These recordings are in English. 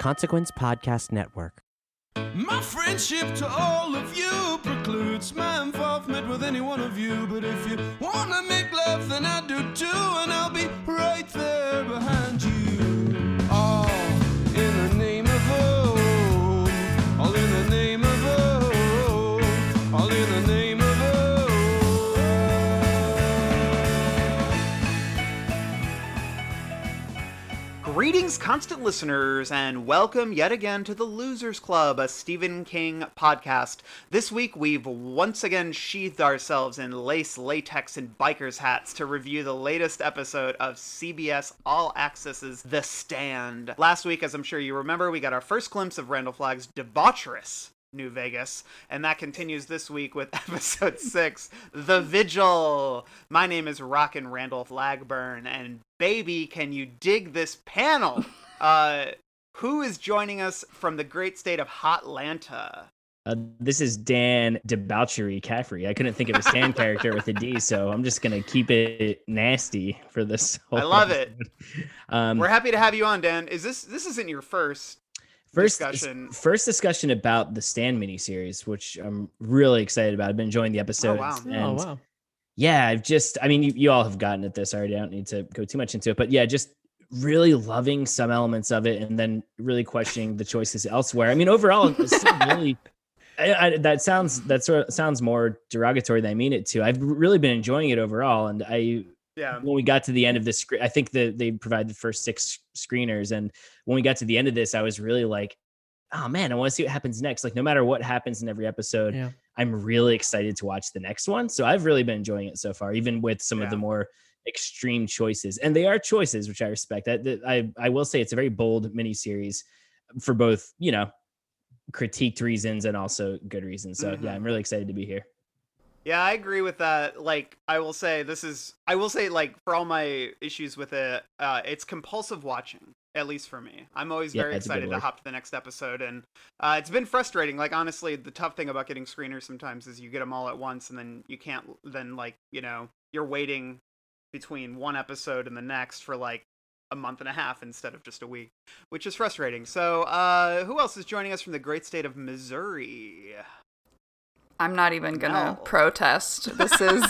Consequence Podcast Network. My friendship to all of you precludes my involvement with any one of you. But if you wanna make love, then I do too, and I'll be right there behind you. Greetings, constant listeners, and welcome yet again to the Losers Club, a Stephen King podcast. This week, we've once again sheathed ourselves in lace, latex, and biker's hats to review the latest episode of CBS All Access's The Stand. Last week, as I'm sure you remember, we got our first glimpse of Randall Flagg's debaucherous New Vegas, and that continues this week with episode six, The Vigil. My name is Rockin' Randolph Lagburn, and baby, can you dig this panel? Uh, who is joining us from the great state of Hotlanta? Uh, this is Dan Debauchery Caffrey. I couldn't think of a stand character with a D, so I'm just gonna keep it nasty for this. I love it. Um, We're happy to have you on, Dan. Is this this isn't your first? First discussion. First discussion about the stand miniseries, which I'm really excited about. I've been enjoying the oh, episodes. wow. Oh, and oh wow. yeah, I've just, I mean, you, you all have gotten at this already. I don't need to go too much into it, but yeah, just really loving some elements of it and then really questioning the choices elsewhere. I mean, overall, it's really. I, I, that sounds that sort of sounds more derogatory than I mean it to. I've really been enjoying it overall, and I Yeah. when we got to the end of this screen, I think that they provided the first six screeners, and when we got to the end of this, I was really like, "Oh man, I want to see what happens next." Like, no matter what happens in every episode, Yeah. I'm really excited to watch the next one. So I've really been enjoying it so far, even with some of the more extreme choices, and they are choices which I respect. That that- I I will say it's a very bold miniseries for both, you know, critiqued reasons and also good reasons. So Mhm. yeah, I'm really excited to be here. Yeah, I agree with that. Like, I will say this is, I will say, like, for all my issues with it, uh, it's compulsive watching, at least for me. I'm always Yeah, very that's a good excited to hop to the next episode, and uh, it's been frustrating. Like, honestly, the tough thing about getting screeners sometimes is you get them all at once, and then you can't, then, like, you know, you're waiting between one episode and the next for, like, a month and a half instead of just a week, which is frustrating. So, uh, who else is joining us from the great state of Missouri? I'm not even gonna No. protest. This is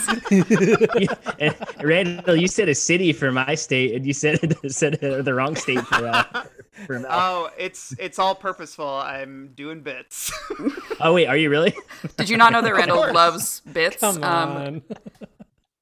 Yeah, Randall, you said a city for my state, and you said said the wrong state for uh, for Oh, it's it's all purposeful. I'm doing bits. oh wait, are you really? Did you not know that Randall loves bits? Come Um, on.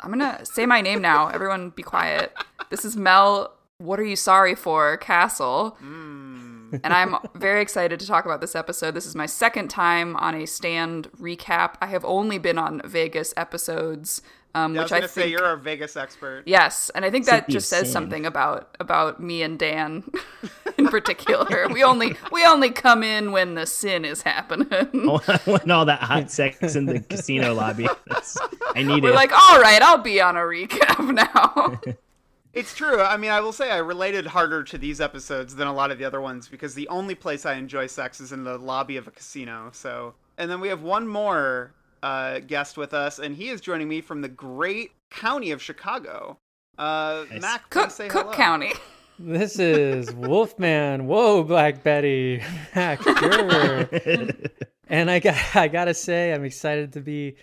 I'm gonna say my name now. Everyone, be quiet. This is Mel. What are you sorry for, Kassel? Mm. And I'm very excited to talk about this episode. This is my second time on a stand recap. I have only been on Vegas episodes, um, Yeah, I was which gonna I say you're our Vegas expert. Yes, and I think that just of says Sin. something about about me and Dan in particular. we only we only come in when the sin is happening. when all that hot sex in the casino lobby. That's, I need it. We're it. like, all right, I'll be on a recap now. It's true. I mean, I will say I related harder to these episodes than a lot of the other ones because the only place I enjoy sex is in the lobby of a casino. So, and then we have one more uh, guest with us, and he is joining me from the great county of Chicago. Uh, Nice. Mac, Cook say Cook hello. County. This is Wolfman. Whoa, Black Betty. Mac, sure. and I got I gotta say, I'm excited to be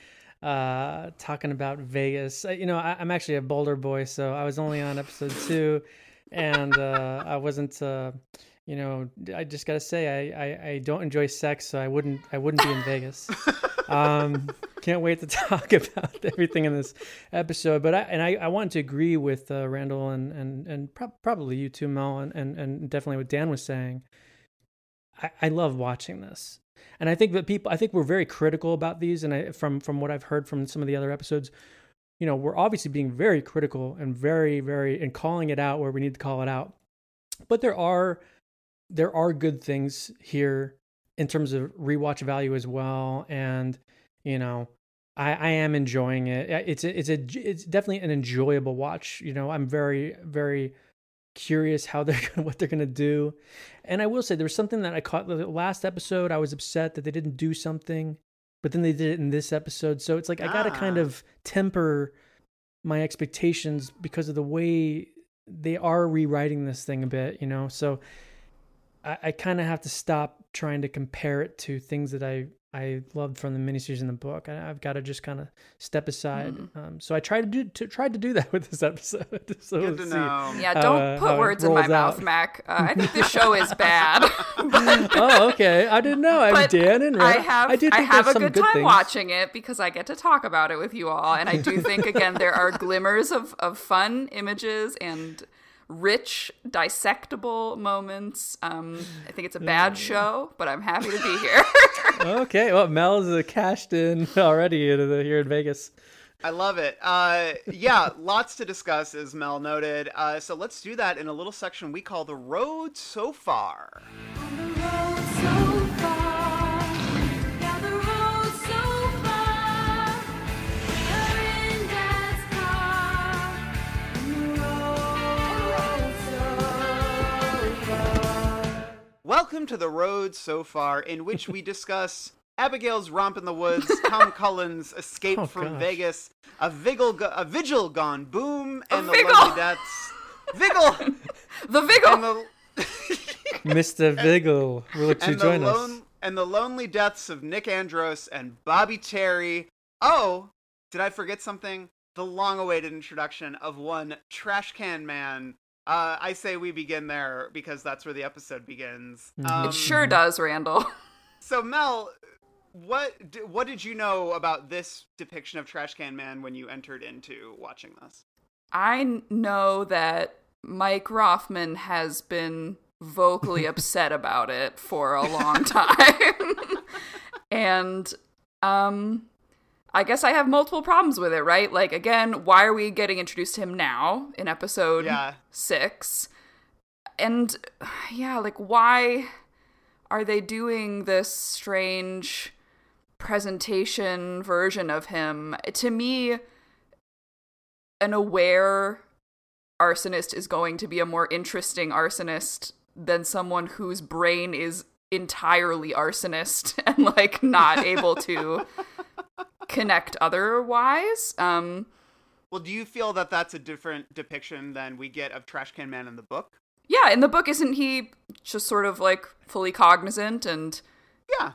uh talking about Vegas. You know, I, I'm actually a Boulder boy, so I was only on episode two, and uh, I wasn't. Uh, you know, I just gotta say, I, I I don't enjoy sex, so I wouldn't I wouldn't be in Vegas. um, can't wait to talk about everything in this episode. But I and I, I wanted to agree with uh, Randall and and and prob probably you too, Mel, and, and and definitely what Dan was saying. I, I love watching this, and I think that people, I think we're very critical about these, and I, from from what I've heard from some of the other episodes, you know, we're obviously being very critical and very very and calling it out where we need to call it out. But there are there are good things here in terms of rewatch value as well, and you know, I, I am enjoying it. It's a, it's a it's definitely an enjoyable watch. You know, I'm very very curious how they're gonna, what they're gonna do, and I will say there was something that I caught the last episode. I was upset that they didn't do something, but then they did it in this episode. So it's like I gotta kind Ah. of temper my expectations because of the way they are rewriting this thing a bit. You know, so I, I kind of have to stop trying to compare it to things that I I loved from the miniseries in the book. I, I've got to just kind of step aside. Mm-hmm. Um, so I tried to do to tried to do that with this episode. so Good to see. know. Yeah, don't uh, put words in my rolls mouth. Mac. Uh, I think this show is bad. but oh, okay. I didn't know. I'm Dan and I have I, do I think have a some good, good time things. watching it because I get to talk about it with you all, and I do think again there are glimmers of of fun images and rich dissectable moments. Um, I think it's a bad show, but I'm happy to be here. Okay. Well, Mel's uh, cashed in already into the, here in Vegas. I love it. Uh, yeah, lots to discuss, as Mel noted. Uh, so let's do that in a little section we call the road so far. Welcome to the road so far, in which we discuss Abigail's romp in the woods, Tom Cullen's escape Oh, from gosh. Vegas, a vigil, go- a vigil gone boom, and the vigil! lonely deaths. Vigil the and Vigil. the Mr. Vigil, will you and the join us? and the lonely deaths of Nick Andros and Bobby Terry. Oh, did I forget something? The long-awaited introduction of one Trash Can Man. Uh, I say we begin there because that's where the episode begins. Mhm. Um, It sure does, Randall. So Mel, what what did you know about this depiction of Trash Can Man when you entered into watching this? I know that Mike Roffman has been vocally upset about it for a long time. and um I guess I have multiple problems with it, right? Like again, why are we getting introduced to him now in episode Yeah. 6? And yeah, like why are they doing this strange presentation version of him? To me, an aware arsonist is going to be a more interesting arsonist than someone whose brain is entirely arsonist and like not able to connect otherwise. Um Well, do you feel that that's a different depiction than we get of Trash Can Man in the book? yeah, in the book isn't he just sort of like fully cognizant and Yeah.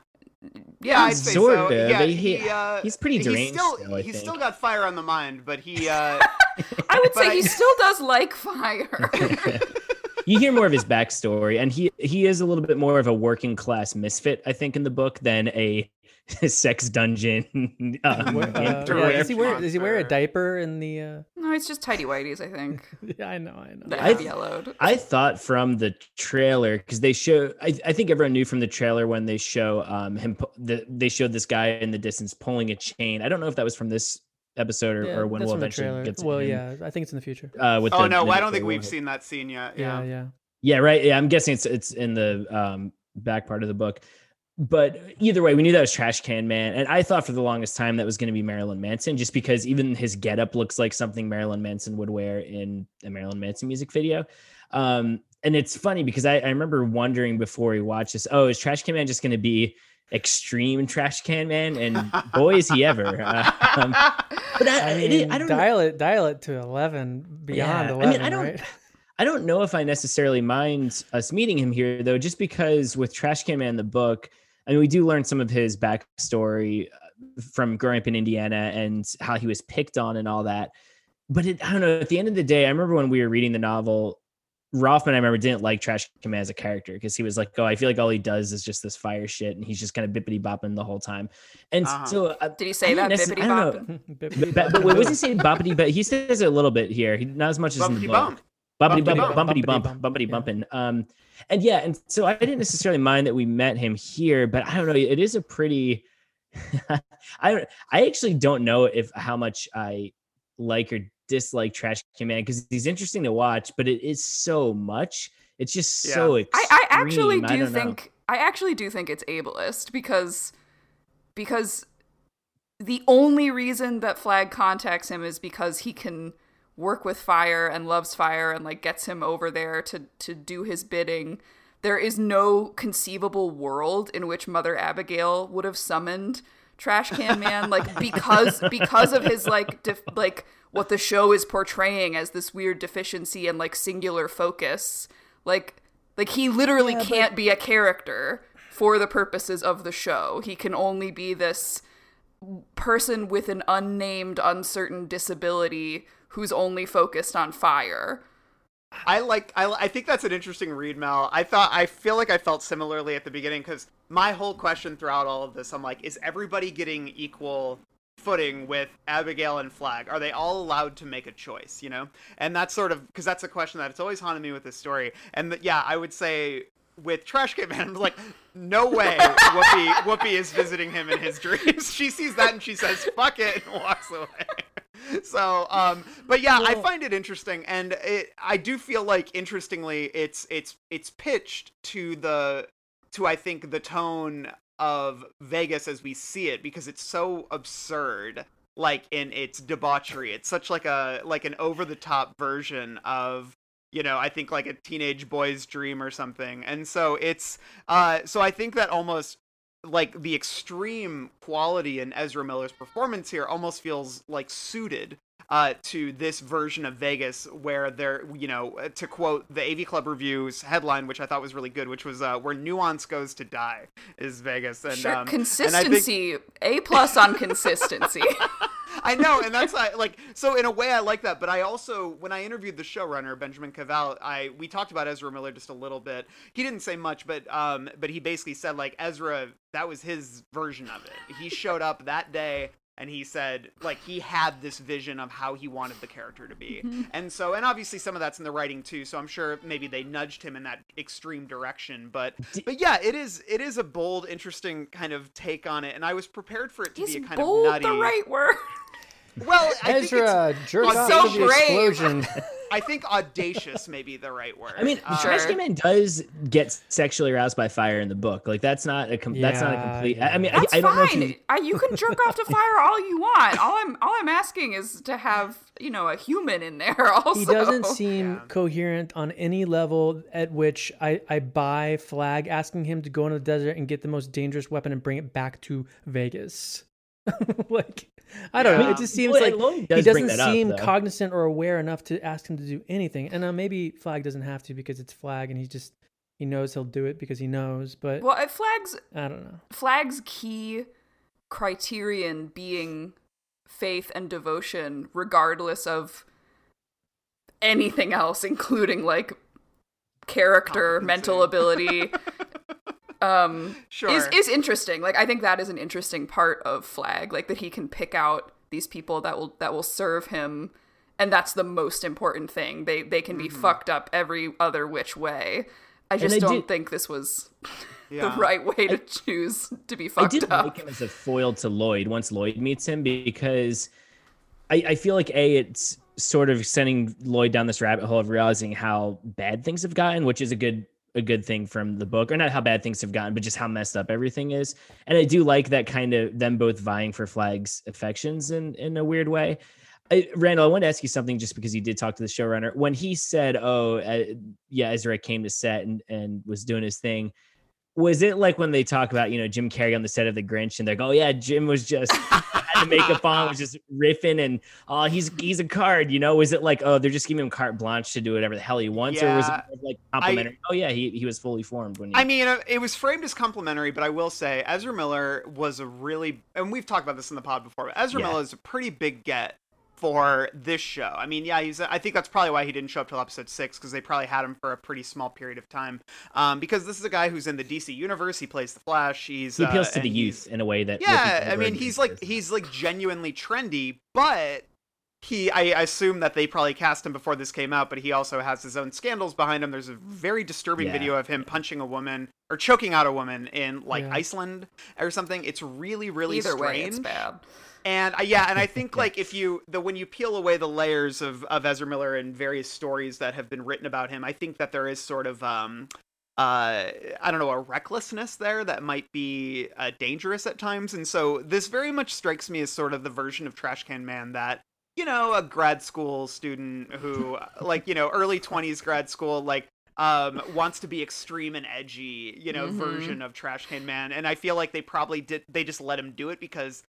yeah, I'd say Sort so. of. Yeah, He- he, uh, he's pretty He's deranged still, still, I he's think. still got fire on the mind, but he. Uh, I would say but he still does like fire. you hear more of his backstory, and he he is a little bit more of a working class misfit, I think, in the book than a sex dungeon. Uh, Where- uh, yeah, does he wear does he wear a diaper in the? Uh... no, it's just tidy whities, I think. Yeah, I know, I know. That I- yellowed. I thought from the trailer because they show. I, I think everyone knew from the trailer when they show um him. pu- The, they showed this guy in the distance pulling a chain. I don't know if that was from this episode or, Yeah, or when we'll eventually get to Well, him, yeah, I think it's in the future. Uh, with oh the- no, the I don't think we've warhead. seen that scene yet. Yeah, Yeah. yeah. Yeah, right. Yeah, I'm guessing it's it's in the um back part of the book. But either way, we knew that was Trash Can Man, and I thought for the longest time that was going to be Marilyn Manson, just because even his getup looks like something Marilyn Manson would wear in a Marilyn Manson music video. Um, and it's funny because I, I remember wondering before we watched this, oh, is Trash Can Man just going to be extreme Trash Can Man? And boy, is he ever! Uh, um, but I, I it- I don't know. dial it, dial it to eleven, beyond Yeah, I mean, eleven, I don't- right? I don't know if I necessarily mind us meeting him here, though, just because with Trash Can Man, the book, I mean, we do learn some of his backstory uh, from growing up in Indiana and how he was picked on and all that. But it, I don't know. At the end of the day, I remember when we were reading the novel, Roffman, I remember, didn't like Trash Can Man as a character because he was like, "Oh, I feel like all he does is just this fire shit, and he's just kind of bippity bopping the whole time." And Uh-huh. so, uh, Did he say don't that? necess- Bippity I don't know. bopping? Bippity But, but, was he saying boppity? But he says it a little bit here. He not as much as in the book. bump. Bumpity Bumpity bump, bump. bumpity Bumpity bump, bump, bumpity yeah. bumping. Um, and yeah, and so I didn't necessarily mind that we met him here, but I don't know. It is a pretty. I don't. I actually don't know if how much I like or dislike Trash Can Man because he's interesting to watch, but it is so much. It's just Yeah. so I, extreme. I actually I do don't know. think I actually do think it's ableist because because the only reason that Flag contacts him is because he can work with fire and loves fire and like gets him over there to to do his bidding. There is no conceivable world in which Mother Abigail would have summoned Trash Can Man like because because of his like def- like what the show is portraying as this weird deficiency and like singular focus. Like Like he literally Yeah, can't be a character for the purposes of the show. He can only be this person with an unnamed, uncertain disability who's only focused on fire. I like I, I think that's an interesting read, Mel. I thought I feel like I felt similarly at the beginning because my whole question throughout all of this, I'm like, is everybody getting equal footing with Abigail and Flag? Are they all allowed to make a choice? You know, and that's sort of because that's a question that it's always haunted me with this story. And th- yeah, I would say with Trash Can Man, I'm like, no way, Whoopi Whoopi is visiting him in his dreams. she sees that and she says, "Fuck it," and walks away. so um but yeah i find it interesting and it i do feel like interestingly it's it's it's pitched to the to i think the tone of vegas as we see it because it's so absurd like in its debauchery. It's such like a like an over the top version of you know i think like a teenage boy's dream or something. And so it's uh so i think that almost like the extreme quality in Ezra Miller's performance here almost feels like suited uh, to this version of Vegas, where they're, you know, uh, to quote the AV Club Reviews headline, which I thought was really good, which was uh, "Where nuance goes to die is Vegas." And, Sure, um, and I think- consistency. A plus on consistency. I know, and that's like so. In a way, I like that. But I also, when I interviewed the showrunner Benjamin Cavell, I we talked about Ezra Miller just a little bit. He didn't say much, but um, but he basically said like Ezra, that was his version of it. He showed up that day. And he said, like, he had this vision of how he wanted the character to be. And so, and obviously some of that's in the writing too. So I'm sure maybe they nudged him in that extreme direction. But, but yeah, it is, it is a bold, interesting kind of take on it. And I was prepared for it to Is be a kind bold of nutty. the right word? Well, I think it's, Ezra, jerk off so to the brave. explosion. I think audacious may be the right word. I mean, Uh, Trash Can Man does get sexually aroused by fire in the book. Like that's not a com- that's not a complete. yeah. I mean, That's I, I don't know if fine. you. I, you can jerk off to fire all you want. All I'm all I'm asking is to have you know a human in there. Also, he doesn't seem Yeah. coherent on any level at which I, I buy flag asking him to go into the desert and get the most dangerous weapon and bring it back to Vegas. like I don't know. It just seems Well, like and Lloyd he does bring doesn't that up, seem cognizant or aware enough to ask him to do anything. And uh, maybe flag doesn't have to because it's flag and he just he knows he'll do it because he knows. But Well, it flags I don't know. flags key criterion being faith and devotion, regardless of anything else, including like character, mental ability. um Sure. is is interesting. Like I think that is an interesting part of Flag, like that he can pick out these people that will that will serve him and that's the most important thing. They they can be Mm-hmm. fucked up every other which way. I just don't did- think this was Yeah. the right way to choose to be fucked I did up. like him as a foil to Lloyd once Lloyd meets him because I, I feel like a it's sort of sending Lloyd down this rabbit hole of realizing how bad things have gotten, which is a good a good thing from the book, or not how bad things have gotten, but just how messed up everything is. And I do like that kind of them both vying for Flag's affections in in a weird way. I, Randall, I want to ask you something just because you did talk to the showrunner when he said, "Oh, uh, yeah, Ezra came to set and and was doing his thing." Was it like when they talk about you know Jim Carrey on the set of The Grinch and they're like, "Oh yeah, Jim was just the makeup on, was just riffing and oh he's he's a card," you know? Was it like oh they're just giving him carte blanche to do whatever the hell he wants, or was it like complimentary? oh yeah, he he was fully formed when he. I mean, uh, it was framed as complimentary, but I will say Ezra Miller was a really, and we've talked about this in the pod before, but Ezra Yeah. Miller is a pretty big get for this show. I mean, yeah, he's. I think that's probably why he didn't show up till episode six because they probably had him for a pretty small period of time. Um, because this is a guy who's in the DC universe. He plays the Flash. He's he appeals uh, to the youth in a way that Yeah, I mean, Goldberg he's is. like he's like genuinely trendy, but he I assume that they probably cast him before this came out, but he also has his own scandals behind him. There's a very disturbing Yeah. video of him punching a woman or choking out a woman in like Yeah. Iceland or something. It's really really Either strange. way, it's bad. And uh, yeah, and I think like if you the when you peel away the layers of of Ezra Miller and various stories that have been written about him, I think that there is sort of um uh I don't know a recklessness there that might be uh, dangerous at times, and so this very much strikes me as sort of the version of Trash Can Man that you know a grad school student who like you know early twenties grad school like um wants to be extreme and edgy you know Mhm. version of trash can man. And i feel like they probably did they just let him do it because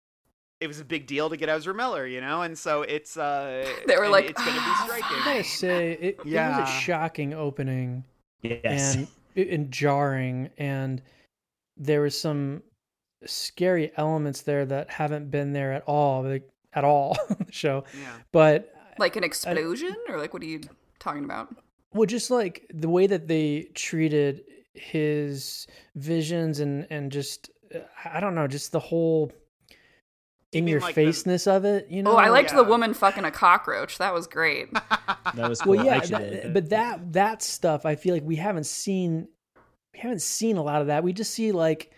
it was a big deal to get Ezra Miller, you know, and so it's uh, They were like, it's gonna be striking. I striking. gotta say, it, yeah. it was Yeah. a shocking opening Yes. and and jarring and there was some scary elements there that haven't been there at all like at all on the show Yeah. but Like an explosion, or like what are you talking about? well just like the way that they treated his visions and and just uh, i don't know just the whole in mean your like the- faceness of it you know Oh, I liked the woman fucking a cockroach. That was great. that was cool. well yeah that- but that that stuff i feel like we haven't seen we haven't seen a lot of that we just see like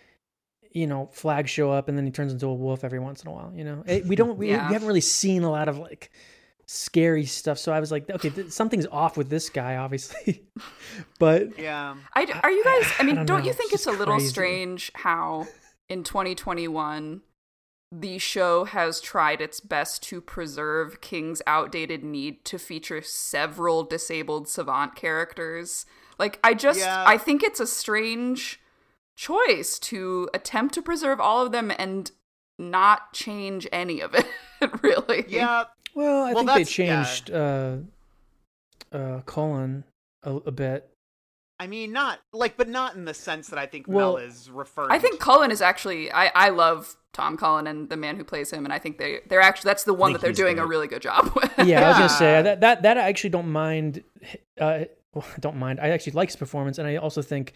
you know flag show up and then he turns into a wolf every once in a while you know It- we don't we, Yeah. we haven't really seen a lot of like scary stuff so i was like okay th- something's off with this guy obviously but Yeah. I, are you guys? I mean, don't don't, you think it's just a little crazy. strange how in 2021 the show has tried its best to preserve King's outdated need to feature several disabled savant characters? Like, I just, Yeah. I think it's a strange choice to attempt to preserve all of them and not change any of it, really. Yeah. well i Well, think they that's- yeah. changed uh uh Cullen a, a bit I mean, not like, but not in the sense that I think Well, Mel is referring. To. I think to. Cullen is actually I, I love Tom Cullen and the man who plays him, and I think they they're actually that's the one that they're he's doing a really good job with. yeah, I was gonna say that that that I actually don't mind. Uh, well, I don't mind. I actually like his performance, and I also think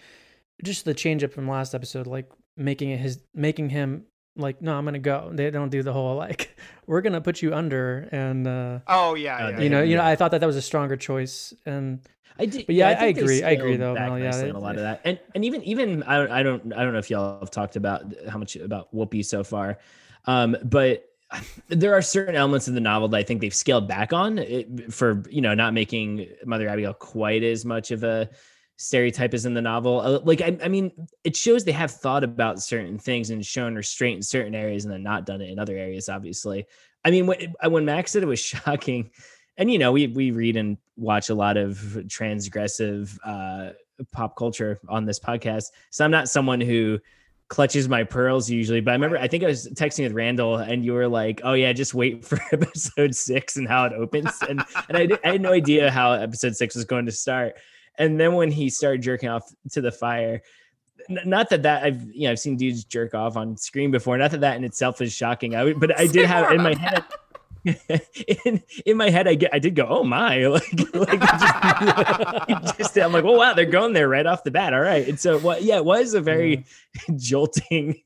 just the change up from last episode, like making it his making him like, no, I'm gonna go. They don't do the whole like, we're gonna put you under, and uh, Oh yeah, Uh, yeah. you know, you know, I thought that that was a stronger choice, and I did, But yeah, I think they agree- I agree though, Mel, yeah, they- a lot of that, and and even even I don't I don't I don't know if y'all have talked about how much about Whoopi so far, um, but there are certain elements of the novel that I think they've scaled back on it, for you know not making Mother Abigail quite as much of a stereotype as in the novel. Uh, Like I, I mean, it shows they have thought about certain things and shown restraint in certain areas and then not done it in other areas. Obviously, I mean when when Max said it was shocking and you know we we read and watch a lot of transgressive uh pop culture on this podcast so i'm not someone who clutches my pearls usually but i remember i think i was texting with randall and you were like oh yeah just wait for episode six and how it opens and and I, did- I had no idea how episode six was going to start and then when he started jerking off to the fire not that that I've you know I've seen dudes jerk off on screen before. Not that that in itself is shocking. I would, but I did have in my head. in, in my head, I get, I did go, oh my, like, like just, just, I'm like, well, wow, they're going there right off the bat. All right, and so, what? Yeah, it was a very jolting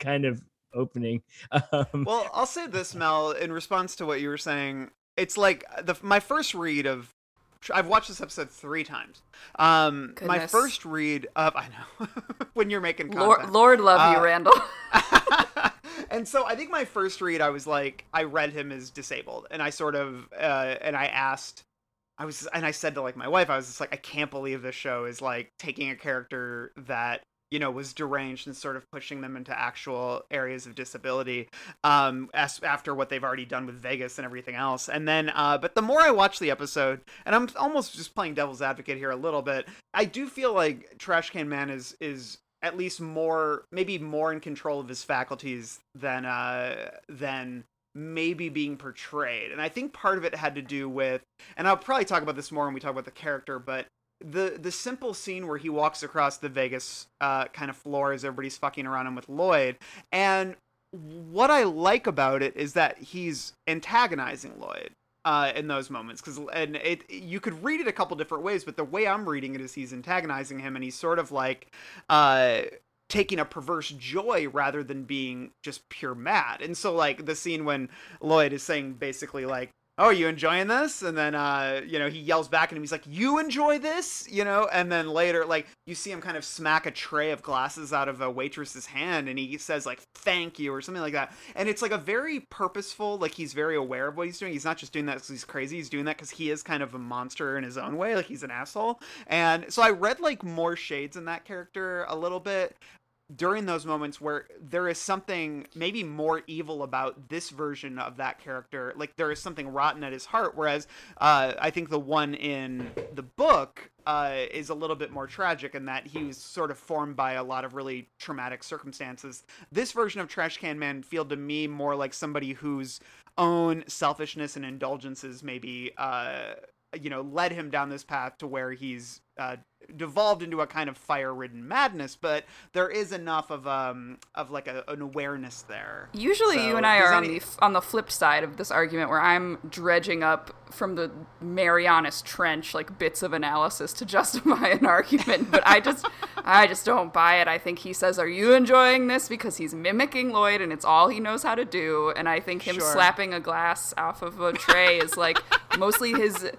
kind of opening. Um, Well, I'll say this, Mel, in response to what you were saying. It's like the my first read of. I've watched this episode three times. Um, my first read of I know when you're making content. Lord, Lord love Uh, you, Randall. And so I think my first read, I was like, I read him as disabled, and I sort of, uh, and I asked, I was, and I said to like my wife, I was just like, I can't believe this show is like taking a character that you know was deranged and sort of pushing them into actual areas of disability, um, as after what they've already done with Vegas and everything else. And then, uh, but the more I watch the episode, and I'm almost just playing devil's advocate here a little bit, I do feel like Trash Can Man is is at least more maybe more in control of his faculties than uh than maybe being portrayed. And i think part of it had to do with and i'll probably talk about this more when we talk about the character but the the simple scene where he walks across the vegas uh kind of floor as everybody's fucking around him with lloyd. And what i like about it is that he's antagonizing lloyd uh, in those moments because and it you could read it a couple different ways but the way i'm reading it is he's antagonizing him and he's sort of like uh taking a perverse joy rather than being just pure mad. And so like the scene when lloyd is saying basically like oh you enjoying this? And then uh you know he yells back at him. He's like you enjoy this? You know? And then later like you see him kind of smack a tray of glasses out of a waitress's hand and he says like thank you or something like that. And it's like a very purposeful like he's very aware of what he's doing. He's not just doing that because he's crazy. He's doing that because he is kind of a monster in his own way. Like he's an asshole. And so i read like more shades in that character a little bit during those moments where there is something maybe more evil about this version of that character like there is something rotten at his heart whereas uh, i think the one in the book uh, is a little bit more tragic in that he was sort of formed by a lot of really traumatic circumstances. This version of trash can man feel to me more like somebody whose own selfishness and indulgences maybe uh, you know led him down this path to where he's uh, devolved into a kind of fire-ridden madness, but there is enough of um of like a, an awareness there. Usually, So, you and I are on the on the flip side of this argument, where I'm dredging up from the Marianas Trench like bits of analysis to justify an argument. But I just, I just don't buy it. I think he says, "Are you enjoying this?" Because he's mimicking Lloyd, and it's all he knows how to do. And I think him Sure. slapping a glass off of a tray is like mostly his.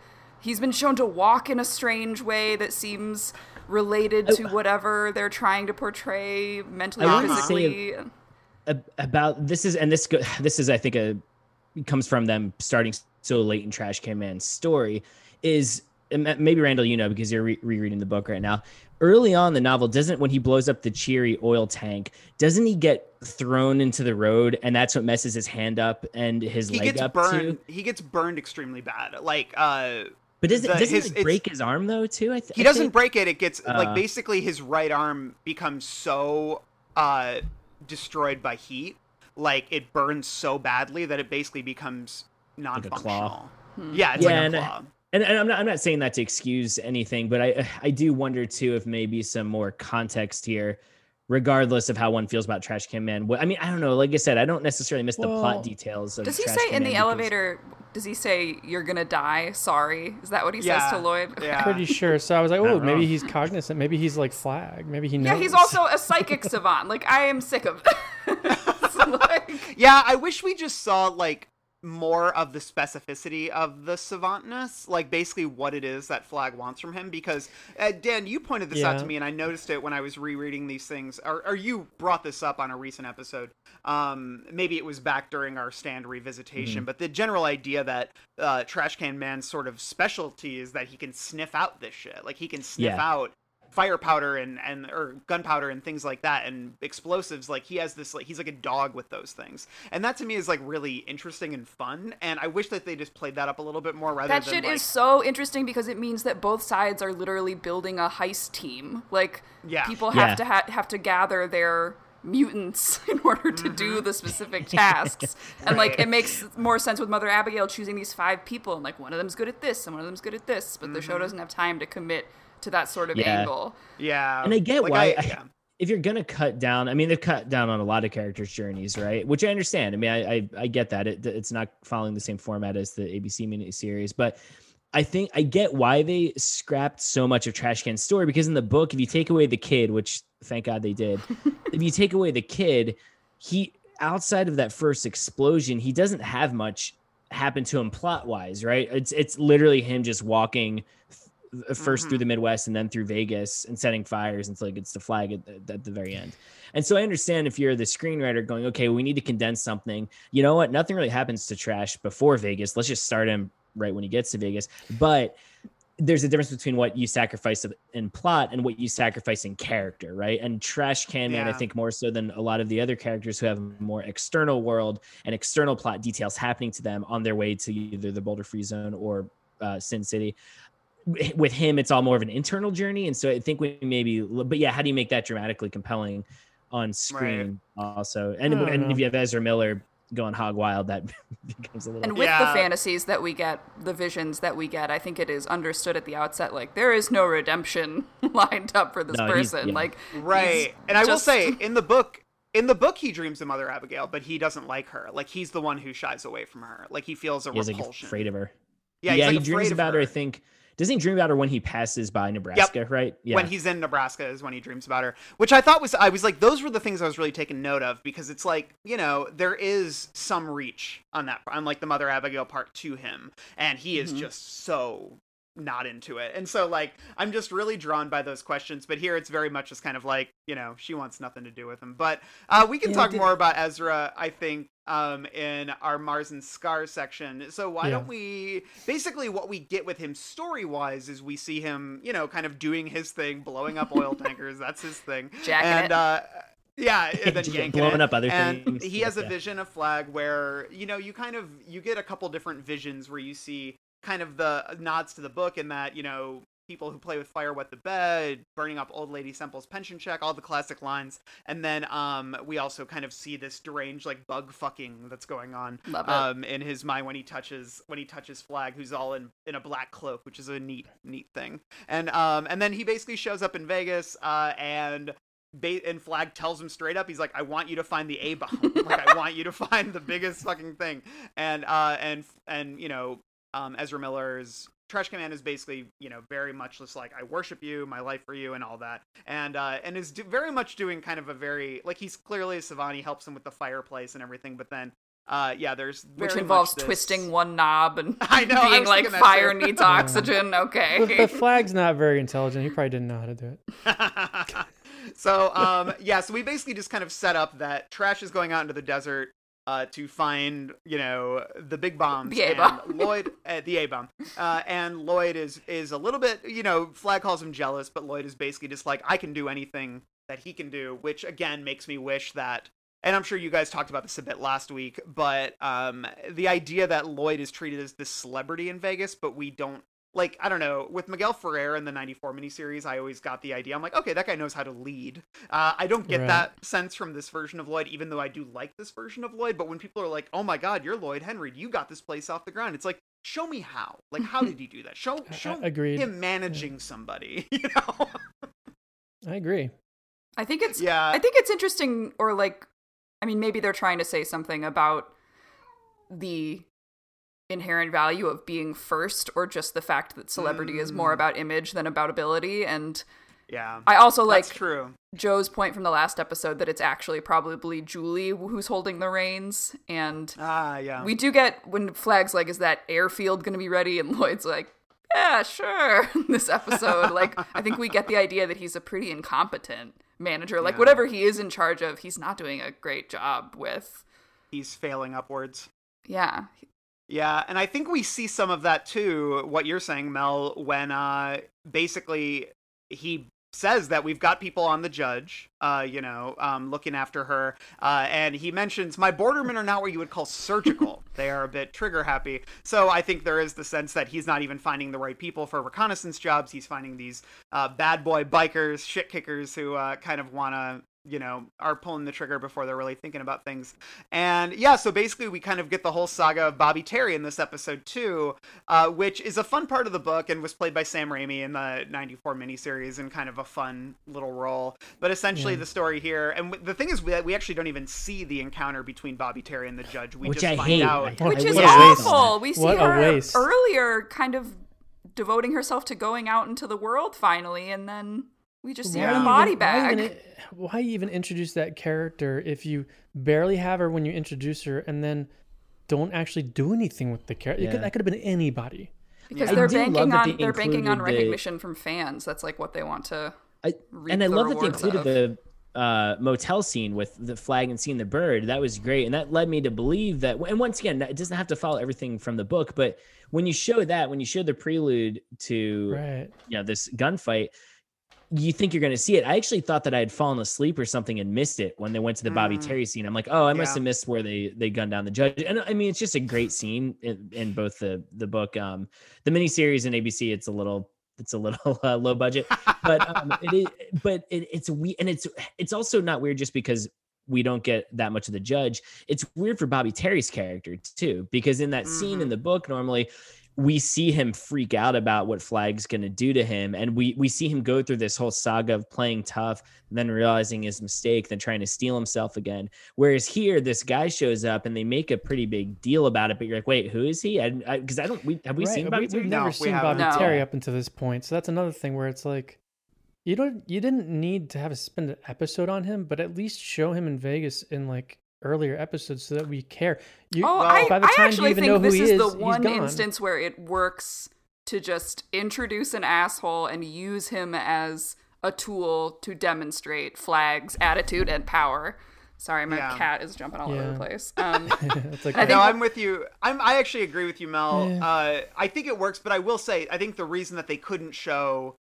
He's been shown to walk in a strange way that seems related to whatever they're trying to portray mentally or wanted to say- physically. about this is and this this is I think a comes from them starting so late in Trash Can Man's story is maybe Randall you know because you're re- rereading the book right now. Early on the novel, doesn't when he blows up the Cheery oil tank, doesn't he get thrown into the road and that's what messes his hand up and his He leg gets up burned. too? He gets burned extremely bad. Like uh But doesn't, the- doesn't his- it break his arm though too? I th- he I doesn't think? break it. It gets like Uh. basically his right arm becomes so uh destroyed by heat, like it burns so badly that it basically becomes a non-functional. claw. Yeah, it's Yeah, like and- a claw. And, and I'm not I'm not saying that to excuse anything, but I I do wonder too if maybe some more context here, regardless of how one feels about Trash Can Man. I mean, I don't know. Like I said, I don't necessarily miss the plot details of. Does he Trash say Can in Man the because- elevator? Does he say you're gonna die? Sorry, is that what he says to Lloyd? yeah. Pretty sure. So I was like, oh, maybe wrong. he's cognizant. Maybe he's like flag. Maybe he knows. Yeah, he's also a psychic savant. Like I am sick of. Like- Yeah, I wish we just saw like more of the specificity of the savantness, like basically what it is that Flag wants from him. Because uh, Dan, you pointed this out to me, and I noticed it when I was rereading these things, or, or you brought this up on a recent episode. Um, maybe it was back during our stand revisitation, but the general idea that uh, Trash Can Man's sort of specialty is that he can sniff out this shit. Like he can sniff Yeah. out fire powder and and or gunpowder and things like that and explosives like he has this like he's like a dog with those things and that to me is like really interesting and fun and i wish that they just played that up a little bit more rather that than shit like, is so interesting because it means that both sides are literally building a heist team. Like Yeah. people have Yeah. to ha- have to gather their mutants in order to do mm-hmm. the specific tasks. And like it makes more sense with Mother Abigail choosing these five people and like one of them's good at this and one of them's good at this, but the show mm-hmm. doesn't have time to commit to that sort of Yeah. angle. yeah And I get like, why- I- yeah. if you're gonna cut down, I mean, they've cut down on a lot of characters' journeys, right? Which I understand. I mean, I I, I get that it, it's not following the same format as the ABC miniseries, but I think I get why they scrapped so much of Trash Can's story because in the book, if you take away the kid, which thank God they did, if you take away the kid, he outside of that first explosion, he doesn't have much happen to him plot wise, right? It's it's literally him just walking f- 1st through the Midwest and then through Vegas and setting fires until he gets the flag at, the- at the very end. And so I understand if you're the screenwriter going, okay, we need to condense something. You know what? Nothing really happens to Trash before Vegas. Let's just start him right when he gets to Vegas. But there's a difference between what you sacrifice in plot and what you sacrifice in character, right? And Trash Can Man, I think more so than a lot of the other characters who have more external world and external plot details happening to them on their way to either the Boulder Free Zone or uh, Sin City. With him, it's all more of an internal journey, and so I think we maybe, but yeah, how do you make that dramatically compelling on screen also? And, and if you have Ezra Miller going hog wild, that becomes a little. And with the fantasies that we get, the visions that we get, I think it is understood at the outset like there is no redemption lined up for this No, person. yeah. Like right he's and i will say in the book in the book he dreams of mother abigail but he doesn't like her like he's the one who shies away from her like he feels a He's like repulsion afraid of her. yeah, yeah, he's, he dreams about her. I think. Doesn't he dream about her when he passes by Nebraska? Right? Yeah. when he's in Nebraska is when he dreams about her, which I thought was I was like those were the things I was really taking note of because it's like you know there is some reach on that on like the Mother Abigail part to him, and he is Mhm. just so not into it, and so like I'm just really drawn by those questions. But here it's very much just kind of like you know she wants nothing to do with him. But uh, we can Yeah, talk more about Ezra, I think, um, in our Mars and Scars section. So why Yeah. don't we basically what we get with him story wise is we see him, you know, kind of doing his thing, blowing up oil tankers. That's his thing. Jacking and it. uh yeah, and then yanking blowing it. up other and things. he Yeah, has a vision of flag where you know you kind of you get a couple different visions where you see kind of the nods to the book in that you know people who play with fire wet the bed, burning up old lady Semple's pension check, all the classic lines. And then um, we also kind of see this deranged like bug fucking that's going on um, in his mind when he touches when he touches Flag, who's all in in a black cloak, which is a neat neat thing. And um, and then he basically shows up in Vegas uh, and. And Flag tells him straight up, he's like, "I want you to find the A bomb. like, I want you to find the biggest fucking thing." And uh, and and you know, um, Ezra Miller's Trash Can Man is basically, you know, very much just like I worship you, my life for you, and all that, and uh, and is do- very much doing kind of a very like he's clearly a savant. He helps him with the fireplace and everything, but then, uh, yeah, there's Which involves much this- twisting one knob and I know, being was like fire too. needs oxygen. Okay. But, but Flag's not very intelligent. He probably didn't know how to do it. so um yeah so we basically just kind of set up that trash is going out into the desert uh, to find you know the big bombs The A-bomb. Lloyd uh, the A bomb uh, and Lloyd is is a little bit you know Flag calls him jealous but Lloyd is basically just like I can do anything that he can do which again makes me wish that and I'm sure you guys talked about this a bit last week but um the idea that Lloyd is treated as this celebrity in Vegas but we don't like I don't know with Miguel Ferrer in the '94 miniseries, I always got the idea. I'm like, okay, that guy knows how to lead. Uh, I don't get Right. that sense from this version of Lloyd, even though I do like this version of Lloyd. But when people are like, "Oh my God, you're Lloyd Henreid, you got this place off the ground," it's like, show me how. Like, how did you do that? Show I- show agreed. him managing somebody. You know? I agree. I think it's Yeah. I think it's interesting or like I mean maybe they're trying to say something about the inherent value of being first or just the fact that celebrity is more Mm. about image than about ability and yeah, I also like that's true. Joe's point from the last episode that it's actually probably Julie who's holding the reins and Ah, yeah. we do get when Flag's like is that airfield going to be ready and Lloyd's like yeah, sure. this episode, like I think we get the idea that he's a pretty incompetent manager. Like Yeah. whatever he is in charge of, he's not doing a great job with. He's failing upwards. Yeah. Yeah, and I think we see some of that too, what you're saying, Mel, when uh basically he says that we've got people on the judge, uh, you know, um, looking after her. Uh, and he mentions, my bordermen are not what you would call surgical. they are a bit trigger happy. So I think there is the sense that he's not even finding the right people for reconnaissance jobs. He's finding these uh, bad boy bikers, shit kickers who uh, kind of want to you know, are pulling the trigger before they're really thinking about things. And yeah, so basically we kind of get the whole saga of Bobby Terry in this episode too, uh, which is a fun part of the book and was played by Sam Raimi in the 94 miniseries in kind of a fun little role. But essentially Yeah. the story here, and w- the thing is we, we actually don't even see the encounter between Bobby Terry and the judge. We Which just I find hate. out. I- Which What is a awful. We see What her waste. earlier kind of devoting herself to going out into the world finally, and then we just see her in a body even- bag. Why even, why even introduce that character if you barely have her when you introduce her and then don't actually do anything with the character? Yeah. That could have been anybody. because Yeah. they're I do love banking that on they they're banking on included the- recognition from fans. That's like what they want to. I, and I love that they included of. the uh, motel scene with the flag and seeing the bird. That was great, and that led me to believe that. And once again, it doesn't have to follow everything from the book, but when you show that, when you show the prelude to Right. you know this gunfight, you think you're going to see it. I actually thought that I had fallen asleep or something and missed it when they went to the Bobby Mm. Terry scene. I'm like, oh, I must Yeah. have missed where they they gunned down the judge. And I mean, it's just a great scene in, in both the the book, um, the miniseries and ABC. It's a little it's a little uh, low budget, but um, it is. But it, it's we and it's it's also not weird just because we don't get that much of the judge. It's weird for Bobby Terry's character too, because in that scene in Mhm. the book, normally we see him freak out about what Flag's going to do to him, and we we see him go through this whole saga of playing tough, and then realizing his mistake, then trying to steel himself again. Whereas here, this guy shows up, and they make a pretty big deal about it. But you're like, wait, who is he? And because I, 'cause I don't. We have we Right, seen Bobby we, Terry? have never we seen haven't. Bobby No. Terry up until this point, so that's another thing where it's like you don't you didn't need to have a spend an episode on him, but at least show him in Vegas in like earlier episodes so that we care. You, Oh, Well, I, by the I time you actually even think know who this he is, is, the one instance where it works to just introduce an asshole and use him as a tool to demonstrate Flag's attitude and power. Sorry, my Yeah. cat is jumping all over the place. Um, it's like I no, I'm with you. I'm. I actually agree with you, Mel. Yeah. Uh, I think it works, but I will say, I think the reason that they couldn't show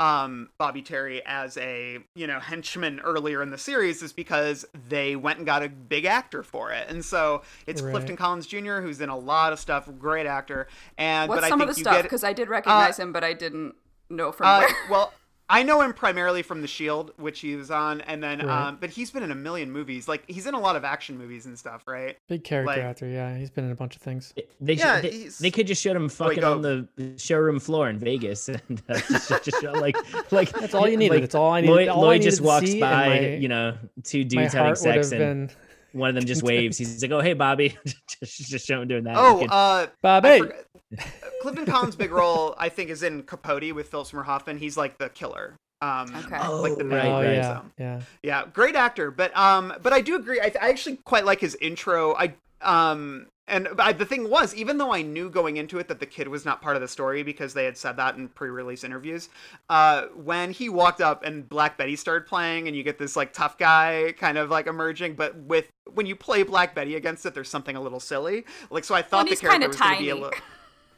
um, Bobby Terry as a you know henchman earlier in the series is because they went and got a big actor for it, and so it's Right. Clifton Collins Jr. who's in a lot of stuff, great actor. And what's but I some think of the you stuff? get Because I did recognize him, but I didn't. know from Uh, where. well, I know him primarily from The Shield, which he was on, and then, Right. um, but he's been in a million movies. Like he's in a lot of action movies and stuff, right? Big character Like- actor. Yeah, he's been in a bunch of things. They, Yeah, should, they, they could just show him fucking go. on the showroom floor in Vegas and uh, just, just show, like like That's all you needed. Like, That's all I needed. Lloyd, all I Lloyd just needed to walks see, by, my- you know, two dudes having sex, and been one of them just waves. He's like, "Oh, hey, Bobby," just just show him doing that. Oh, You could- uh, I Bobby. Forgot- Clifton Collins' big role, I think, is in Capote with Philip Seymour Hoffman. He's like the killer. Um, Okay. like the Oh, right, right. yeah, so. yeah. Yeah, great actor, but um, but I do agree. I, I actually quite like his intro. I um, and I, the thing was, even though I knew going into it that the kid was not part of the story because they had said that in pre-release interviews, uh, when he walked up and Black Betty started playing, and you get this like tough guy kind of like emerging, but with when you play Black Betty against it, there's something a little silly. Like so, I thought the character was going to be a tiny. little.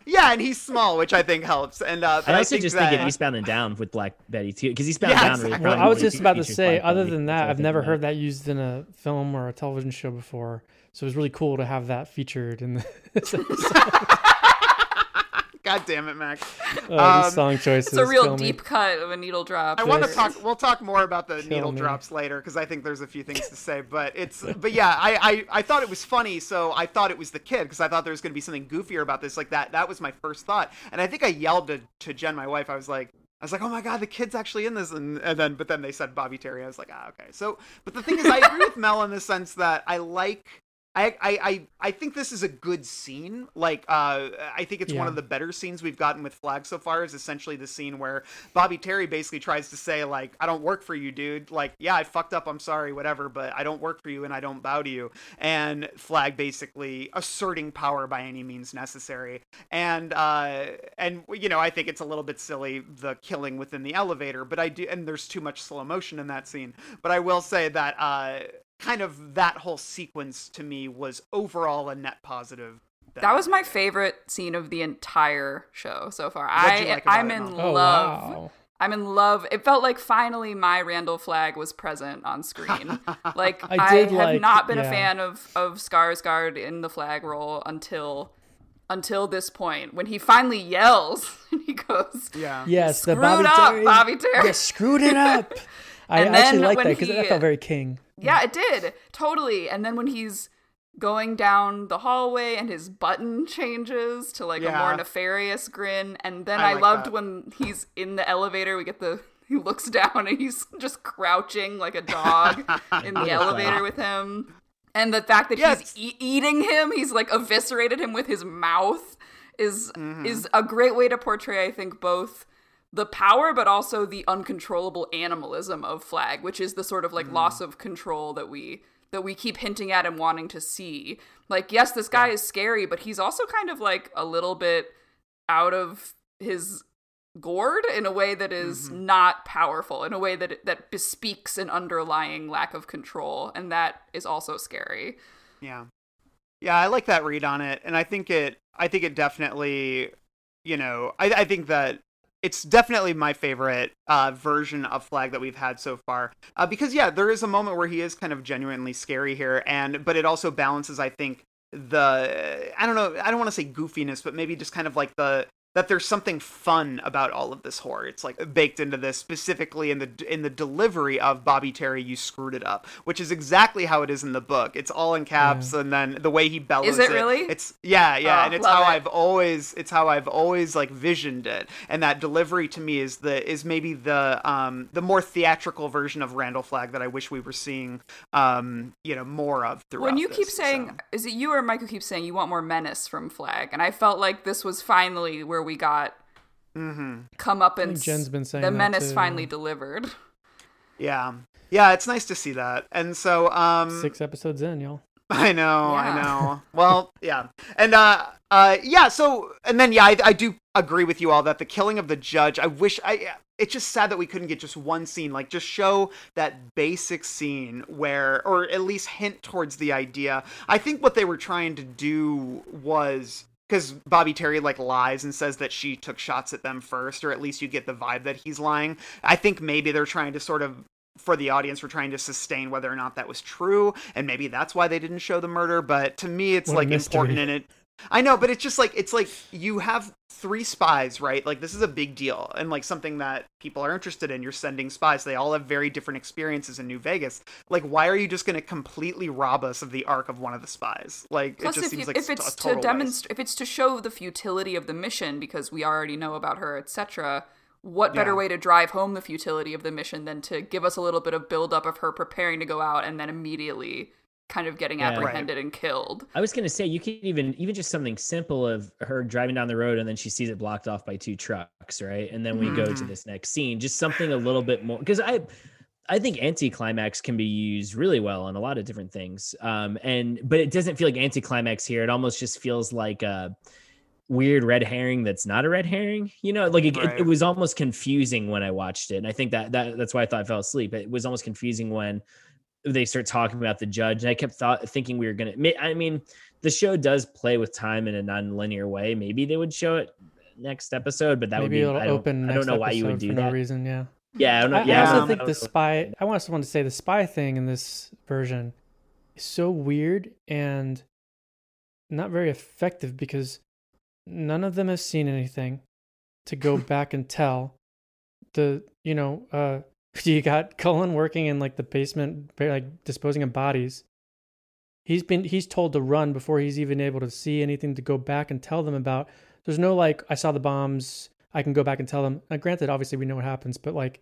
Yeah, and he's small, which I think helps. And uh, I also think just that, think of Eastbound and Down with Black Betty too, because Eastbound Yeah, and Down really. exactly. Well, I was just about to say. Black Other Betty, than that's what I that, I've never about. heard that used in a film or a television show before. So it was really cool to have that featured in this episode. God damn it, Max. Oh, Um, these song choices. It's a real kill me. deep cut of a needle drop. I want to talk. We'll talk more about the Kill needle me. drops later because I think there's a few things to say. But it's. But yeah, I I, I thought it was funny, so I thought it was the kid because I thought there was going to be something goofier about this. Like that. That was my first thought, and I think I yelled to to Jen, my wife. I was like. I was like, oh my god, the kid's actually in this, and, and then, but then they said Bobby Terry. I was like, ah, okay. So, but the thing is, I agree with Mel in the sense that I like, I, I, I, I think this is a good scene. Like, uh, I think it's one of the better scenes we've gotten with Flagg so far. Is essentially the scene where Bobby Terry basically tries to say like, I don't work for you, dude. Like, yeah, I fucked up. I'm sorry, whatever, but I don't work for you and I don't bow to you. And Flagg basically asserting power by any means necessary. And uh, and you know, I think it's a little bit silly the killing within the elevator, but I do, and there's too much slow motion in that scene. But I will say that uh, kind of that whole sequence to me was overall a net positive. That was my favorite scene of the entire show so far. I like I'm it, in Oh love. wow. I'm in love. It felt like finally my Randall flagg was present on screen. Like I I, have like- not been a fan of of Skarsgård in the flagg role until until this point when he finally yells and he goes, Yeah. Yes, the Bobby up, Terry. Bobby Terry." You screwed it up. I And actually then like that because he- that felt very king. Yeah, it did. Totally. And then when he's going down the hallway and his button changes to like a more nefarious grin. And then I I, like loved that. when he's in the elevator, we get the he looks down and he's just crouching like a dog in the elevator with him. And the fact that Yeah, he's e- eating him, he's like eviscerated him with his mouth is Mm-hmm. is a great way to portray I think both the power but also the uncontrollable animalism of flagg which is the sort of like Mm. loss of control that we that we keep hinting at and wanting to see like yes this guy is scary but he's also kind of like a little bit out of his gourd in a way that is Mm-hmm. not powerful in a way that that bespeaks an underlying lack of control and that is also scary Yeah. Yeah, I like that read on it, and I think it. I think it definitely. You know, I, I think that it's definitely my favorite uh, version of Flagg that we've had so far. Uh, because yeah, there is a moment where he is kind of genuinely scary here, and but it also balances. I think the I don't know. I don't want to say goofiness, but maybe just kind of like the that there's something fun about all of this horror. It's like baked into this specifically in the in the delivery of Bobby Terry. You screwed it up, which is exactly how it is in the book. It's all in caps, and then the way he bellows. Is it really? It's yeah, yeah, Oh, and it's how it. I've always it's how I've always like visioned it. And that delivery to me is the is maybe the um the more theatrical version of Randall Flagg that I wish we were seeing um you know more of throughout. when you keep saying so. is it you or mike who keeps saying you want more menace from flagg and i felt like this was finally where we got come up and Jen's been saying the menace too. finally delivered yeah, yeah, it's nice to see that. And so um Six episodes in, y'all. I know, I know. Well, yeah, and uh, uh, yeah. So, and then yeah, I, I do agree with you all that the killing of the judge. I wish I. It's just sad that we couldn't get just one scene, like just show that basic scene where, or at least hint towards the idea. I think what they were trying to do was because Bobby Terry like lies and says that she took shots at them first, or at least you get the vibe that he's lying. I think maybe they're trying to sort of for the audience we're trying to sustain whether or not that was true and maybe that's why they didn't show the murder but to me it's What like important in it I know, but it's just like it's like you have three spies, right? Like this is a big deal and like something that people are interested in. You're sending spies. They all have very different experiences in New Vegas. Like why are you just going to completely rob us of the arc of one of the spies? Like Plus, it just if, seems you, like if it's to demonstrate, if it's to show the futility of the mission, because we already know about her, etc. What better Yeah. way to drive home the futility of the mission than to give us a little bit of build up of her preparing to go out and then immediately kind of getting Yeah. Right. apprehended and killed? I was gonna say you could even even just something simple of her driving down the road and then she sees it blocked off by two trucks, right? And then we go to Mhm. this next scene, just something a little bit more because I I think anticlimax can be used really well on a lot of different things. Um and but it doesn't feel like anticlimax here. It almost just feels like a weird red herring that's not a red herring. You know, like it, it, it was almost confusing when I watched it. And I think that, that that's why I thought I fell asleep. It was almost confusing when they start talking about the judge and i kept thought thinking we were gonna i mean the show does play with time in a non-linear way maybe they would show it next episode but that would Maybe be it'll i don't, open. I don't know why you would episode do for that no reason. Yeah. yeah i don't know I, yeah I I also don't think know. the spy. I also want to say the spy thing in this version is so weird and not very effective because none of them have seen anything to go back and tell. The you know uh you got Cullen working in like the basement, like disposing of bodies. He's been he's told to run before he's even able to see anything to go back and tell them about. There's no like I saw the bombs. I can go back and tell them. Now, granted, obviously we know what happens, but like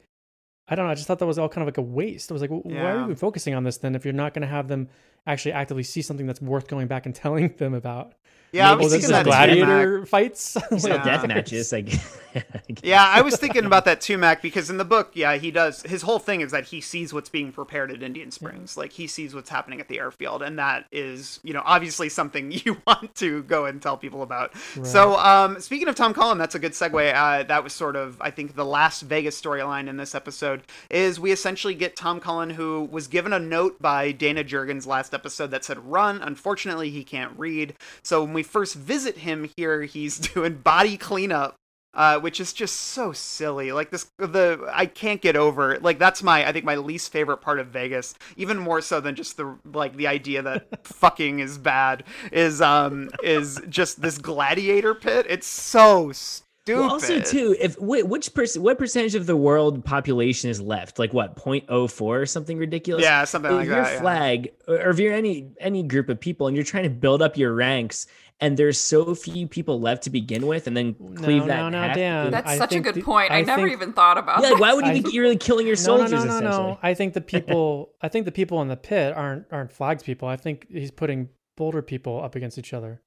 I don't know. I just thought that was all kind of like a waste. I was like, w why are we focusing on this then if you're not going to have them actually actively see something that's worth going back and telling them about? Yeah, I Maybe was Oh, this thinking is that gladiator fights. It's Like, not death Yeah. matches like Yeah, I was thinking about that too, Mac, because in the book, yeah, he does. His whole thing is that he sees what's being prepared at Indian Springs. Like, he sees what's happening at the airfield. And that is, you know, obviously something you want to go and tell people about. So, um, speaking of Tom Cullen, that's a good segue. Uh, that was sort of, I think, the last Vegas storyline in this episode is we essentially get Tom Cullen, who was given a note by Dana Jurgens last episode that said, run. Unfortunately, he can't read. So, when we first visit him here, he's doing body cleanup uh, which is just so silly. Like this, the I can't get over. Like that's my, I think my least favorite part of Vegas, even more so than just the like the idea that fucking is bad. Is um is just this gladiator pit. It's so stupid. Well, also too, if wait, which person, what percentage of the world population is left? Like what, 0.04 or something ridiculous? Yeah, something if like your that. yeah. Your flag, or if you're any any group of people, and you're trying to build up your ranks, and there's so few people left to begin with, and then cleave No, that no, no, half, Dan. That's I such a good the- point. I, I never think- even thought about yeah, that. why would you I- think you're really killing your soldiers? no, no, no, essentially? no. I think the people. I think the people in the pit aren't aren't flagg's people. I think he's putting Boulder people up against each other.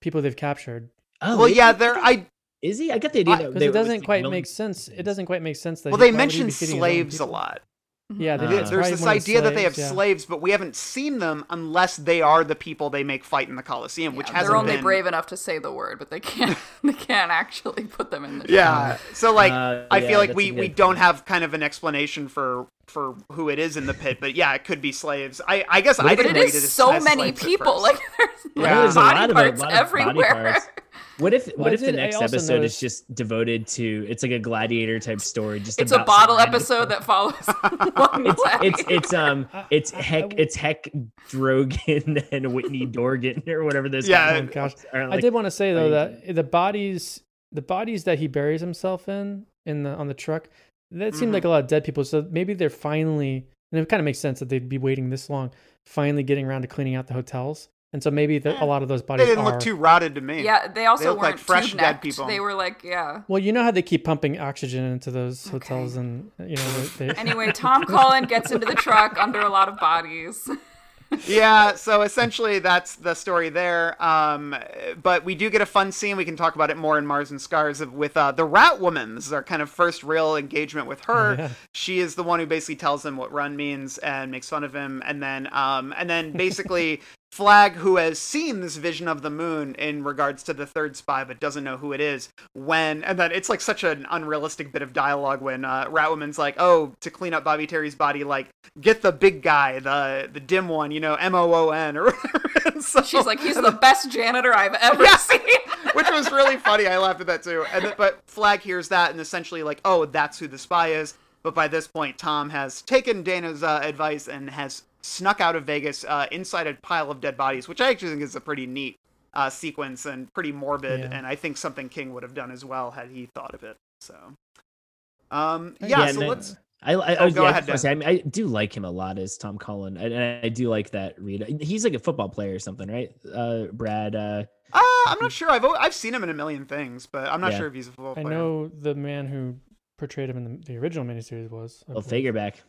People they've captured. Oh, Well, yeah, he? there. I is he? I got the idea I- that Because they it doesn't like, quite make sense. It doesn't quite make sense that. well, he- they why would he be mentioned hitting his own slaves a lot. Yeah, they Uh. There's this one of the idea that they have slaves, yeah. slaves, but we haven't seen them unless they are the people they make fight in the Coliseum, which Yeah, hasn't they're only been. brave enough to say the word, but they can't. they can't actually put them in the. show. Yeah. So like Uh, I yeah, feel like we we good don't have kind of an explanation for for who it is in the pit, but yeah, it could be slaves. I I guess I if But didn't it read is it so as many people. Like there's, Yeah. there's There's a body lot of a parts lot of body everywhere. Parts. What if Well, what I if the did- I next episode noticed- is just devoted to it's like a gladiator type story just It's a bottle episode that follows it's, it's it's um it's I- I heck w- it's heck Drogan and Whitney Dorgan or whatever this Yeah. Oh gosh, are, I did want to say though that the bodies, the bodies that he buries himself in, in the on the truck, that seemed Mm-hmm. like a lot of dead people. So maybe they're finally, and it kind of makes sense that they'd be waiting this long, finally getting around to cleaning out the hotels. And so maybe the, a lot of those bodies They bodies didn't are. look too rotted to me. yeah, they also look like weren't fresh tube dead people. They were like, yeah. well, you know how they keep pumping oxygen into those Okay. hotels, and you know they. they Anyway, Tom Cullen gets into the truck under a lot of bodies. yeah so essentially that's the story there um but we do get a fun scene we can talk about it more in mars and scars of, with uh the rat woman this is our kind of first real engagement with her Yeah. she is the one who basically tells him what run means and makes fun of him and then um and then basically Flagg, who has seen this vision of the moon in regards to the third spy, but doesn't know who it is, when and then it's like such an unrealistic bit of dialogue when uh, Ratwoman's like, "Oh, to clean up Bobby Terry's body, like get the big guy, the the dim one, you know, M O O N." Or so- She's like, he's the best janitor I've ever Yeah. seen. which was really funny. I laughed at that too. And th- but Flagg hears that and essentially like, oh, that's who the spy is. But by this point, Tom has taken Dana's uh, advice and has snuck out of Vegas uh, inside a pile of dead bodies, which I actually think is a pretty neat uh, sequence and pretty morbid, Yeah. and I think something King would have done as well had he thought of it. So, um, Yeah, yeah. so let's. I, I, Oh, I, go yeah, ahead, was gonna say, I, mean, I do like him a lot as Tom Cullen, and and I do like that read. He's like a football player or something, right? Uh, Brad. Uh, Uh, I'm not sure. I've I've seen him in a million things, but I'm not Yeah. sure if he's a football player. I know the man who portrayed him in the, the original miniseries was. I well, believe. Fagerbakke, yeah, f-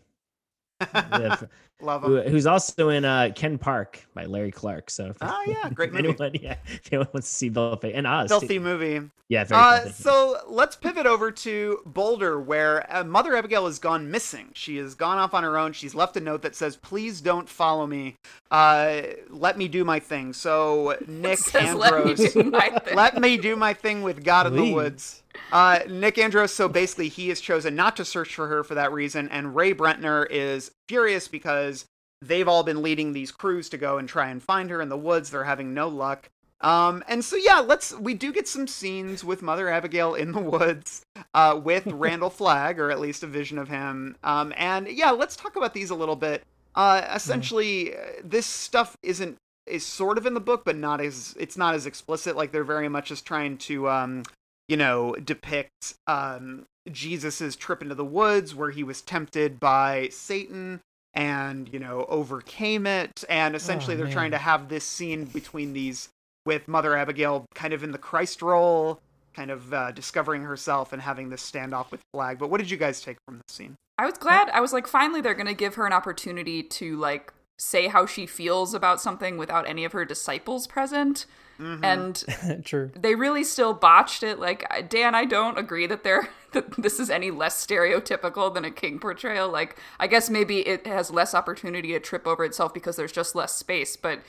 Love who, him. who's also in uh, Ken Park by Larry Clark. So, if- Ah, yeah, great if movie. anyone, yeah, if anyone wants to see Bill Fager and Oz, too. Filthy movie. yeah, very Uh, so let's pivot over to Boulder, where uh, Mother Abigail has gone missing. She has gone off on her own. She's left a note that says, "Please don't follow me. Uh, let me do my thing." So Nick says, "Let me do my thing." let me do my thing with God in the woods. Uh, Nick Andros. So basically, he has chosen not to search for her for that reason, and Ray Brentner is furious because they've all been leading these crews to go and try and find her in the woods. They're having no luck. Um, and so yeah, let's we do get some scenes with Mother Abigail in the woods, uh, with Randall Flagg, or at least a vision of him. Um, and yeah, let's talk about these a little bit. Uh, essentially, uh, this stuff isn't is sort of in the book, but not as it's not as explicit. Like they're very much just trying to, um, you know, depict um, Jesus's trip into the woods where he was tempted by Satan and you know overcame it and essentially Oh, they're man. trying to have this scene between these with mother abigail kind of in the christ role kind of uh, discovering herself and having this standoff with flag but what did you guys take from this scene I was glad. I was like, finally, they're gonna give her an opportunity to like say how she feels about something without any of her disciples present. Mm-hmm. And True. they really still botched it. Like Dan, I don't agree that they're that this is any less stereotypical than a king portrayal. Like I guess maybe it has less opportunity to trip over itself because there's just less space, but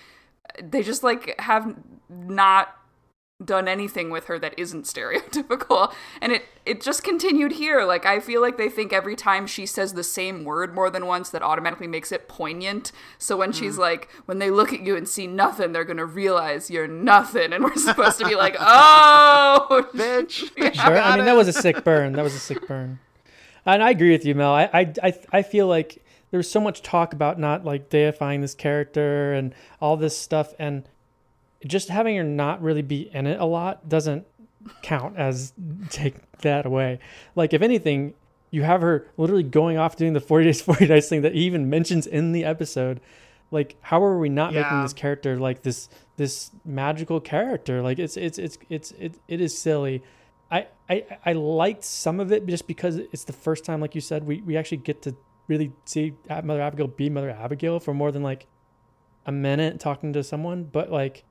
they just like have not done anything with her that isn't stereotypical and it it just continued here like i feel like they think every time she says the same word more than once that automatically makes it poignant so when hmm. she's like when they look at you and see nothing they're gonna realize you're nothing and we're supposed to be like oh bitch Sure. I mean, that was a sick burn. That was a sick burn. And I agree with you, Mel. I, I, I, I feel like there was so much talk about not like deifying this character and all this stuff, and just having her not really be in it a lot doesn't count as take that away. Like, if anything, you have her literally going off doing the 40 days, 40 nights thing that he even mentions in the episode. Like, how are we not making this character like this this magical character? Like, it's it's it's it's it, it is silly. I, I I liked some of it just because it's the first time, like you said, we, we actually get to really see Mother Abigail be Mother Abigail for more than like a minute talking to someone. But like,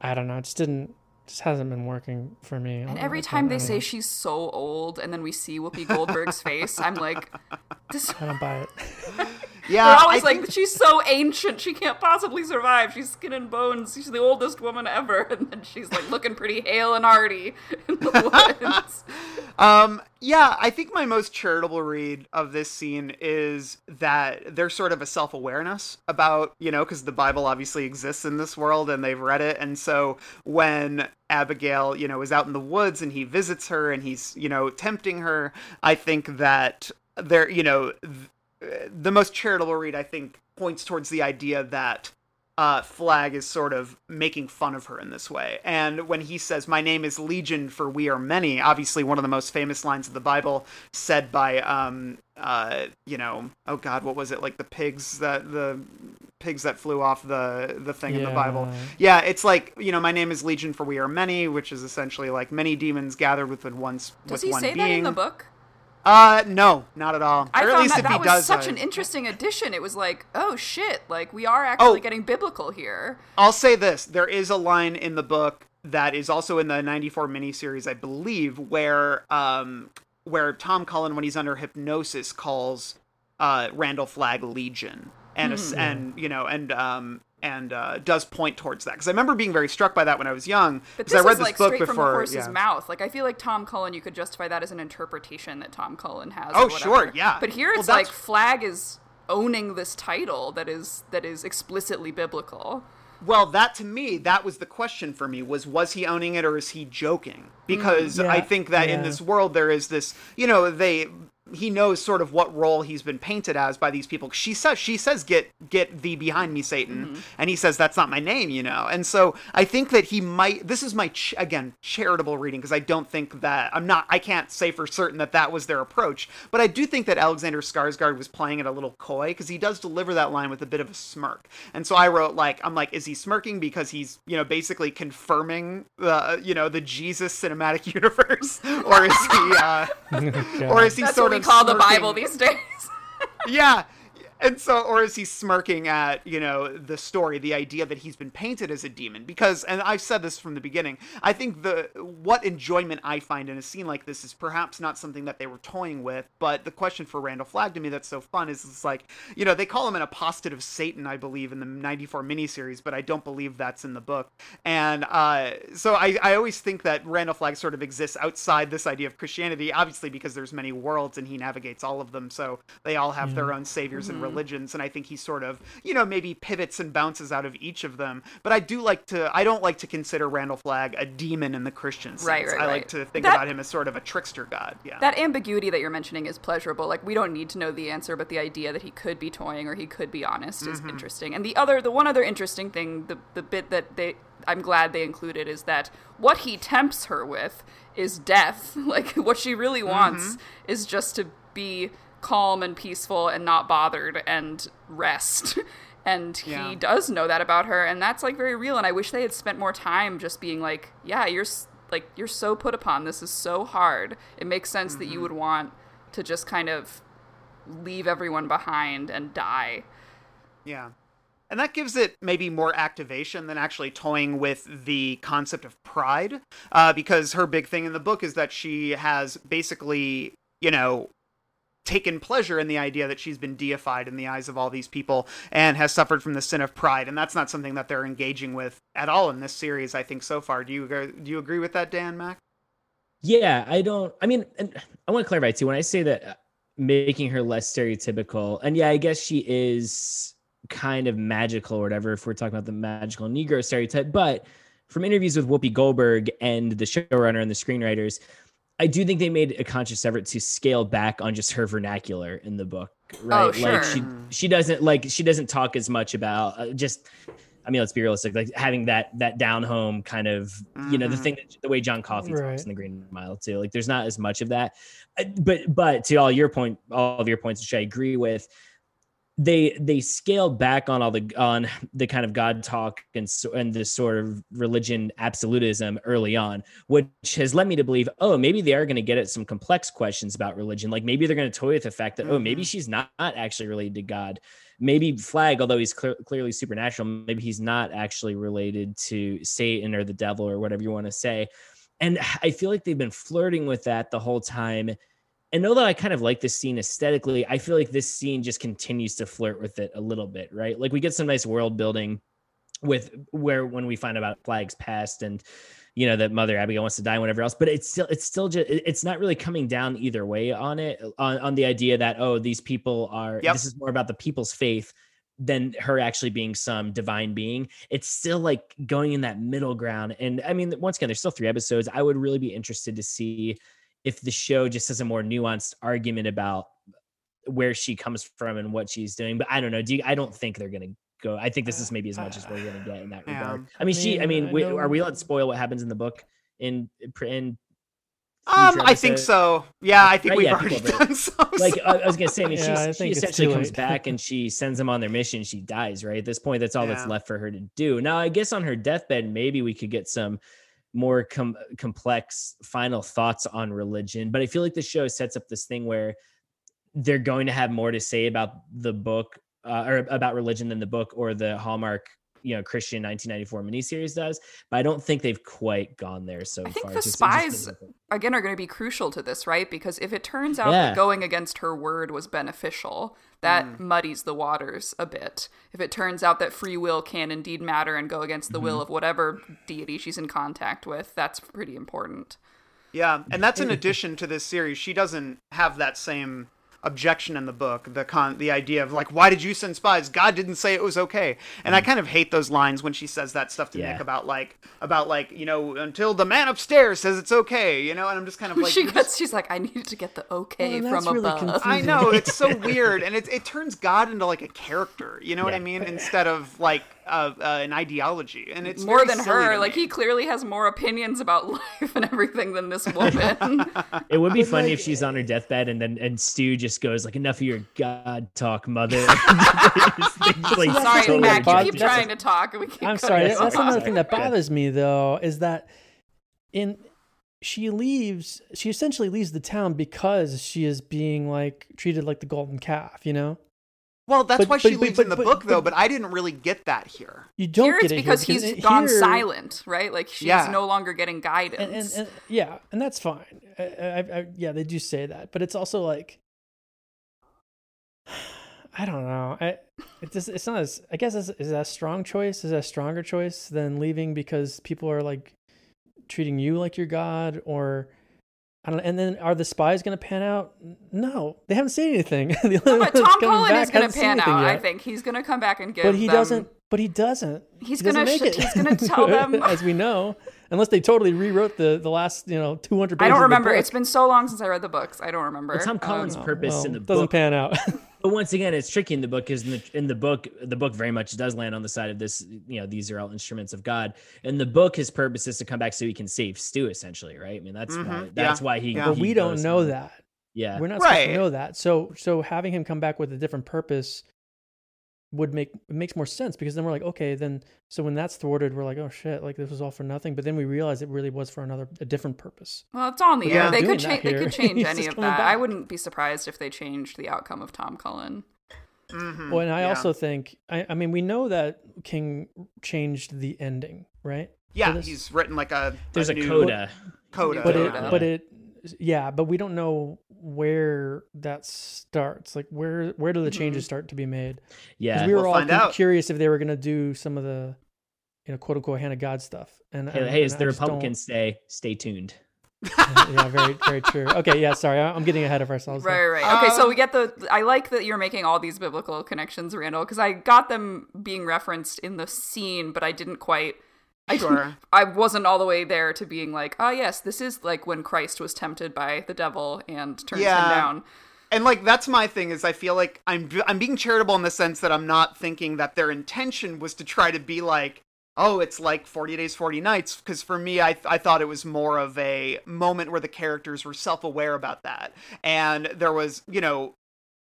I don't know, it just didn't, just hasn't been working for me. and every time they say she's so old and then we see whoopi goldberg's face i'm like this I don't buy it. yeah They're always I like, think- she's so ancient, she can't possibly survive. She's skin and bones. She's the oldest woman ever. And then she's like looking pretty hale and hearty in the woods. Um, yeah, I think my most charitable read of this scene is that there's sort of a self awareness about, you know, because the Bible obviously exists in this world and they've read it. And so when Abigail, you know, is out in the woods and he visits her and he's, you know, tempting her, I think that there, you know, the most charitable read, I think, points towards the idea that uh, Flagg is sort of making fun of her in this way. And when he says, My name is Legion, for we are many, obviously one of the most famous lines of the Bible said by, um, uh, you know, oh God, what was it? Like the pigs that, the pigs that flew off the, the thing in the Bible. Yeah. Yeah, it's like, you know, my name is Legion, for we are many, which is essentially like many demons gathered within one, s- Does with he one say being. that in the book? Uh, no, not at all. I or at least that if he that was does, such I- an interesting addition. It was like, oh shit, like we are actually Oh. getting biblical here. I'll say this: there is a line in the book that is also in the '94 miniseries, I believe, where um, where Tom Cullen, when he's under hypnosis, calls uh, Randall Flagg Legion, and es- and you know, and um, and uh, does point towards that because I remember being very struck by that when I was young But because this I read is this like book straight before. from the horse's yeah. mouth. Like I feel like Tom Cullen, you could justify that as an interpretation that Tom Cullen has. Oh, or sure, yeah. But here Well, it's like that's- Flagg is owning this title that is that is explicitly biblical. Well, that to me, that was the question for me was was he owning it or is he joking? Because Yeah, I think that in this world there is this, you know, they he knows sort of what role he's been painted as by these people. She says she says get get thee behind me Satan and he says that's not my name, you know. And so I think that he might this is my ch- again charitable reading because I don't think that I'm not I can't say for certain that that was their approach, but I do think that Alexander Skarsgård was playing it a little coy because he does deliver that line with a bit of a smirk. And so I wrote like I'm like is he smirking because he's, you know, basically confirming the you know, the Jesus cinematic universe or is he uh or is he That's sort what we call the Bible these days. yeah and so or is he smirking at you know the story the idea that he's been painted as a demon? Because and i've said this from the beginning i think the what enjoyment i find in a scene like this is perhaps not something that they were toying with but the question for randall flagg to me that's so fun is it's like you know they call him an apostate of satan i believe in the 94 miniseries but i don't believe that's in the book. And uh, so I, I always think that randall flagg sort of exists outside this idea of christianity obviously because there's many worlds and he navigates all of them so they all have their own saviors and Mm-hmm. religions and i think he sort of you know maybe pivots and bounces out of each of them. But i do like to i don't like to consider randall flagg a demon in the christian sense. Right, right, i like to think That- about him as sort of a trickster god yeah. That ambiguity that you're mentioning is pleasurable. Like we don't need to know the answer, but the idea that he could be toying or he could be honest is mm-hmm. interesting. And the other, the one other interesting thing, the the bit that they, I'm glad they included is that what he tempts her with is death. Like what she really wants mm-hmm. is just to be calm and peaceful and not bothered and rest. And he Yeah. does know that about her, and that's like very real. And I wish they had spent more time just being like, "Yeah, you're like you're so put upon. This is so hard. It makes sense that you would want to just kind of leave everyone behind and die." Yeah. And that gives it maybe more activation than actually toying with the concept of pride. Uh, because her big thing in the book is that she has basically, you know, taken pleasure in the idea that she's been deified in the eyes of all these people and has suffered from the sin of pride. And that's not something that they're engaging with at all in this series, I think, so far. Do you do you agree with that, Dan Mac? Yeah, I don't. I mean, I want to clarify too. When I say that, uh, making her less stereotypical, and yeah, I guess she is kind of magical or whatever. If we're talking about the magical Negro stereotype, but from interviews with Whoopi Goldberg and the showrunner and the screenwriters, I do think they made a conscious effort to scale back on just her vernacular in the book. Right, Oh, like she she doesn't like she doesn't talk as much about uh, just. I mean, let's be realistic. Like having that that down home kind of, you know, the thing that the way John Coffey Right. talks in the Green Mile too. Like there's not as much of that. Uh, But but to all your point, all of your points, which I agree with, they they scaled back on all the on the kind of God talk and so, and this sort of religion absolutism early on, which has led me to believe, oh, maybe they are going to get at some complex questions about religion. Like maybe they're going to toy with the fact that oh, maybe Mhm. she's not actually related to God. Maybe Flagg, although he's clear, clearly supernatural, maybe he's not actually related to Satan or the devil or whatever you want to say. And I feel like they've been flirting with that the whole time. And although I kind of like this scene aesthetically, I feel like this scene just continues to flirt with it a little bit, right? Like we get some nice world building with where when we find about Flagg's past and you know that Mother Abigail wants to die, and whatever else. But it's still it's still just it's not really coming down either way on it on on the idea that oh these people are Yep. this is more about the people's faith than her actually being some divine being. It's still like going in that middle ground. And I mean, once again, there's still three episodes. I would really be interested to see if the show just has a more nuanced argument about where she comes from and what she's doing. But I don't know. Do you, I don't think they're gonna go. I think this is maybe as much as we're gonna get in that Yeah. regard. I mean, she. I mean, mean, I we, are we allowed to spoil what happens in the book in in? Um, I think so. Yeah, I think Right, we've yeah, already people done so. like I, I was gonna say, I mean, Yeah, I she essentially comes back and she sends them on their mission. She dies, right? At this point, that's all that's left for her to do. Now, I guess on her deathbed, maybe we could get some more com- complex final thoughts on religion. But I feel like the show sets up this thing where they're going to have more to say about the book uh, or about religion than the book or the Hallmark, you know, Christian 1994 miniseries does. But I don't think they've quite gone there so I think far. the Just- just spies because again are going to be crucial to this, right? Because if it turns out Yeah. that going against her word was beneficial, that Mm. muddies the waters a bit. If it turns out that free will can indeed matter and go against the Mm-hmm. will of whatever deity she's in contact with, that's pretty important. Yeah, and that's in addition to this series. She doesn't have that same objection in the book. The con, the idea of like, why did you send spies? God didn't say it was okay. And I mm. kind of hate those lines when she says that stuff to Yeah. Nick about like about like you know until the man upstairs says it's okay. You know, and I'm just kind of like she gets, just- she's like, I needed to get the okay Well, from that's really above. confusing. I know it's so weird, and it it turns God into like a character. You know what I mean? Instead of like uh, uh, an ideology, and it's more than her. Like me. he clearly has more opinions about life and everything than this woman. It would be funny if she's on her deathbed and then and Stu just goes like, "Enough of your god talk, mother." Just, like, sorry, totally Mac. You keep trying to talk. and We keep I'm sorry. you That's off. another thing that bothers me though is that in she leaves she essentially leaves the town because she is being like treated like the golden calf, you know? Well, that's But- why she but- leaves but- in the but- book, though. but- But I didn't really get that here. You don't Here get it's it because here, he's it- gone here- silent, right? Like she's Yeah. no longer getting guidance. And, and, and yeah, and that's fine. I, I, I, yeah, they do say that, but it's also like I don't know. I it just it's not as I guess is, is that a strong choice? Is that a stronger choice than leaving because people are like treating you like your god or I don't. And then are the spies going to pan out? No, they haven't seen anything. No, but Tom Cullen is going to pan out. I think he's going to come back and give. But he them- doesn't. But he doesn't. He's He doesn't gonna make sh- it. he's gonna tell them- as we know, unless they totally rewrote the the last you know two hundred. I don't remember. It's been so long since I read the books. I don't remember. But Tom Um, Cullen's purpose in the doesn't book, pan out. but once again, it's tricky in the book because in the, in the book, the book very much does land on the side of this. You know, these are all instruments of God. In the book, his purpose is to come back so he can save Stu, essentially, right? I mean, that's why Mhm, that's yeah, why he. yeah. but he we don't know and- that. Yeah, We're not supposed to know that. So so having him come back with a different purpose would make it makes more sense because then we're like, okay, then so when that's thwarted, we're like, oh shit, like this was all for nothing. But then we realize it really was for another a different purpose. Well, it's on the Yeah. air. They Doing could change. They could change any of coming that. I wouldn't be surprised if they changed the outcome of Tom Cullen. Mhm, Well, and I yeah. also think I, I mean we know that King changed the ending, right? yeah, this- he's written like a there's a, new coda. coda. But it Yeah. but it yeah, but we don't know where that starts. Like where where do the changes start to be made? Yeah, we were We'll all out. curious if they were going to do some of the, you know, quote unquote hand of God stuff. And hey, and- hey, and as I the just Republicans say, stay tuned. yeah, very very true. Okay, yeah, sorry, I- I'm getting ahead of ourselves. there. Right, right. Okay, so Um, we get the. I like that you're making all these biblical connections, Randall, because I got them being referenced in the scene, but I didn't quite. I Sure. I wasn't all the way there to being like, oh yes, this is like when Christ was tempted by the devil and turns Yeah. him down. and like that's my thing is I feel like I'm I'm being charitable in the sense that I'm not thinking that their intention was to try to be like oh it's like 40 days 40 nights because for me I I thought it was more of a moment where the characters were self-aware about that and there was you know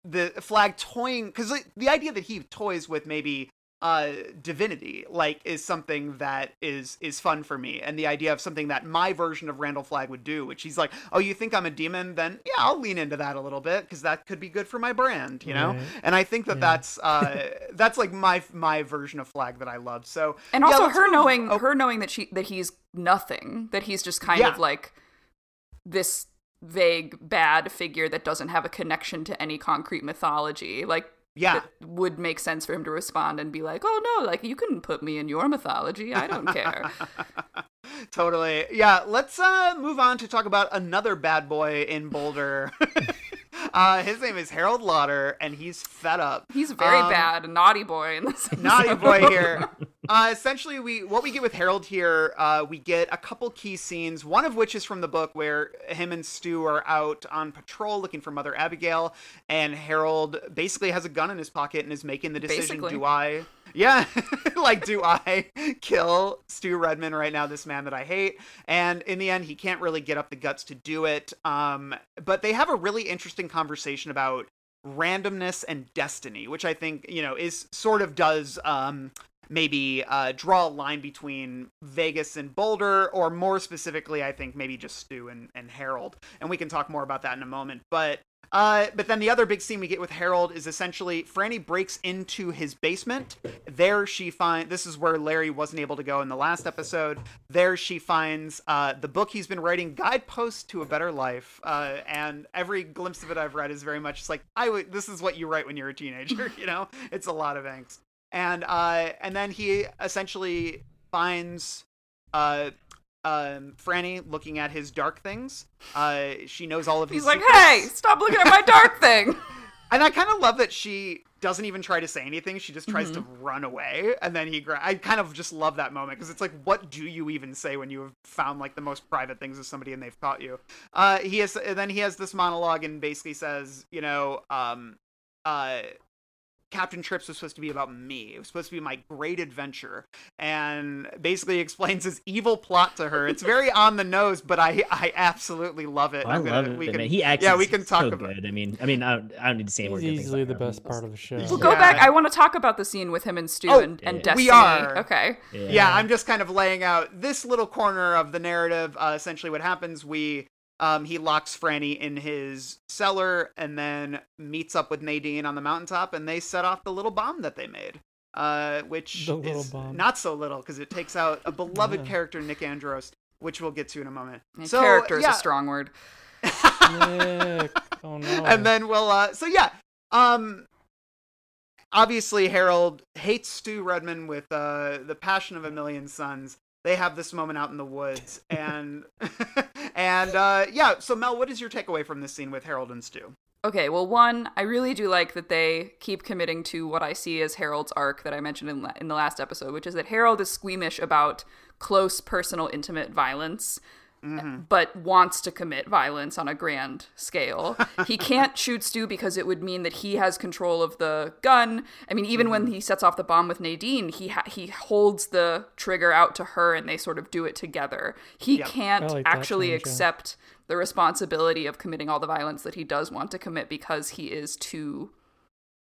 the flagg toying because the idea that he toys with maybe uh divinity like is something that is is fun for me and the idea of something that my version of randall flagg would do which he's like oh you think i'm a demon then yeah i'll lean into that a little bit because that could be good for my brand you know Right. and i think that Yeah. that's uh that's like my my version of flagg that i love so And yeah, also let's her move- knowing oh, her knowing that she that he's nothing, that he's just kind Yeah. of like this vague bad figure that doesn't have a connection to any concrete mythology. Like yeah it would make sense for him to respond and be like, "Oh no, like you couldn't put me in your mythology. I don't care." totally yeah let's uh move on to talk about another bad boy in boulder uh his name is harold lauder and he's fed up He's very Um, bad, naughty boy in this. naughty boy here. Uh, essentially, we what we get with Harold here, uh, we get a couple key scenes. One of which is from the book, where him and Stu are out on patrol looking for Mother Abigail, and Harold basically has a gun in his pocket and is making the decision: Basically. Do I? Yeah, like do I kill Stu Redman right now? This man that I hate. And in the end, he can't really get up the guts to do it. Um, but they have a really interesting conversation about randomness and destiny, which I think you know is sort of does um, maybe uh, draw a line between Vegas and Boulder, or more specifically, I think maybe just Stu and, and Harold. And we can talk more about that in a moment. But uh, but then the other big scene we get with Harold is essentially Franny breaks into his basement. There she finds this is where Larry wasn't able to go in the last episode. There she finds uh, the book he's been writing, Guidepost to a Better Life. Uh, and every glimpse of it I've read is very much like I would. This is what you write when you're a teenager. You know, it's a lot of angst. And uh, and then he essentially finds uh, um, Franny looking at his dark things. Uh, she knows all of his. He's like, secrets. hey, stop looking at my dark thing. And I kind of love that she doesn't even try to say anything. She just tries to Mm-hmm. run away, and then he. Gra- I kind of just love that moment because it's like, what do you even say when you have found like the most private things of somebody and they've caught you? Uh, he has. And then he has this monologue and basically says, you know, um, uh. Captain Trips was supposed to be about me. It was supposed to be my great adventure, and basically explains his evil plot to her. It's very on the nose, but I I absolutely love it. I I'm love gonna- it, we man. can- He acts yeah, we can talk so about. good. I mean, I mean, I don't, I don't need to say more He's easily about the him. best part of the show. Well, go Yeah. back. I want to talk about the scene with him and Stu Oh, and, and yeah. Destiny. We are. Okay. Yeah. yeah i'm just kind of laying out this little corner of the narrative uh, essentially what happens we um, he locks franny in his cellar and then meets up with nadine on the mountaintop and they set off the little bomb that they made uh, which The is bomb. not so little because it takes out a beloved Yeah. character nick andros which we'll get to in a moment And so character is yeah. a strong word. Nick. Oh no. and then we'll uh so yeah um obviously harold hates stu redman with uh the passion of a million suns they have this moment out in the woods and and uh yeah so mel what is your takeaway from this scene with harold and stu? Okay, well, one, I really do like that they keep committing to what I see as Harold's arc that I mentioned in, in the last episode, which is that Harold is squeamish about close, personal, intimate violence, but wants to commit violence on a grand scale. he can't shoot Stu because it would mean that he has control of the gun. I mean, even when he sets off the bomb with Nadine, he ha- he holds the trigger out to her, and they sort of do it together. He Yeah. can't like actually change, yeah. accept the responsibility of committing all the violence that he does want to commit because he is too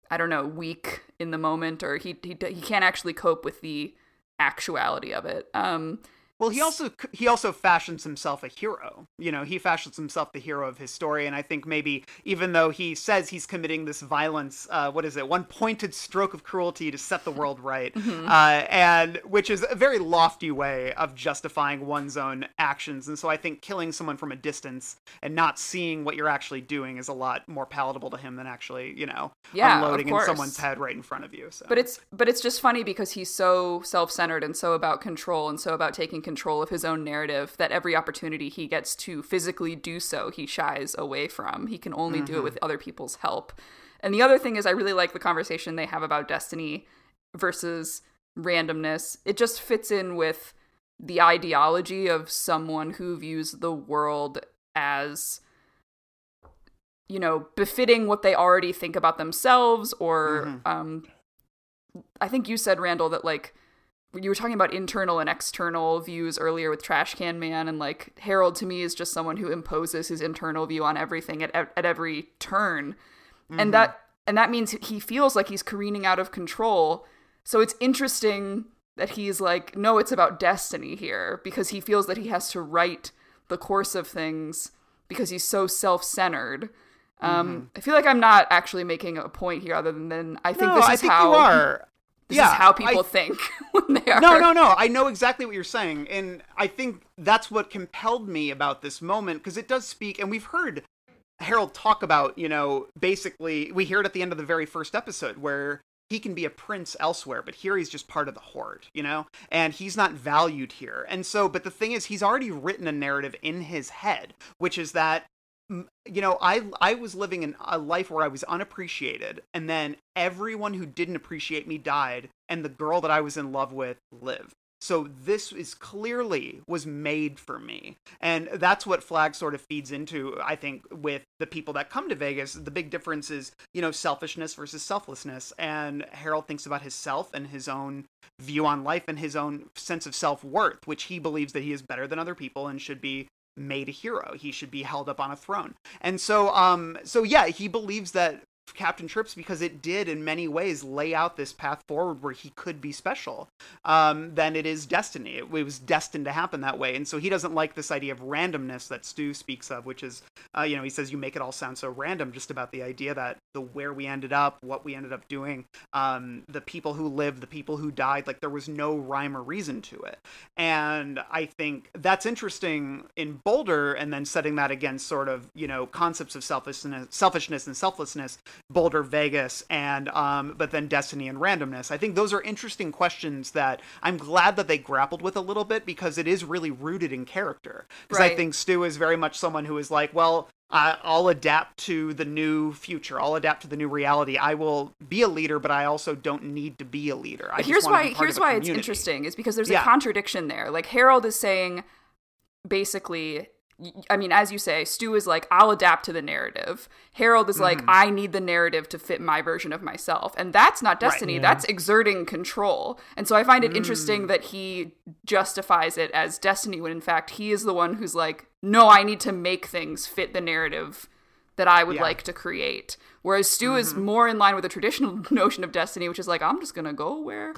I don't know, weak in the moment or he he he can't actually cope with the actuality of it. Um well he also he also fashions himself a hero. You know he fashions himself the hero of his story and i think maybe even though he says he's committing this violence uh, what is it? One pointed stroke of cruelty to set the world right uh, and which is a very lofty way of justifying one's own actions and so i think killing someone from a distance and not seeing what you're actually doing is a lot more palatable to him than actually you know Yeah, unloading in someone's head right in front of you so. But it's but it's just funny because he's so self-centered and so about control and so about taking control of his own narrative that every opportunity he gets to physically do so he shies away from. He can only do it with other people's help. And the other thing is i really like the conversation they have about destiny versus randomness. It just fits in with the ideology of someone who views the world as you know befitting what they already think about themselves or um i think you said randall that like you were talking about internal and external views earlier with trash can man and like harold to me is just someone who imposes his internal view on everything at, at every turn. And that and that means he feels like he's careening out of control. So it's interesting that he's like no it's about destiny here because he feels that he has to write the course of things because he's so self-centered. Um, I feel like I'm not actually making a point here, other than, than I think no, this is I think how you are. This yeah, is how people I- think when they are. No, no, no. I know exactly what you're saying. And I think that's what compelled me about this moment because it does speak, and we've heard Harold talk about, you know, basically, we hear it at the end of the very first episode where he can be a prince elsewhere, but here he's just part of the horde, you know? And he's not valued here. And so, but the thing is, he's already written a narrative in his head, which is that you know i i was living in a life where i was unappreciated and then everyone who didn't appreciate me died and the girl that i was in love with lived. So this is clearly was made for me and that's what flag sort of feeds into i think with the people that come to vegas the big difference is you know selfishness versus selflessness and harold thinks about his self and his own view on life and his own sense of self-worth which he believes that he is better than other people and should be made a hero. He should be held up on a throne. And so um so yeah, he believes that Captain Trips because it did in many ways lay out this path forward where he could be special. Um then it is destiny. It, was destined to happen that way. And so he doesn't like this idea of randomness that Stu speaks of, which is uh, you know, he says you make it all sound so random just about the idea that the where we ended up, what we ended up doing, um the people who lived, the people who died, like there was no rhyme or reason to it. And I think that's interesting in Boulder, and then setting that against sort of you know concepts of selfishness, selfishness and selflessness. Boulder Vegas and um but then Destiny and randomness. I think those are interesting questions that I'm glad that they grappled with a little bit because it is really rooted in character. Because I think Stu is very much someone who is like, well, I'll adapt to the new future. I'll adapt to the new reality. I will be a leader, but I also don't need to be a leader. I here's why here's why it's interesting is because there's Yeah. a contradiction there. Like Harold is saying basically I mean, as you say, Stu is like, I'll adapt to the narrative. Harold is Mm-hmm. like, I need the narrative to fit my version of myself. And that's not destiny, Yeah. that's exerting control. And so I find it Mm. interesting that he justifies it as destiny when in fact he is the one who's like, no, I need to make things fit the narrative that I would Yeah. like to create. Whereas Stu is more in line with the traditional notion of destiny, which is like, I'm just going to go where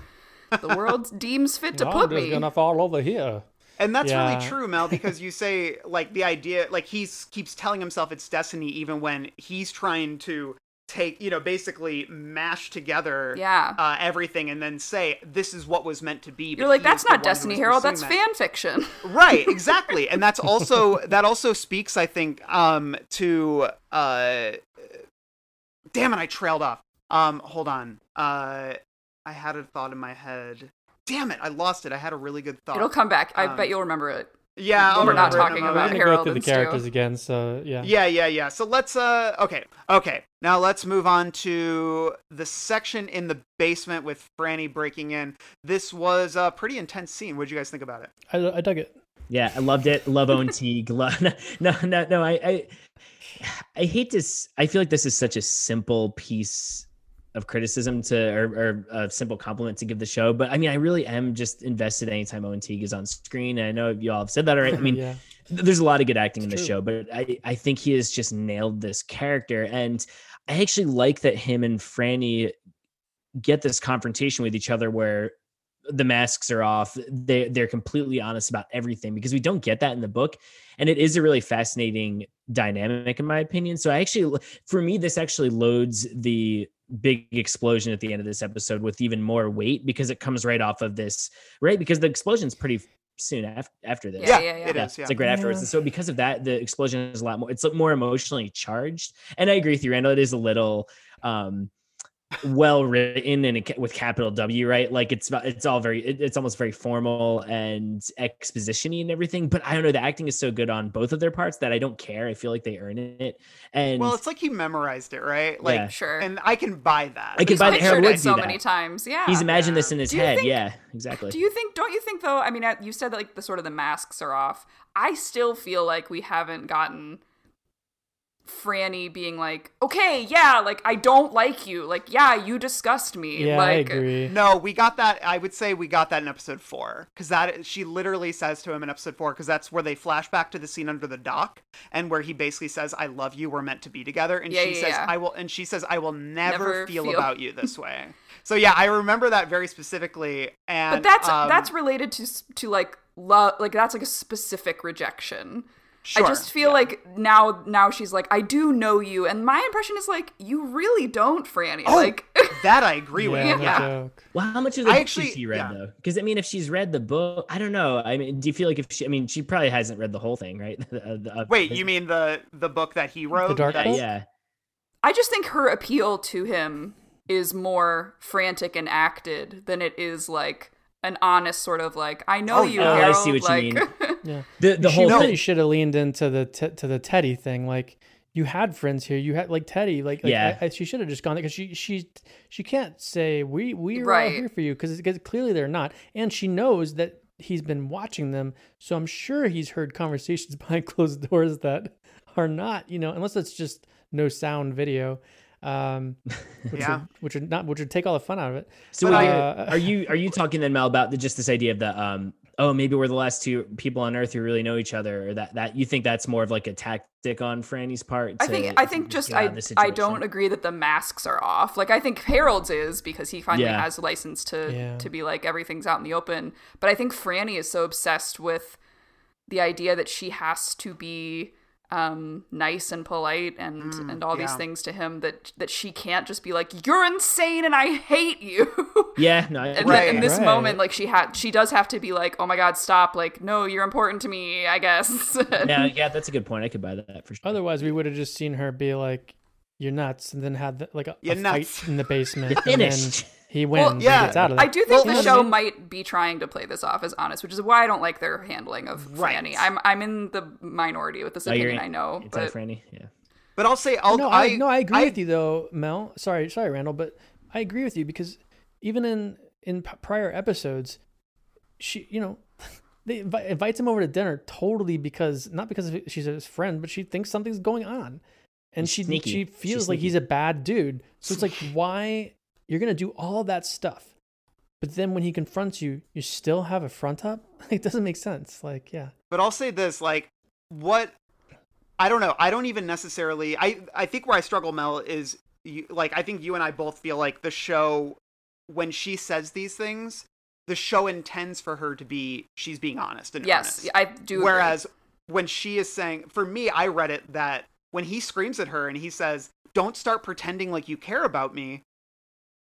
the world deems fit to I'm put just me. gonna fall over here. And that's Yeah. really true, Mel, because you say like the idea, like he's keeps telling himself it's destiny, even when he's trying to take, you know, basically mash together, Yeah. uh, everything, and then say this is what was meant to be. You're like, that's not destiny, is Harold. That's that." fan fiction. right exactly and that's also that also speaks i think um to uh damn it i trailed off um hold on uh i had a thought in my head damn it i lost it i had a really good thought It'll come back. I Um, bet you'll remember it. yeah when I'll we're not remember it talking moment. We're about gonna Harold go through the and Stu. characters again, so yeah. yeah yeah yeah so let's uh okay okay now let's move on to the section in the basement with franny breaking in this was a pretty intense scene what did you guys think about it I, I dug it. Yeah, I loved it. Love Owen Teague. Love, no, no, no. I, I, I hate this. I feel like this is such a simple piece of criticism to, or, or a simple compliment to give the show. But I mean, I really am just invested anytime Owen Teague is on screen. And I know you all have said that already. I mean, yeah. there's a lot of good acting in the show, but I, I think he has just nailed this character. And I actually like that him and Franny get this confrontation with each other where the masks are off. They they're completely honest about everything because we don't get that in the book. And it is a really fascinating dynamic in my opinion. So I actually for me, this actually loads the big explosion at the end of this episode with even more weight because it comes right off of this, right? Because the explosion's pretty soon after after this Yeah, yeah, yeah. it yeah, is, yeah. it's like right afterwards. Yeah. And so because of that, the explosion is a lot more. It's more emotionally charged. And I agree with you, Randall. It is a little um well written and with capital W, right? Like it's it's all very it- it's almost very formal and expositiony and everything. But I don't know, the acting is so good on both of their parts that I don't care. I feel like they earn it. And well it's like he memorized it right like Yeah. Sure. and i can buy that I can He's buy that pictured Harold would so do many times. Yeah. he's imagined this in his head. think- yeah, exactly. Do you think? Don't you think though? I mean, uh, you said that like the sort of the masks are off. I still feel like we haven't gotten Franny being like, okay, yeah, like I don't like you. Like, yeah, you disgust me. Yeah, like, I agree. No, we got that. I would say we got that in episode four because that she literally says to him in episode four because that's where they flash back to the scene under the dock and where he basically says, "I love you. We're meant to be together." And Yeah, she yeah, says, yeah. "I will." And she says, "I will never, Never feel, feel- about you this way." so yeah, I remember that very specifically. And But that's um, that's related to to like love. Like that's like a specific rejection. Sure, I just feel yeah. like now now she's like, I do know you, and my impression is like, you really don't, Franny. Oh, Like, that I agree Yeah, with. no Yeah. joke. Well, how much of the book actually- has she read yeah. though? Because I mean, if she's read the book, I don't know. I mean, do you feel like if she? I mean, she probably hasn't read the whole thing, right? The- the- uh, Wait, the- you mean the the book that he wrote? Dark that- Yeah, I just think her appeal to him is more frantic and acted than it is like an honest sort of like, I know Oh, you, yeah. Oh, I see what you like, mean. Yeah. the the she whole really thing. should have leaned into the te- to the Teddy thing. Like you had friends here, you had like Teddy. Like, like Yeah. I, I, she should have just gone there because she she she can't say we we are all Right. here for you because clearly they're not, and she knows that he's been watching them. So I'm sure he's heard conversations behind closed doors that are not you know unless it's just no sound video. Um, which Yeah. would, which would not which would take all the fun out of it. So But are, I- you, uh, are you are you talking then, Mel, about the, just this idea of the um oh maybe we're the last two people on Earth who really know each other, or that that you think that's more of like a tactic on Franny's part? I think I think just I I don't agree that the masks are off. Like I think Harold's is because he finally Yeah. has a license to Yeah. to be like everything's out in the open. But I think Franny is so obsessed with the idea that she has to be um nice and polite and and all these things to him that that she can't just be like you're insane and I hate you. Yeah, no, And Right. then in this Right. moment, like she had, she does have to be like, "Oh my God, stop!" Like, no, you're important to me. I guess. yeah, yeah, that's a good point. I could buy that for sure. Otherwise, we would have just seen her be like, you're nuts, and then had the, like a, a fight in the basement. You're and then finished. He wins. yeah, and gets out of I do think Well, the show might be trying to play this off as honest, which is why I don't like their handling of Right. Franny. I'm I'm in the minority with this Oh, you're opinion. I know, It's but Franny. Yeah. But I'll say I'll no, I, I, no, I agree I- with you though, Mel. Sorry, sorry, Randall, but I agree with you because even in in p- prior episodes, she, you know, they invi- invites him over to dinner totally because not because of- she's his friend, but she thinks something's going on, and He's she sneaky. she She's feels like he's a bad dude. So it's like, why you're gonna do all that stuff, but then when he confronts you, you still have a front up? It doesn't make sense. Like, yeah. But I'll say this, like, what I don't know. I don't even necessarily. I I think where I struggle, Mel, is you, like I think you and I both feel like the show when she says these things, the show intends for her to be she's being honest and yes, earnest. I do. agree. Whereas when she is saying, for me, I read it that when he screams at her and he says, "Don't start pretending like you care about me,"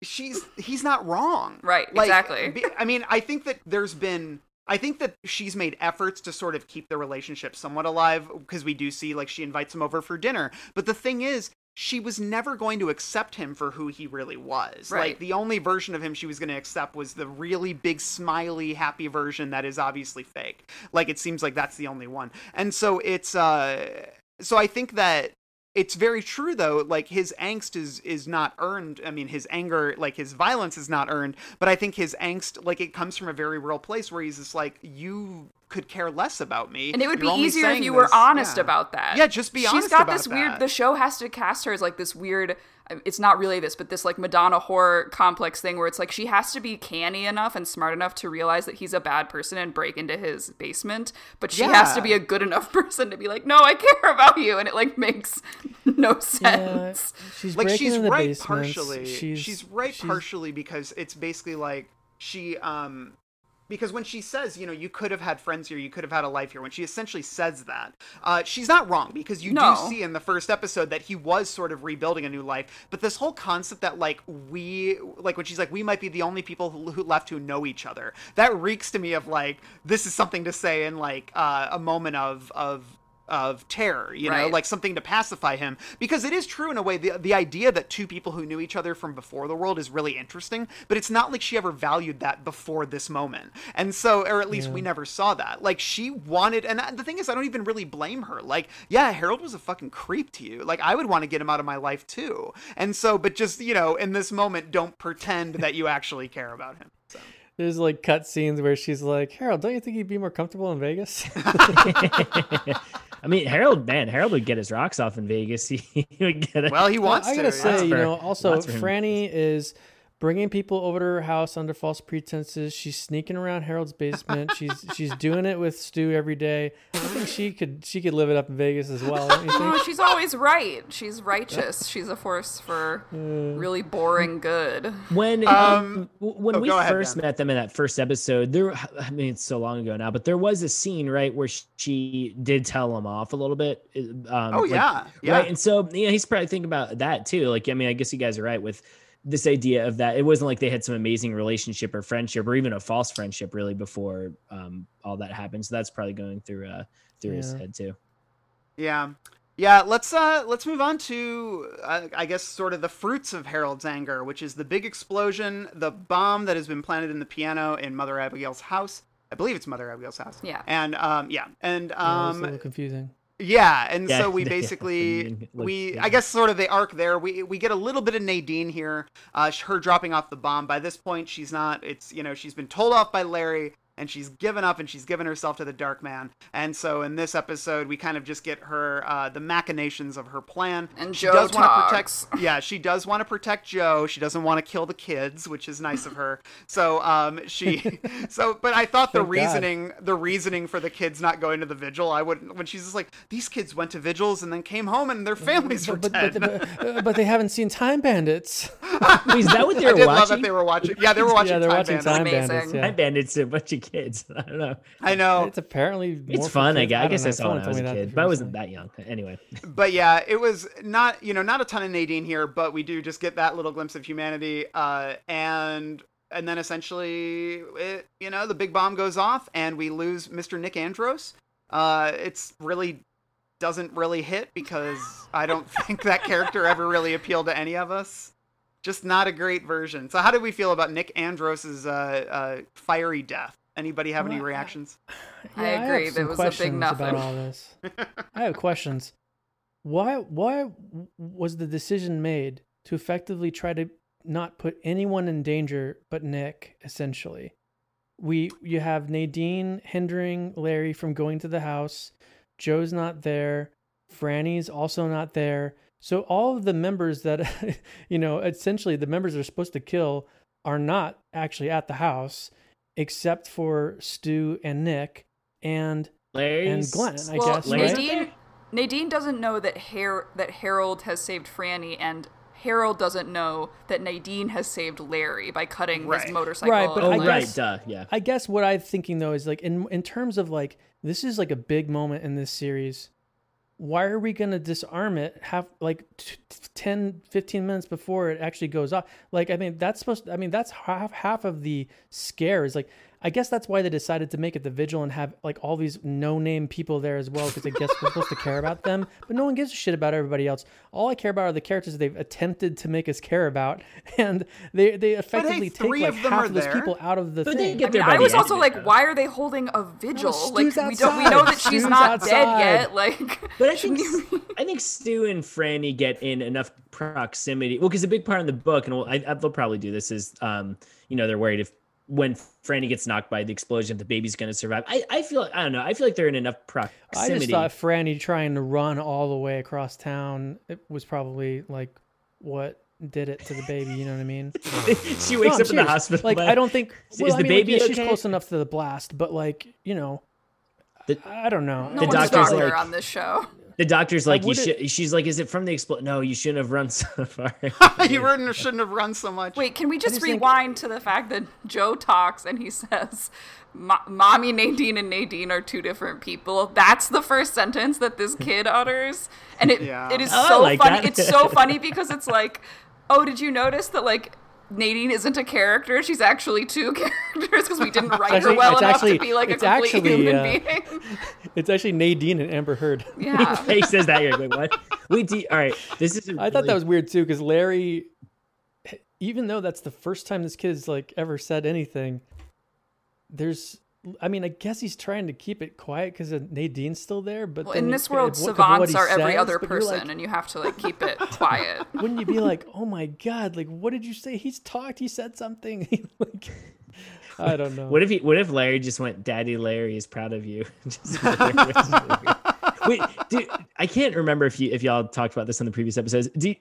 she's he's not wrong. Right, Like, exactly. I mean, I think that there's been. I think that she's made efforts to sort of keep the relationship somewhat alive because we do see like she invites him over for dinner. But the thing is, she was never going to accept him for who he really was. Right. Like the only version of him she was going to accept was the really big smiley happy version that is obviously fake. Like it seems like that's the only one. And so it's uh so I think that it's very true though like his angst is is not earned i mean his anger like his violence is not earned but i think his angst like it comes from a very real place where he's just like you could care less about me and it would You're be easier if you were honest yeah. about that. Yeah, just be She's honest got this weird. The show has to cast her as like this weird. It's not really this, but this like Madonna whore complex thing where it's like she has to be canny enough and smart enough to realize that he's a bad person and break into his basement, but she has to be a good enough person to be like, no, I care about you, and it like makes no Yeah, sense. she's like breaking she's in the right basements. partially she's, She's right she's- partially because it's basically like she um because when she says you know you could have had friends here you could have had a life here when she essentially says that uh, she's not wrong because you No. do see in the first episode that he was sort of rebuilding a new life but this whole concept that like we like when she's like we might be the only people who, who left who know each other that reeks to me of like this is something to say in like uh, a moment of of of terror, you know, Right. like something to pacify him. Because it is true in a way, the, the idea that two people who knew each other from before the world is really interesting, but it's not like she ever valued that before this moment. And so, or at least we never saw that. Like, she wanted, and the thing is, I don't even really blame her. Like, yeah, Harold was a fucking creep to you. Like, I would want to get him out of my life too. And so, but just, you know, in this moment, don't pretend that you actually care about him. So. There's like cut scenes where she's like, Harold, don't you think you'd be more comfortable in Vegas? I mean, Harold, man, Harold would get his rocks off in Vegas. He, he would get it. Well, he wants I to. gotta yeah. say, you know, also lots for. Franny is bringing people over to her house under false pretenses. She's sneaking around Harold's basement. she's she's doing it with Stu every day. I think she could she could live it up in Vegas as well. Don't No, she's always right. She's righteous. She's a force for really boring good. when Um, um, when oh, we go ahead, first Ben. met them in that first episode there i mean it's so long ago now but there was a scene right where she did tell him off a little bit um, Oh, like- yeah. Yeah. right and so yeah, he's probably thinking about that too like i mean i guess you guys are right with this idea of that it wasn't like they had some amazing relationship or friendship or even a false friendship really before um, all that happened so that's probably going through uh through his head too Yeah. Yeah, let's uh let's move on to uh, I guess sort of the fruits of Harold's anger, which is the big explosion, the bomb that has been planted in the piano in Mother Abigail's house. I believe it's Mother Abigail's house. Yeah. And um yeah, and Yeah, a um little confusing. Yeah, and Yeah, so we basically like, we yeah. I guess sort of the arc there. We we get a little bit of Nadine here, uh, her dropping off the bomb. By this point, she's not. It's you know she's been told off by Larry, and she's given up, and she's given herself to the Dark Man. And so in this episode, we kind of just get her uh, the machinations of her plan. And she Joe does wanna talks. protect. Yeah, she does want to protect Joe. She doesn't want to kill the kids, which is nice of her. So um she so but I thought the Thank God. reasoning the reasoning for the kids not going to the vigil, I would when she's just like these kids went to vigils and then came home and their families were But, dead. but, but, but they haven't seen Time Bandits. Wait, is that what I they're did love that they were watching. Yeah, they were watching. yeah, they're Time watching Bandits. Time Amazing. Bandits. Yeah. I bandits a bunch of kids. I don't know. I know. It's apparently It's more for fun. I guess I, don't guess know. I saw when I was a kid, but I wasn't that young. Anyway, but yeah, it was not you know not a ton of Nadine here, but we do just get that little glimpse of humanity, uh, and and then essentially, it, you know, the big bomb goes off, and we lose Mr. Nick Andros. Uh, it's really doesn't really hit because I don't think that character ever really appealed to any of us. Just not a great version. So how did we feel about Nick Andros's uh, uh, fiery death? Anybody have any Well, I- reactions? I Yeah, agree, have there some was a big questions nothing. about all this. I have questions. Why why was the decision made to effectively try to not put anyone in danger but Nick essentially? We you have Nadine hindering Larry from going to the house. Joe's not there. Franny's also not there. So all of the members that you know, essentially the members they're supposed to kill are not actually at the house except for Stu and Nick and Larry's and Glenn, I well, guess. Larry's right? Nadine Nadine doesn't know that Har- that Harold has saved Franny, and Harold doesn't know that Nadine has saved Larry by cutting Right. his motorcycle. Right, but Oh, I right, guess- duh, yeah. I guess what I'm thinking though is like in in terms of like this is like a big moment in this series. Why are we going to disarm it half like t- t- 10 15 minutes before it actually goes off? Like I mean that's supposed I mean that's half half of the scare is like I guess that's why they decided to make it the vigil and have like all these no-name people there as well because I guess we're supposed to care about them, but no one gives a shit about everybody else. All I care about are the characters they've attempted to make us care about, and they they effectively take three like of half of those there. people out of the But they thing. get I mean, I was also like, though. why are they holding a vigil? Stu's like we don't we know that she's Stu's not dead yet. Like, But I think I think Stu and Franny get in enough proximity. Well, because a big part in the book, and we'll, I, I, they'll probably do this, is um, you know, they're worried if when Franny gets knocked by the explosion, the baby's going to survive. I, I feel I don't know. I feel like they're in enough proximity. I just thought Franny trying to run all the way across town it was probably like what did it to the baby. You know what I mean? she wakes I'm up in the hospital. Like. I don't think Is well, I the mean, like, baby yeah, she's okay? close enough to the blast, but like you know, The- I don't know. no The one's doctor's stronger like- on this show. The doctor's like, you wouldn't- should. She's like, is it from the explosion? No, you shouldn't have run so far. you wouldn't, shouldn't have run so much. Wait, can we just, just think- rewind to the fact that Joe talks and he says, "Mo- "Mommy Nadine and Nadine are two different people." That's the first sentence that this kid utters, and it Yeah. it is Oh, so like funny. that. It's so funny because it's like, oh, did you notice that like. Nadine isn't a character; she's actually two characters because we didn't write her well it's enough actually- to be like a it's complete actually, human uh, being. It's actually Nadine and Amber Heard. Yeah, he says that. You're like, what? Wait, do you- all right. This is. I thought that was weird too because Larry, even though that's the first time this kid's like ever said anything, there's. I mean, I guess he's trying to keep it quiet because uh, Nadine's still there. But well, in you- this world, of what- of what savants he are every says, other person, like, and you have to like keep it quiet. wouldn't you be like, oh my god, like what did you say? He's talked. He said something. like, I don't know. What if he? What if Larry just went, "Daddy Larry is proud of you"? Wait, dude, I can't remember if you if y'all talked about this on the previous episodes. Do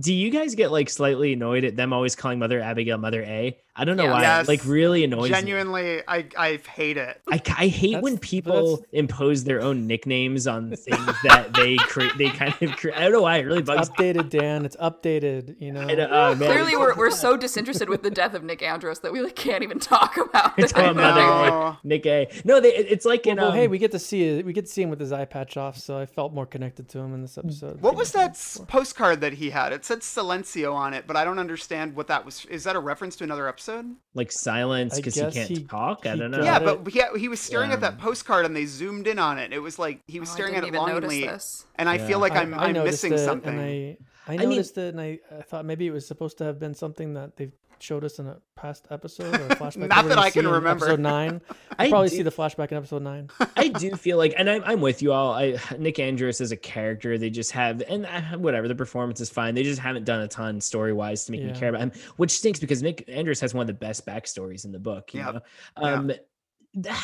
do you guys get like slightly annoyed at them always calling Mother Abigail Mother A? I don't know Yeah. why. Yes. Like really annoys me. Genuinely, I I hate it. I, I hate That's- when people that's- impose their own nicknames on things that they create. They kind of create. I don't know why it really bugs me. updated, Dan? It's updated. You know. I know- oh. Clearly, we're, we're so disinterested with the death of Nick Andros that we like can't even talk about It's it. called Mother know. Nick A. No, they, it- it's like Well, in well, um, hey, we get to see it. We get to see him with his eye patch off, so I felt more connected to him in this episode. What was that s- postcard that he had? It said Silencio on it, but I don't understand what that was. Is that a reference to another episode? like silence because he can't he- talk. I don't know. Yeah, it. but he, he was staring at that postcard and they zoomed in on it. It was like he was Oh, staring at it longingly, this. and I Yeah. feel like I- I'm I I'm missing it, something. And I, I I mean- noticed it, and I, I thought maybe it was supposed to have been something that they showed us in a past episode or a flashback. Not that I can remember. Episode nine. I I'll probably do- see the flashback in episode nine. I do feel like, and I'm, I'm with you all. I Nick Andros as a character, they just have, and uh, whatever, the performance is fine. They just haven't done a ton story wise to make me care about him, which stinks because Nick Andros has one of the best backstories in the book. You Yep. know, Yeah. um, th-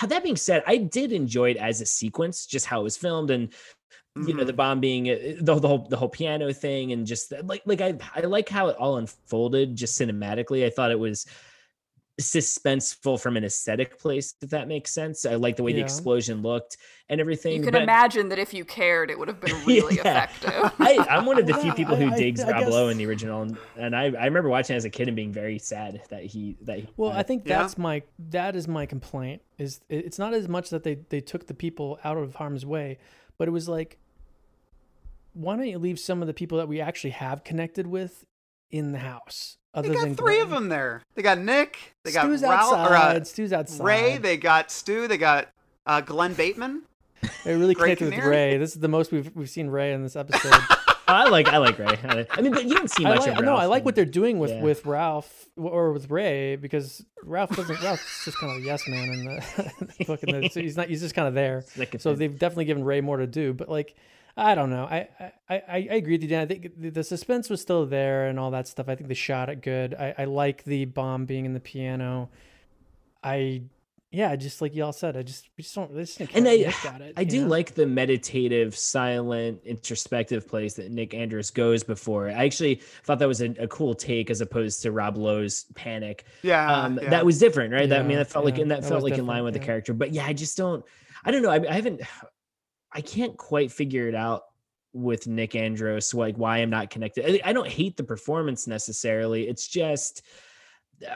that being said, I did enjoy it as a sequence, just how it was filmed and. You know the bomb being uh, the, the whole the whole piano thing and just like like I I like how it all unfolded just cinematically. I thought it was suspenseful from an aesthetic place, if that makes sense. I like the way the explosion looked and everything. You can but imagine that if you cared, it would have been really Yeah. effective. I, I'm one of the Well, few people who I- digs I Rob Lowe in the original, and, and I, I remember watching as a kid and being very sad that he that he. Well, uh, I think Yeah. that's my that is my complaint. Is it's not as much that they they took the people out of harm's way, but it was like, why don't you leave some of the people that we actually have connected with in the house? Other They got than three of them there. They got Nick. They got Stu's Ralph or outside. uh, Stu's outside. Ray. They got Stu. They got uh, Glenn Bateman. It really connected with Ray. This is the most we've we've seen Ray in this episode. I like I like Ray. I, mean, but you don't see much like, of no, I like in- what they're doing with yeah. with Ralph or with Ray because Ralph doesn't. Ralph's just kind of a yes man in the, and the, so he's not. He's just kind of there. Like So they've definitely given Ray more to do. But like, I don't know. I I, I, agree with you, Dan. I think the, the suspense was still there and all that stuff. I think they shot it good. I, I like the bomb being in the piano. I yeah, just like y'all said, I just we just don't. This and I, got it. I do know? like the meditative, silent, introspective place that Nick Andros goes before. I actually thought that was a, a cool take as opposed to Rob Lowe's panic. Yeah, um, yeah. that was different, right? that I mean, that felt like and that, that felt like in line different, with the character. But yeah, I just don't. I don't know. I, I haven't. I can't quite figure it out with Nick Andros, like why I'm not connected. I, I don't hate the performance necessarily. It's just.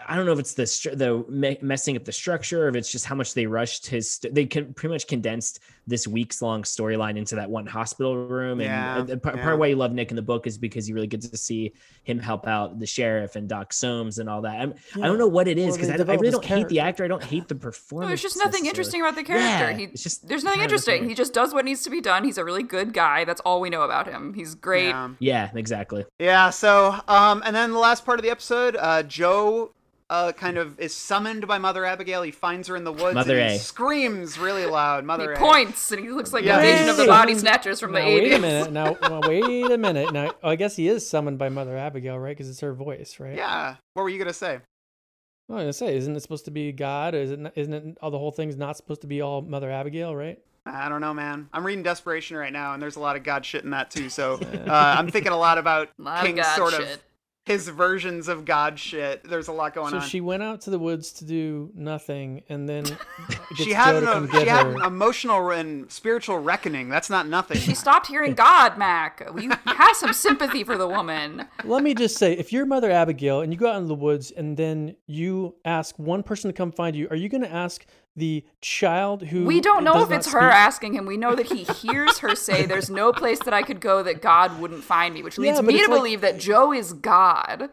I don't know if it's the the messing up the structure, or if it's just how much they rushed his. They can pretty much condensed this weeks long storyline into that one hospital room. And Yeah, uh, the part, yeah. part why you love Nick in the book is because you really get to see him help out the sheriff and Doc Soames and all that. I'm, I don't know what it is because they I, I really don't hate the actor. I don't hate the performance. No, there's just nothing necessarily. interesting about the character. Yeah, he, it's just there's nothing interesting. He just does what needs to be done. He's a really good guy. That's all we know about him. He's great. Yeah. Yeah, exactly. Yeah, so um and then the last part of the episode, uh Joe uh kind of is summoned by Mother Abigail. He finds her in the woods Mother and he A. screams really loud, He Mother A. points and he looks like Yeah. vision of the Wait. Body Snatchers from now, the wait 80s. a minute. Now, well, wait a minute. Now, oh, I guess he is summoned by Mother Abigail, right? Because it's her voice, right? Yeah. What were you going to say? I was gonna say, isn't it supposed to be God? Is it? Not, isn't it? All the whole thing's not supposed to be all Mother Abigail, right? I don't know, man. I'm reading Desperation right now, and there's a lot of God shit in that too. So uh, I'm thinking a lot about Lot of King's God sort of shit. His versions of God shit. There's a lot going So on. she went out to the woods to do nothing, and then she had, Joe to come an, she had an emotional and spiritual reckoning. That's not nothing. She stopped hearing God, Mac. You have some sympathy for the woman. Let me just say, if you're Mother Abigail and you go out in the woods and then you ask one person to come find you, are you going to ask the child who We don't know if not it's her asking him. We know that he hears her say, There's no place that I could go that God wouldn't find me, which leads but me to like- believe that Joe is God.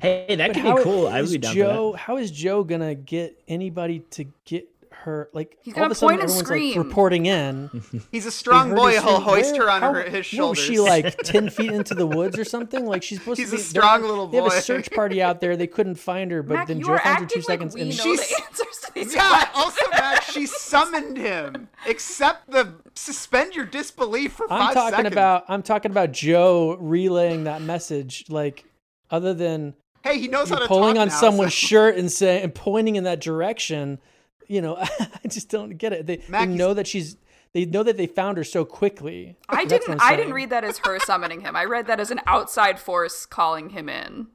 Hey, that But could be cool. I would be down Joe, for How is Joe gonna get anybody to get her? Like He's all of gonna a sudden, point and everyone's like reporting in. He's a strong heard boy. his He'll scream. hoist her on how- her, his what, shoulders. was she like ten feet into the woods or something? Like she's supposed He's to a be. strong they're- little They have a search party out there. They couldn't find her, but Mac, then Joe are finds her acting two seconds like we and know She's- the answers to these Yeah. questions. Also, Max, she summoned him. Accept the suspend your disbelief for 5 I'm talking seconds. about. I'm talking about Joe relaying that message. Like other than Hey, he knows how to pulling talk on now, someone's so- shirt and saying and pointing in that direction. You know, I just don't get it. They, they know that she's. They know that they found her so quickly. I didn't. I'm didn't read that as her summoning him. I read that as an outside force calling him in,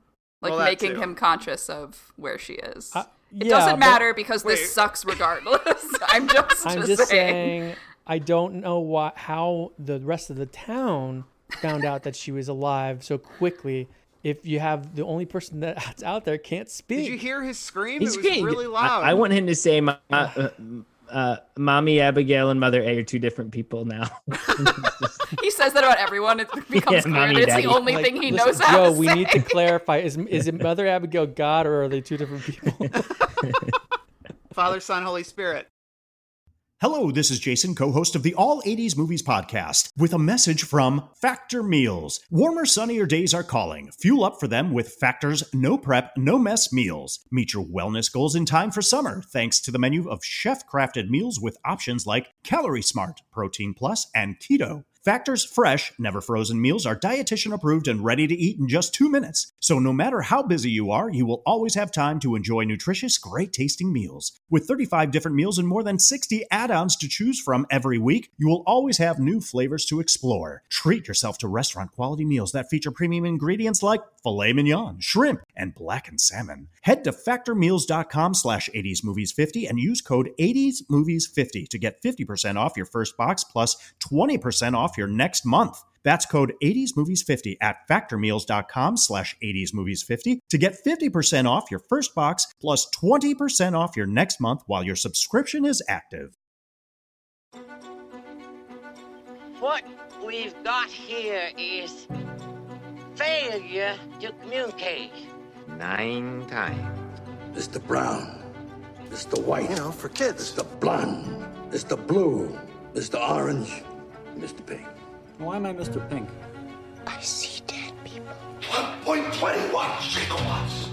like Well, making too. him conscious of where she is. Uh, it yeah, doesn't but- matter because Wait. this sucks regardless. I'm just, I'm just saying. I don't know why how the rest of the town found out that she was alive so quickly. If you have the only person that's out there can't speak. Did you hear his scream? He's it was great. really I- loud. I, want him to say, "Ma- uh, uh, "Mommy Abigail and Mother A are two different people now." he says that about everyone. It becomes clear mommy, that it's daddy. the only Like, thing he listen, knows how Joe, to we say. need to clarify: is is it Mother Abigail God or are they two different people? Father, Son, Holy Spirit. Hello, this is Jason, co host of the All 80s Movies Podcast, with a message from Factor Meals. Warmer, sunnier days are calling. Fuel up for them with Factor's no prep, no mess meals. Meet your wellness goals in time for summer, thanks to the menu of chef crafted meals with options like Calorie Smart, Protein Plus, and Keto. Factor's fresh, never frozen meals are dietitian approved and ready to eat in just two minutes. So no matter how busy you are, you will always have time to enjoy nutritious, great tasting meals. With 35 different meals and more than 60 add ons to choose from every week, you will always have new flavors to explore. Treat yourself to restaurant quality meals that feature premium ingredients like filet mignon, shrimp, and blackened salmon. Head to factormeals.com slash 80smovies50 and use code 80smovies50 to get 50% off your first box plus 20% off your next month. That's code 80smovies50 at factormeals.com slash 80smovies50 to get 50% off your first box plus 20% off your next month while your subscription is active. What we've got here is failure to communicate. Nine times. Mr. Brown, Mr. White, you know, for kids, Mr. Blonde, Mr. Blue, Mr. Orange, Mr. Pink. Why am I Mr. Pink? I see dead people. 1.21 gigawatts.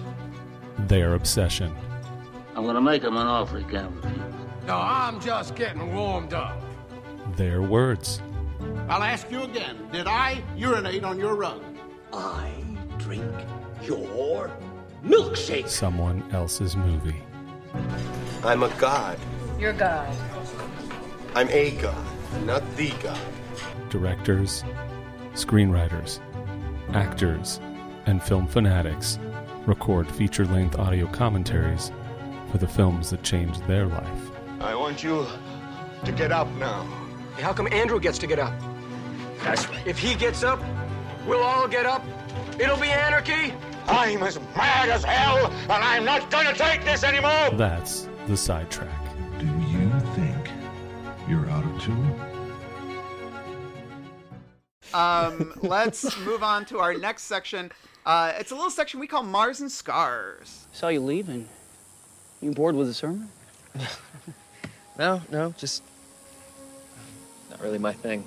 Their obsession. I'm gonna make him an offer he can't refuse. No, I'm just getting warmed up. Their words. I'll ask you again. Did I urinate on your rug? I drink your milkshake. Someone else's movie. I'm a god. You're God. I'm a god, not the god. Directors, screenwriters, actors, and film fanatics record feature length audio commentaries for the films that changed their life. I want you to get up now. Hey, how come Andrew gets to get up? That's right. If he gets up, we'll all get up. It'll be anarchy. I'm as mad as hell, and I'm not gonna take this anymore! That's the sidetrack. Do you Um, let's move on to our next section. Uh, it's a little section we call Mars and Scars. Saw you leaving. You bored with the sermon? No, no, just not really my thing.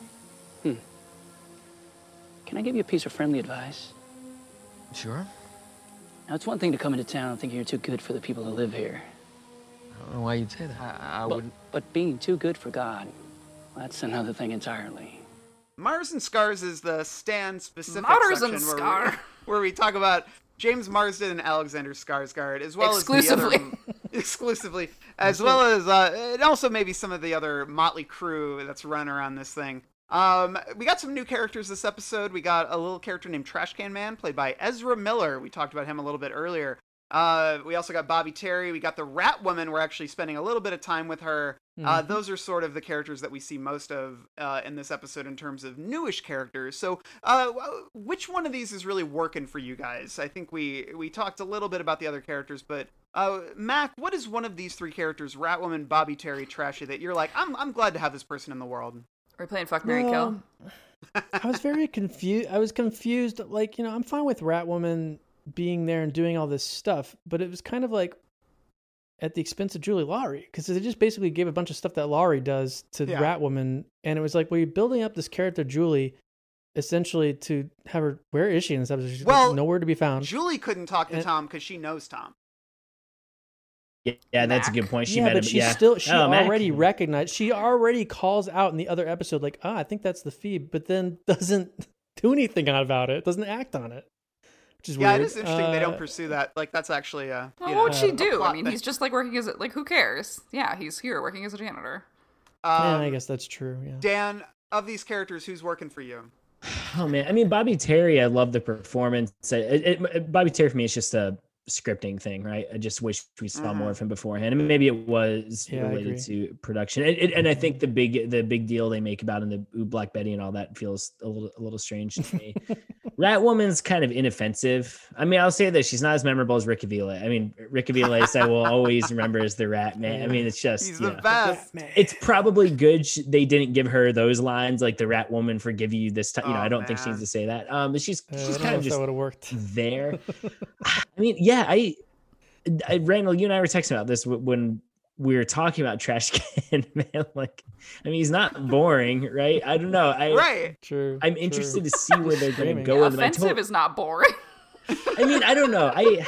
Hmm. Can I give you a piece of friendly advice? Sure. Now, it's one thing to come into town thinking you're too good for the people who live here. I don't know why you'd say that. I, I but, wouldn't. but being too good for God, that's another thing entirely. Mars and Scars is the stand specific Mars section and where, Scar. We, where we talk about James Marsden and Alexander Skarsgård as well Exclusively. as the other, exclusively as well as uh, and also maybe some of the other motley crew that's run around this thing. Um, we got some new characters this episode. We got a little character named Trash Can Man, played by Ezra Miller. We talked about him a little bit earlier. Uh, we also got Bobby Terry. We got the Rat Woman. We're actually spending a little bit of time with her. Uh, Mhm. those are sort of the characters that we see most of uh, in this episode in terms of newish characters. So, uh, which one of these is really working for you guys? I think we we talked a little bit about the other characters, but uh, Mac, what is one of these three characters, Ratwoman, Bobby Terry, Trashy, that you're like, I'm I'm glad to have this person in the world? Are we playing Fuck Mary Kill? I was very confused. I was confused. Like, you know, I'm fine with Ratwoman being there and doing all this stuff, but it was kind of like at the expense of Julie Lawry because they just basically gave a bunch of stuff that Lawry does to Yeah. Ratwoman, and it was like, well, you're building up this character Julie, essentially to have her. Where is she in this episode? She's like, Well, nowhere to be found. Julie couldn't talk to And- Tom because she knows Tom. Yeah, yeah, that's a good point. She yeah, met but him. she yeah. still she Oh, Mac. already recognized. She already calls out in the other episode, like, ah, I think that's the feed, but then doesn't do anything about it. Doesn't act on it, which is yeah, weird. it is interesting they don't Uh, pursue that. Like that's actually uh, Well, what would she do? I mean, thing. he's just like working as a, like who cares? Yeah, he's here working as a janitor. yeah, I Um, guess that's true. Yeah. Dan, of these characters, who's working for you? Oh man, I mean Bobby Terry, I love the performance. It, it, it- Bobby Terry for me is just a scripting thing, right? I just wish we saw more of him beforehand, and maybe it was Yeah, related to production. It, it- and I think the big the big deal they make about in the Black Betty and all that feels a little a little strange to me. Ratwoman's kind of inoffensive. I mean, I'll say that she's not as memorable as Rick Aviles. I mean, Rick Aviles, I will always remember as the Rat Man. I mean, it's just He's the know. best. It's probably good sh- they didn't give her those lines like the rat woman forgive you this time. You know, Oh, I don't think she needs to say that. Um, she's I she's kind of if that just would have worked. there. I mean, yeah, I, I Randall, you and I were texting about this when we were talking about Trash Can Man. Like, I mean, he's not boring, right? I don't know. I Right. True. I'm true. interested to see where they're going to Screaming. go with him. I Offensive told- is not boring. I mean, I don't know. I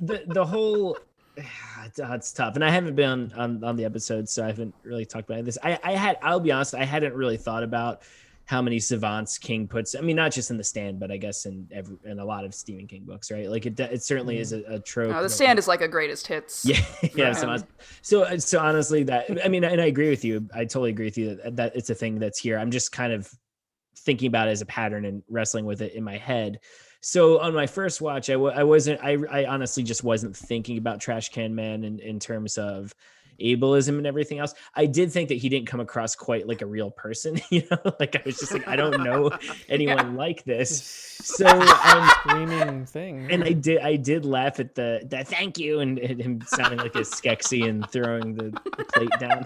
the the whole it's, uh, it's tough, and I haven't been on, on on the episode, so I haven't really talked about this. I I had I'll be honest, I hadn't really thought about how many savants King puts. I mean, not just in the stand, but I guess in every in a lot of Stephen King books, right? Like it it certainly is a, a trope. No, the stand is like a greatest hits. yeah, yeah. So, so, uh, so honestly, that I mean, and I agree with you. I totally agree with you that, that it's a thing that's here. I'm just kind of thinking about it as a pattern and wrestling with it in my head. So on my first watch, I w- I wasn't. I I honestly just wasn't thinking about Trash Can Man in in terms of ableism and everything else. I did think that he didn't come across quite like a real person, you know. Like I was just like, I don't know anyone like this. So um, screaming thing. and I did I did laugh at the the thank you and, and him sounding like a Skeksis and throwing the, the plate down.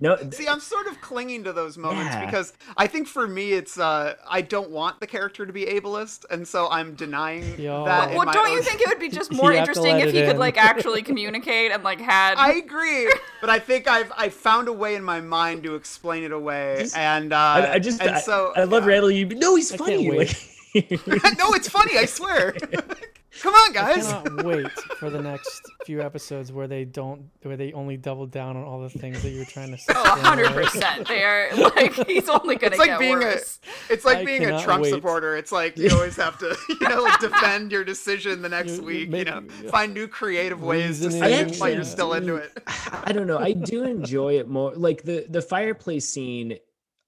no, See, I'm sort of clinging to those moments Yeah. because I think for me, it's uh, I don't want the character to be ableist, and so I'm denying Yo. that. Well, don't you think it would be just more interesting if it he could like actually communicate and like had I agree. But I think I've I found a way in my mind to explain it away, and uh, I, I just and I, so I love Randall. You no, he's funny. wait. Like, no, it's funny. I swear. Come on, guys! I guys. cannot wait for the next few episodes where they don't, where they only double down on all the things that you're trying to say. Oh, 100%. They are like he's only gonna. It's to like get being worse. a it's like I being a Trump wait. supporter. It's like you always have to you know like defend your decision the next You- you week. make- you know, find new creative ways to Reasoning, say actually- it while you're still into it. I don't know. I do enjoy it more. Like the the fireplace scene.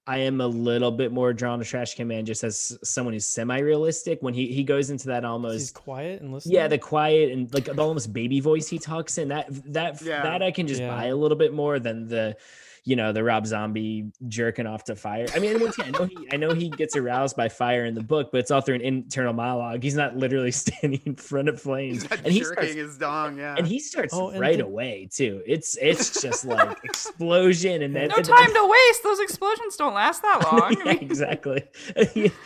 I am a little bit more drawn to Trash Can Man just as someone who's semi-realistic when he he goes into that He's almost quiet and listening. yeah the quiet and like the almost baby voice he talks in that that Yeah. that I can just Yeah. buy a little bit more than the you know the Rob Zombie jerking off to fire. I mean, once again, I know he I know he gets aroused by fire in the book, but it's all through an internal monologue. He's not literally standing in front of flames, He's and he jerking starts his dong. Yeah. and he starts Oh, and right the- away too. It's it's just like explosion and then No time to waste. Those explosions don't last that long. yeah, exactly.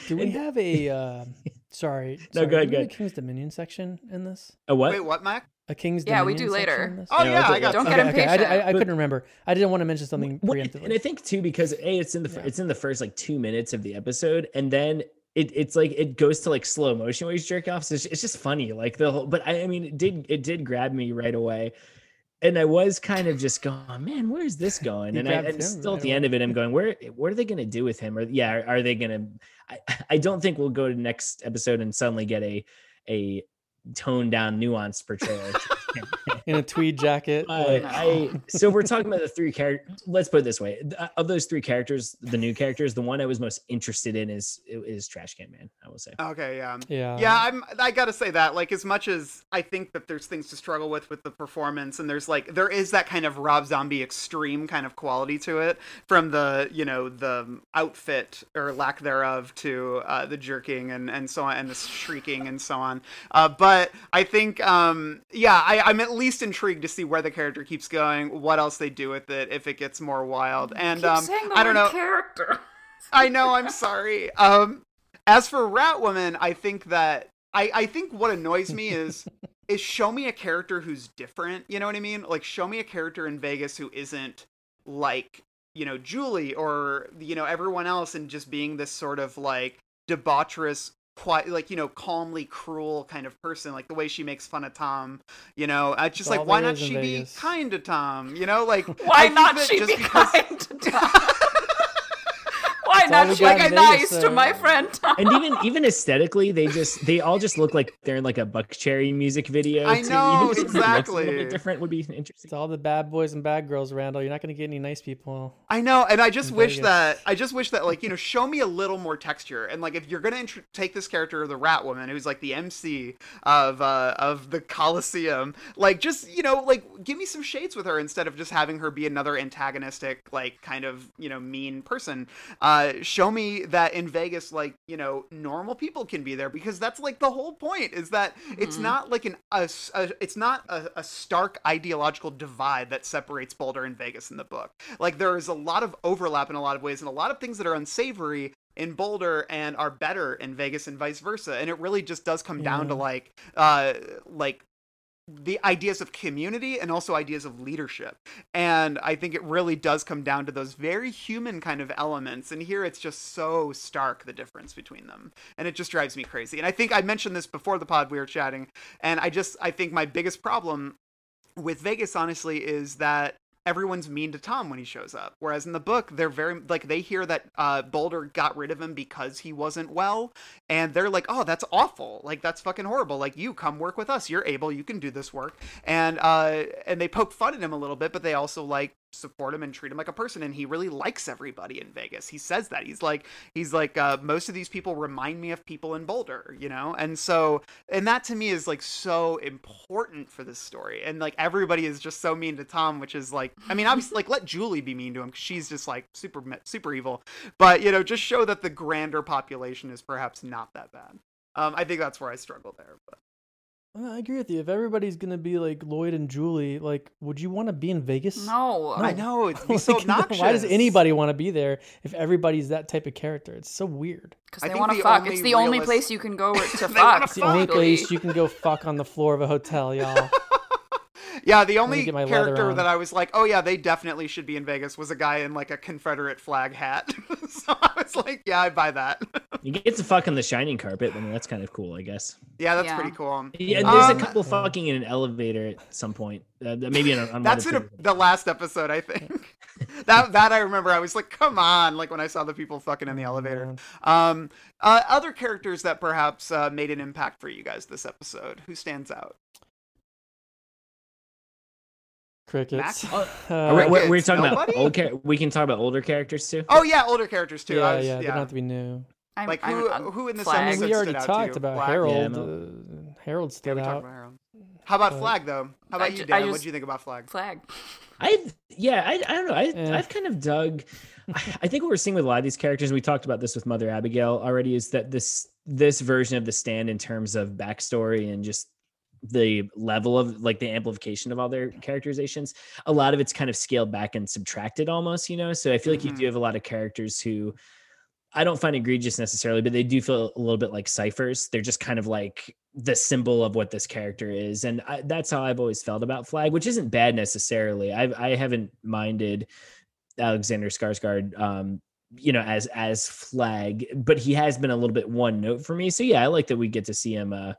Do we have a? Uh, sorry. No, sorry, go do ahead, we go have ahead. King's Dominion section in this? a what? Wait, what, Mac? A King's Yeah, we do later. Oh Yeah, yeah, I got Don't some. get Okay, okay, I, impatient. I, I couldn't remember. I didn't want to mention something Well, preemptively. and I think too because a it's in the fir- it's in the first like two minutes of the episode, and then it, it's like it goes to like slow motion where he's jerking off. So it's, it's just funny, like the whole. But I, I mean, it did it did grab me right away, and I was kind of just going, man, where's this going? And I, grabbed I'm him still at right the end of it. I'm going, where what are they going to do with him? Or yeah, are, are they going to? I I don't think we'll go to next episode and suddenly get a a toned down nuanced portrayal. in a tweed jacket. I, like- I so we're talking about the three characters. Let's put it this way: of those three characters, the new characters, the one I was most interested in is is Trash Can Man. I will say. Okay, yeah. yeah. Yeah, I'm I got to say that like as much as I think that there's things to struggle with with the performance and there's like there is that kind of Rob Zombie extreme kind of quality to it from the, you know, the outfit or lack thereof to uh, the jerking and and so on and the shrieking and so on. Uh, but I think um yeah, I I'm at least intrigued to see where the character keeps going, what else they do with it if it gets more wild. And um I don't know character. I know. I'm sorry. Um, as for Rat Woman, I think that I I think what annoys me is is show me a character who's different. You know what I mean? Like show me a character in Vegas who isn't like you know Julie or you know everyone else, and just being this sort of like debaucherous. Quite like you know, calmly cruel kind of person, like the way she makes fun of Tom. You know, uh, just It's like why not she be kind to Tom? You know, like Why not she just be because- kind to Tom? Why That's not we she got be in nice Vegas, to my friend And even even aesthetically, they just they all just look like they're in like a Buckcherry music video. I too. know, Even if somebody looks A exactly. little bit different would be interesting. It's all the bad boys and bad girls, Randall. You're not going to get any nice people. I know, and I just wish Vegas. that I just wish that like you know show me a little more texture and like if you're gonna intr- take this character the Rat Woman who's like the MC of uh of the Coliseum like just you know like give me some shades with her instead of just having her be another antagonistic like kind of you know mean person uh show me that in Vegas like you know normal people can be there because that's like the whole point is that it's Mhm. not like an a, a- it's not a, a stark ideological divide that separates Boulder and Vegas in the book like there is a lot of overlap in a lot of ways and a lot of things that are unsavory in Boulder and are better in Vegas and vice versa and it really just does come down to like uh like the ideas of community and also ideas of leadership. And i think it really does come down to those very human kind of elements. And here it's just so stark the difference between them. And it just drives me crazy. And i think i mentioned this before the pod we were chatting. And i just i think my biggest problem with Vegas, honestly, is that everyone's mean to Tom when he shows up. Whereas in the book, they're very like they hear that uh, Boulder got rid of him because he wasn't well, and they're like, "Oh, that's awful! Like that's fucking horrible! Like you come work with us. You're able. You can do this work." And uh, and they poke fun at him a little bit, but they also like support him and treat him like a person. And he really likes everybody in Vegas. He says that he's like he's like uh, most of these people remind me of people in Boulder, you know. And so and that to me is like so important for this story and like everybody is just so mean to tom which is like i mean obviously like let julie be mean to him 'cause she's just like super super evil but you know just show that the grander population is perhaps not that bad um i think that's where i struggle there but I agree with you. If everybody's gonna be like Lloyd and Julie, like, would you want to be in Vegas? No. i know it's be so Like, obnoxious Why does anybody want to be there if everybody's that type of character? It's so weird. Because they want to the fuck. It's the only place you can go to fuck. It's the only place you can go fuck on the floor of a hotel, y'all. Yeah, the only get my leather character on. that I was like, oh yeah, they definitely should be in Vegas was a guy in like a Confederate flag hat. so I was like, yeah, I buy that. You get to fuck on the shining carpet. I mean, that's kind of cool, I guess. yeah, that's Yeah. pretty cool. Yeah, there's Um, a couple fucking in an elevator at some point. Uh, maybe in a, That's in the a, the last episode, I think. that that I remember. I was like, come on! Like when I saw the people fucking in the elevator. Um, uh, other characters that perhaps uh, made an impact for you guys this episode. Who stands out? Crickets. Max? Uh, Are we- we're, we're talking nobody? about old. Char- we can talk about older characters too. Oh yeah, older characters too. I yeah, was- yeah, they don't have to be new. I'm, Like I'm who? on who in this Flagg. episode we already stood talked about Flagg? Harold. Yeah, uh, Harold Yeah, stood we out. about Harold. How about But- Flagg though? How about I you, ju- Dan? I What just- do you think about Flagg? Flagg. I yeah, I, I don't know. I Eh. I've kind of dug. I, I think what we're seeing with a lot of these characters, and we talked about this with Mother Abigail already, is that this this version of the stand in terms of backstory and just the level of like the amplification of all their characterizations a lot of it's kind of scaled back and subtracted almost you know? So i feel like you Mhm. do have a lot of characters who i don't find egregious necessarily but they do feel a little bit like ciphers. They're just kind of like the symbol of what this character is and I, that's how i've always felt about flagg which isn't bad necessarily. I i haven't minded alexander skarsgård um you know as as flagg but he has been a little bit one note for me. So yeah i like that we get to see him uh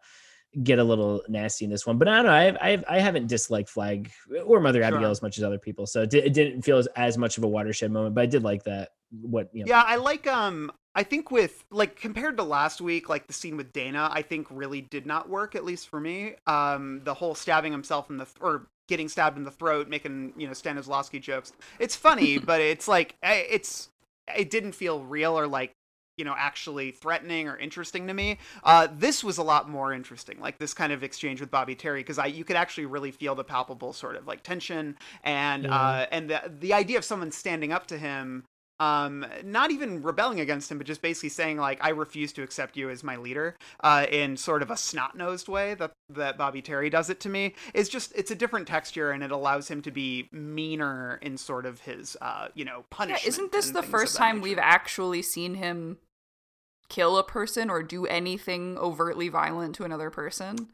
get a little nasty in this one but i don't know i've, I've i haven't disliked flagg or mother Sure. abigail as much as other people so it, it didn't feel as, as much of a watershed moment but i did like that what you know Yeah, I like um I think with like compared to last week, like the scene with Dana, I think really did not work, at least for me. Um the whole stabbing himself in the th- or getting stabbed in the throat, making, you know, Stanislavski jokes. It's funny, but it's like eh, it's it didn't feel real or like you know actually threatening or interesting to me uh, this was a lot more interesting like this kind of exchange with bobby terry because i you could actually really feel the palpable sort of like tension and Yeah. uh, and the, the idea of someone standing up to him um not even rebelling against him but just basically saying like i refuse to accept you as my leader uh in sort of a snot-nosed way that that bobby terry does it to me is just it's a different texture and it allows him to be meaner in sort of his uh you know Yeah, punishment isn't this the first time nature. we've actually seen him kill a person or do anything overtly violent to another person?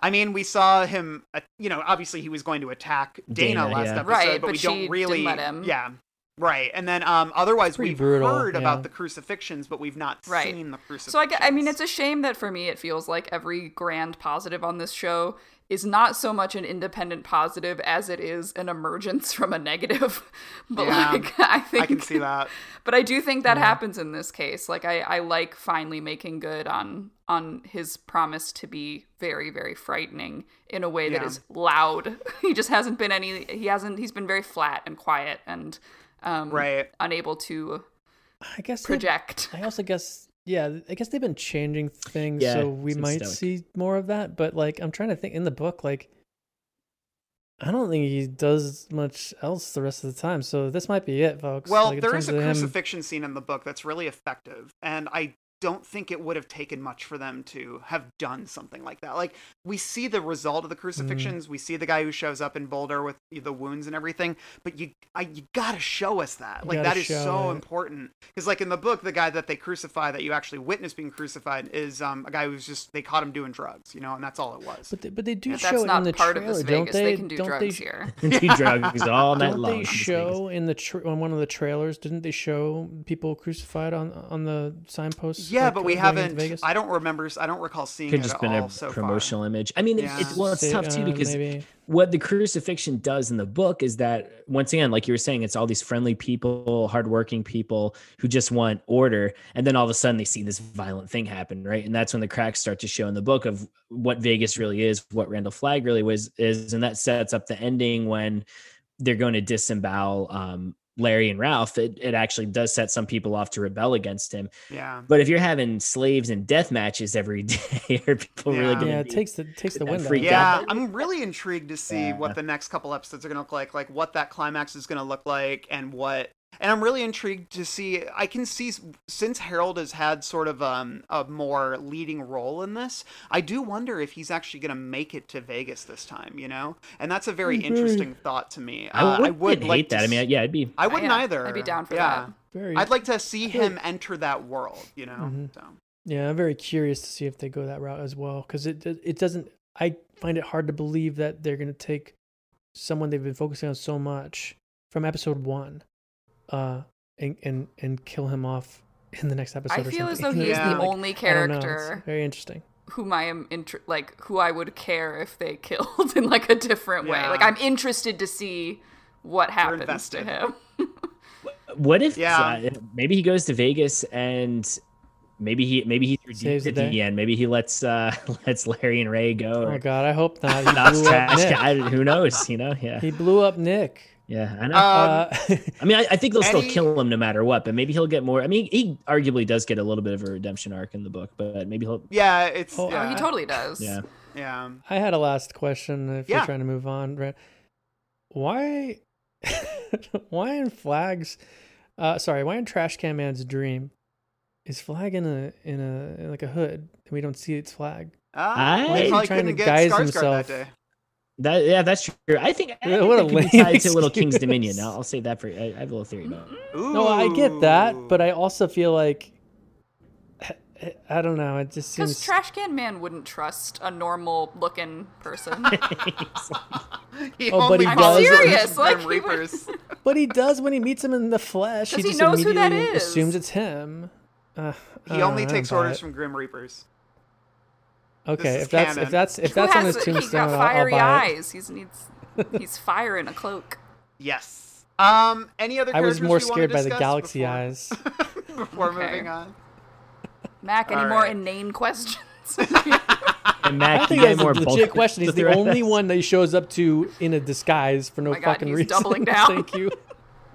I mean, we saw him. Uh, you know, obviously he was going to attack Dana, Dana, last yeah. episode, Right, but, but we she don't didn't really. let him. Yeah, right. And then, um, otherwise Pretty we've brutal, heard yeah. about the crucifixions, but we've not Right. seen the crucifixions. So I, I mean, it's a shame that for me it feels like every grand positive on this show is not so much an independent positive as it is an emergence from a negative. but Yeah, like, I think I can see that. But I do think that happens in this case. Like I, I like finally making good on on his promise to be very, very frightening in a way that Yeah. is loud. he just hasn't been any he hasn't he's been very flat and quiet and um Right. unable to I guess they- project. I also guess yeah, I guess they've been changing things, Yeah, so we might stoic. see more of that. But like, I'm trying to think in the book, like, I don't think he does much else the rest of the time. So this might be it, folks. Well, Like, there is a of him- crucifixion scene in the book that's really effective, and I don't think it would have taken much for them to have done something like that. Like we see the result of the crucifixions, we see the guy who shows up in Boulder with the wounds and everything, but you I, you got to show us that. You Like that is so it. important because like in the book the guy that they crucify that you actually witness being crucified is um a guy who's just they caught him doing drugs, you know, and that's all it was. But they, but they do If show that's it not in the part trailer, of this don't Vegas, they? they can do don't drugs they, here. do drugs all night Don't long. they show in the tra- on one of the trailers? Didn't they show people crucified on on the signposts? Yeah, like, but we haven't. I don't remember. I don't recall seeing could it just at been all a so far. promotional image. I mean, Yeah. it's well, it's tough too uh, because maybe. what the crucifixion does in the book is that once again, like you were saying, it's all these friendly people, hardworking people who just want order, and then all of a sudden they see this violent thing happen, right? And that's when the cracks start to show in the book of what Vegas really is, what Randall Flagg really was is, and that sets up the ending when they're going to disembowel um, Larry and Ralph. It, it actually does set some people off to rebel against him. Yeah. But if you're having slaves and death matches every day, are people really Yeah. going to yeah, it takes the takes the that wind out. freak of it. Yeah, I'm really intrigued to see Yeah. what the next couple episodes are going to look like, like what that climax is going to look like, and what. And I'm really intrigued to see. I can see since Harold has had sort of um, a more leading role in this. I do wonder if he's actually going to make it to Vegas this time. You know, and that's a very Mhm. interesting thought to me. I, Uh, would, I would hate like that. to I mean, yeah, it'd be. I wouldn't yeah, either. I'd be down for yeah. that. Very, I'd like to see feel like- him enter that world. You know, Mhm. so. Yeah, I'm very curious to see if they go that route as well because it it doesn't. I find it hard to believe that they're going to take someone they've been focusing on so much from episode one, uh, and and and kill him off in the next episode. or feel as something. though he is Yeah. the only I it's character very interesting. whom I am inter- like who I would care if they killed in like a different way. Like I'm interested to see what happens to him. What if Yeah. uh, maybe he goes to Vegas and maybe he maybe he's Saves redeemed the at the day. end. Maybe he lets uh lets Larry and Ray go. Oh my god, I hope not. He blew up. Nick. I- who knows? You know? Yeah. He blew up Nick. Yeah, I know. Uh, I mean, I, I think they'll still Any- kill him no matter what, but maybe he'll get more. I mean, he arguably does get a little bit of a redemption arc in the book, but maybe he'll. Yeah, it's Oh, yeah. Oh, he totally does. Yeah. yeah. I had a last question. If Yeah. you're trying to move on, Brett. why, why in Flagg's? Uh, sorry, why in Trash Can Man's dream is Flagg in a in a in like a hood and we don't see its flagg? Ah, I- he He's probably trying to couldn't get guise Skarsgård himself. That yeah, that's true. I think, I Yeah, think what a could be lame tied to Little King's. Dominion. I'll, I'll say that for. I, I have a little theory about it. No, I get that, but I also feel like I don't know. It just Because seems Trash Can Man wouldn't trust a normal looking person. He Oh, but only he I'm follows the serious, Grim like, he would- Reapers. But he does when he meets him in the flesh. He 'Cause he just knows who that immediately is. assumes it's him. Uh, He only takes orders it. from Grim Reapers. Okay, is if that's if that's if Who that's on his it? He's tombstone, got I'll, I'll fiery buy it. eyes. He's needs he's fire in a cloak. Yes. Um. Any other? I was characters more scared by the galaxy before- eyes. Before Okay. moving on. Mac, any All more right. inane questions? And I Mac, you think get that's a legit question. He's to the only one that he shows up to in a disguise for no Oh my God, fucking he's reason. doubling down. Thank you.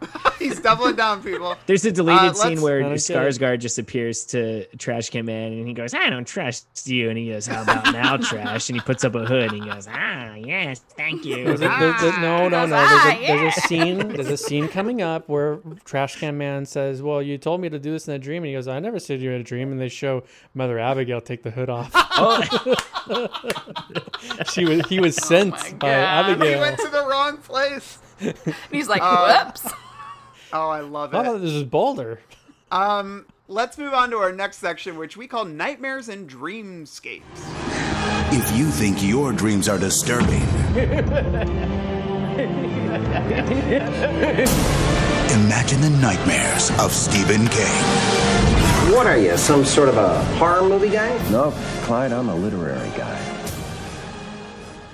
He's doubling down, people. There's a deleted Uh, scene where I don't get it. Skarsgård just appears to Trash Can Man and he goes, I don't trust you. And he goes, How about now, Trash? And he puts up a hood and he goes, Ah, yes, thank you. There's a, there's, there's, no, no, no. Ah, There's a, there's a scene. There's a scene coming up where Trash Can Man says, "Well, you told me to do this in a dream," and he goes, "I never said you had a dream." And they show Mother Abigail take the hood off. Oh, she was he was sent my by Abigail. He went to the wrong place. he's like, Uh, whoops. Oh, I love Oh, it. this is Boulder. Um. Let's move on to our next section, which we call nightmares and dreamscapes. If you think your dreams are disturbing, imagine the nightmares of Stephen King. What are you, some sort of a horror movie guy? No, Clyde, I'm a literary guy.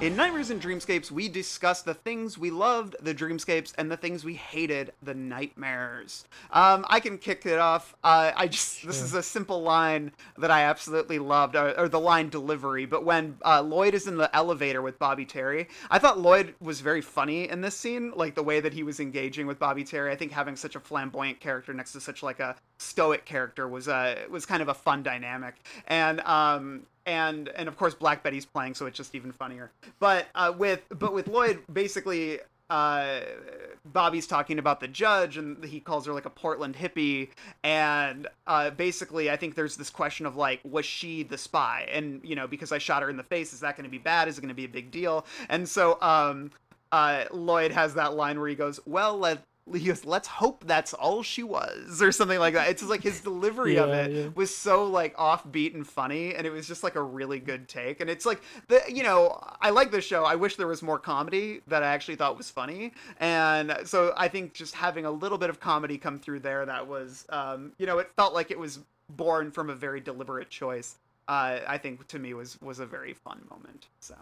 In Nightmares and Dreamscapes, we discuss the things we loved, the dreamscapes, and the things we hated, the nightmares. Um, I can kick it off. Uh, I just this is a simple line that I absolutely loved, or, or the line delivery. But when uh, Lloyd is in the elevator with Bobby Terry, I thought Lloyd was very funny in this scene, like the way that he was engaging with Bobby Terry. I think having such a flamboyant character next to such like a stoic character was uh, was kind of a fun dynamic. And um, and and of course Black Betty's playing, so it's just even funnier. But uh, with but with Lloyd, basically, uh, Bobby's talking about the judge, and he calls her like a Portland hippie, and uh, basically, I think there's this question of like, was she the spy? And you know, because I shot her in the face, is that going to be bad? Is it going to be a big deal? And so, um, uh, Lloyd has that line where he goes, "Well, let." He goes, let's hope that's all she was, or something like that. It's just like his delivery of it yeah. was so like offbeat and funny, and it was just like a really good take. And it's like the you know I like this show. I wish there was more comedy that I actually thought was funny, and so I think just having a little bit of comedy come through there that was um, you know it felt like it was born from a very deliberate choice. Uh, I think to me was was a very fun moment. So.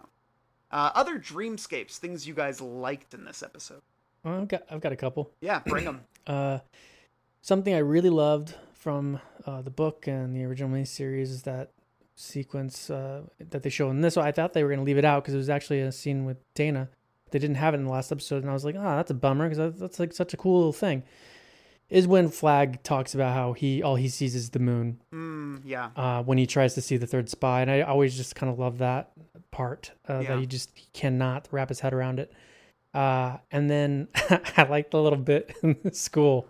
Uh, other dreamscapes, things you guys liked in this episode. Well, I've got I've got a couple. Yeah, bring them. Uh, something I really loved from uh, the book and the original miniseries is that sequence uh, that they show in this. one. I thought they were going to leave it out because it was actually a scene with Dana. They didn't have it in the last episode, and I was like, "Ah, that's a bummer," because that's like such a cool little thing. Is when Flagg talks about how he all he sees is the moon Mm, yeah. uh, when he tries to see the third spy, and I always just kind of love that part uh, Yeah. that he just he cannot wrap his head around it. Uh, and then I like the little bit in the school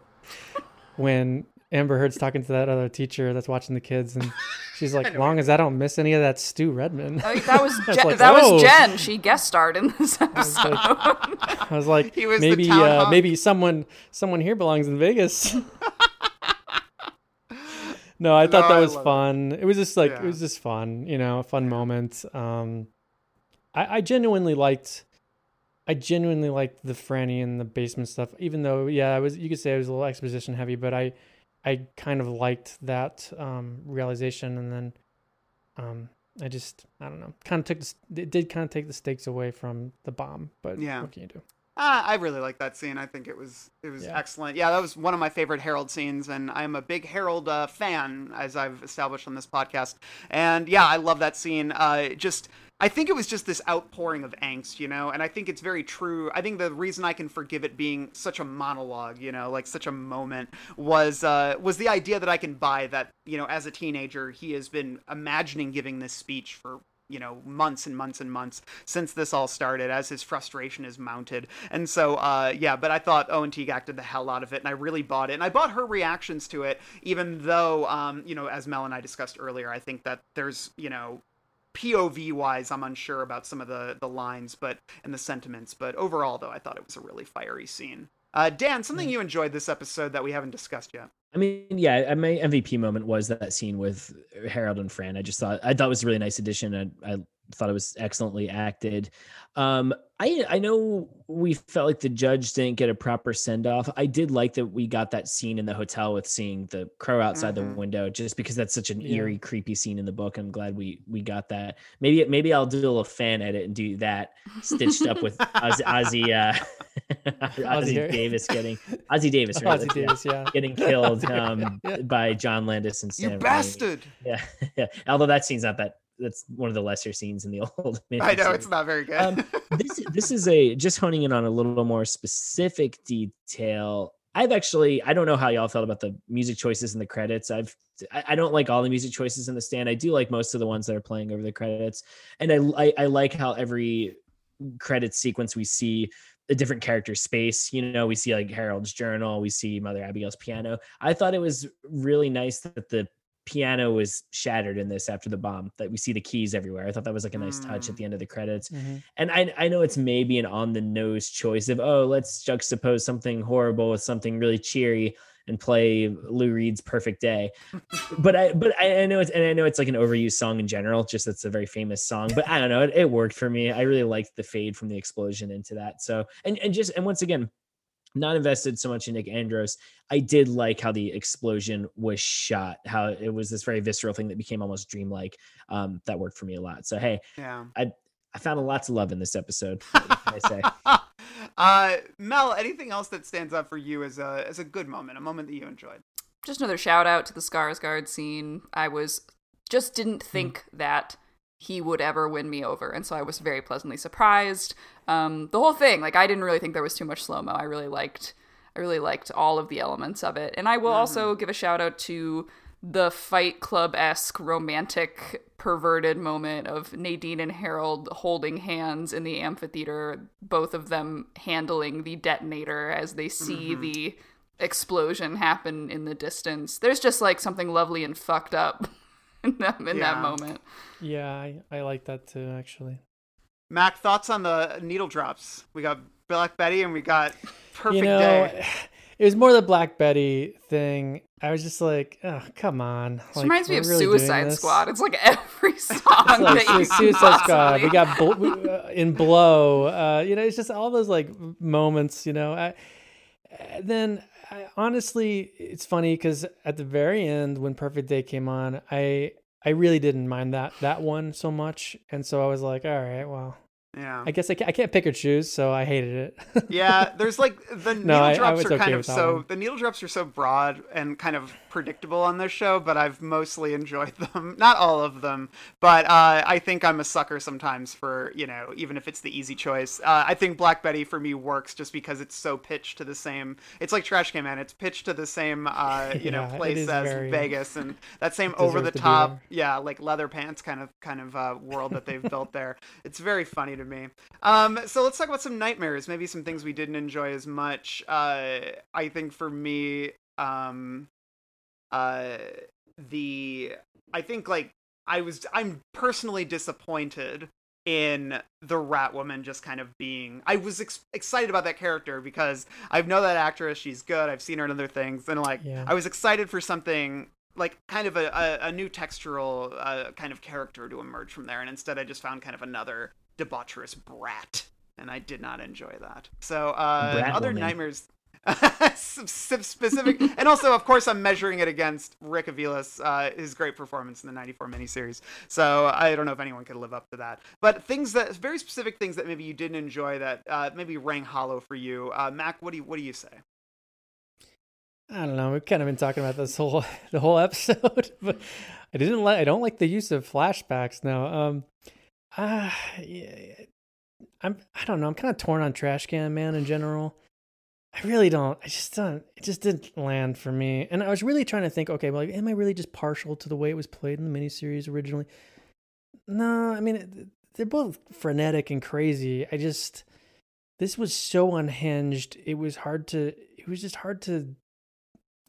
when Amber Heard's talking to that other teacher that's watching the kids, and she's like, "Long as I don't miss any of that Stu Redman." Oh, that was I Jen, like, that "Whoa." was Jen. She guest starred in this episode. I was like, He was the maybe uh, maybe someone someone here belongs in Vegas. no, I thought No, that I was love it. fun. It. was just like Yeah. it was just fun, you know, a fun moment. Um, I, I genuinely liked I genuinely liked the Franny and the basement stuff, even though yeah, I was you could say it was a little exposition heavy, but I I kind of liked that um, realization, and then um, I just I don't know, kind of took the, it did kind of take the stakes away from the bomb, but Yeah. what can you do? Ah, I really like that scene. I think it was it was Yeah. excellent. Yeah, that was one of my favorite Harold scenes, and I'm a big Harold uh, fan, as I've established on this podcast. And yeah, I love that scene. Uh, just I think it was just this outpouring of angst, you know, and I think it's very true. I think the reason I can forgive it being such a monologue, you know, like such a moment, was uh, was the idea that I can buy that, you know, as a teenager, he has been imagining giving this speech for you know months and months and months since this all started as his frustration is mounted and so uh yeah but i thought owen teague acted the hell out of it and i really bought it and i bought her reactions to it even though um you know as mel and i discussed earlier i think that there's you know POV wise, I'm unsure about some of the the lines, but and the sentiments. But overall, though, I thought it was a really fiery scene. Uh, Dan, something you enjoyed this episode that we haven't discussed yet. I mean, yeah, my MVP moment was that scene with Harold and Fran. I just thought I thought it was a really nice addition. and I thought it was excellently acted. Um, I I know we felt like the judge didn't get a proper send off. I did like that we got that scene in the hotel with seeing the crow outside the window, just because that's such an Yeah. eerie, creepy scene in the book. I'm glad we we got that. Maybe maybe I'll do a little fan edit and do that stitched up with Ossie, Ossie, uh, Ossie Davis getting Ossie Davis, right? Ossie Davis, yeah. getting killed um, yeah. by John Landis and You Raimi. bastard! Yeah, yeah. Although that scene's not that. That's one of the lesser scenes in the old. I know it's not very good. Um, this this is a just honing in on a little more specific detail. I've actually I don't know how y'all felt about the music choices in the credits. I've I, I don't like all the music choices in the stand. I do like most of the ones that are playing over the credits, and I I, I like how every credit sequence we see a different character space. You know, we see like Harold's journal, we see Mother Abigail's piano. I thought it was really nice that the piano was shattered in this after the bomb that we see the keys everywhere i thought that was like a nice touch at the end of the credits Mhm. and I, I know it's maybe an on the nose choice of oh let's juxtapose something horrible with something really cheery and play Lou Reed's Perfect Day. but I but I, I know it's and I know it's like an overused song in general, just it's a very famous song. But I don't know, it, it worked for me. I really liked the fade from the explosion into that. So and and just and once again, not invested so much in Nick Andros. I did like how the explosion was shot, how it was this very visceral thing that became almost dreamlike. Um, that worked for me a lot. So hey, Yeah. I I found lots of love in this episode. I say. uh, Mel, anything else that stands out for you as a as a good moment, a moment that you enjoyed? Just another shout out to the Skarsgård scene. I was just didn't think that he would ever win me over, and so I was very pleasantly surprised. Um, the whole thing, like I didn't really think there was too much slow mo. I really liked, I really liked all of the elements of it, and I will also give a shout out to the Fight Club esque romantic perverted moment of Nadine and Harold holding hands in the amphitheater, both of them handling the detonator as they see Mhm. the explosion happen in the distance. There's just like something lovely and fucked up in that in Yeah. that moment. Yeah, I, I like that too, actually. Mac, thoughts on the needle drops? We got Black Betty and we got Perfect you know, Day. it was more the Black Betty thing. I was just like, oh, come on. This Like, reminds me of really doing Suicide this? Squad. It's like every song like that you Suicide Squad. We got bl- we, uh, in Blow. Uh, you know, it's just all those like moments. You know, I, then I, honestly, it's funny because at the very end, when Perfect Day came on, I I really didn't mind that that one so much, and so I was like, all right, well. Yeah. I guess I can't, I can't pick or choose, so I hated it. yeah, there's like the needle No, I- I drops are okay kind of so one. the needle drops are so broad and kind of predictable on this show, but I've mostly enjoyed them. Not all of them, but uh, I think I'm a sucker sometimes for you know even if it's the easy choice. Uh, I think Black Betty for me works just because it's so pitched to the same. It's like Trash Can Man. It's pitched to the same uh, you know Yeah, it place as very- Vegas and that same over the deserves to be top yeah like leather pants kind of kind of uh, world that they've built there. It's very funny to me. Um, so let's talk about some nightmares. Maybe some things we didn't enjoy as much. Uh, I think for me, um, uh, the I think like I was I'm personally disappointed in the rat woman just kind of being i was ex- excited about that character because i know that actress she's good i've seen her in other things and like Yeah. i was excited for something like kind of a, a, a new textural uh, kind of character to emerge from there and instead i just found kind of another debaucherous brat and I did not enjoy that. So uh, other woman. nightmares. specific and also of course i'm measuring it against rick aviles uh, his great performance in the 94 miniseries so i don't know if anyone could live up to that but things that very specific things that maybe you didn't enjoy that uh, maybe rang hollow for you uh, mac what do you what do you say I don't know. We've kind of been talking about this whole the whole episode, but I didn't like. I don't like the use of flashbacks now. Um, ah, yeah, I'm. I don't know. I'm kind of torn on Trash Can Man in general. I really don't. I just don't. It just didn't land for me. And I was really trying to think. Okay, well, am I really just partial to the way it was played in the miniseries originally? No, I mean it, they're both frenetic and crazy. I just this was so unhinged. It was hard to. It was just hard to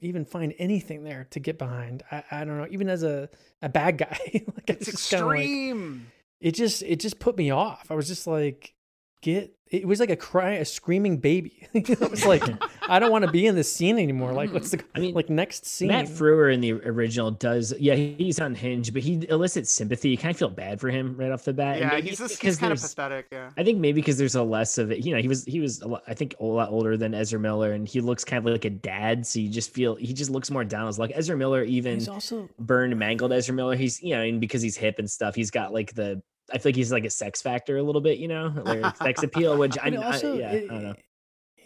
even find anything there to get behind. I, I don't know. Even as a, a bad guy, like it's extreme it just it just put me off. I was just like, get. It was like a cry, a screaming baby. it was like, I don't want to be in this scene anymore. Like, what's the? I mean, like next scene. Matt Frewer in the original does, yeah, he's unhinged, but he elicits sympathy. You kind of feel bad for him right off the bat. yeah maybe he's just he's kind of pathetic yeah I think maybe because there's a less of it. You know, he was he was a lot, I think a lot older than Ezra Miller, and he looks kind of like a dad. So you just feel he just looks more down. It's like Ezra Miller, even He's also burned, mangled Ezra Miller. He's you know, and because he's hip and stuff, he's got like the. I feel like he's like a sex factor a little bit, you know, like sex appeal. Which I, But it I also, yeah, it, I don't know.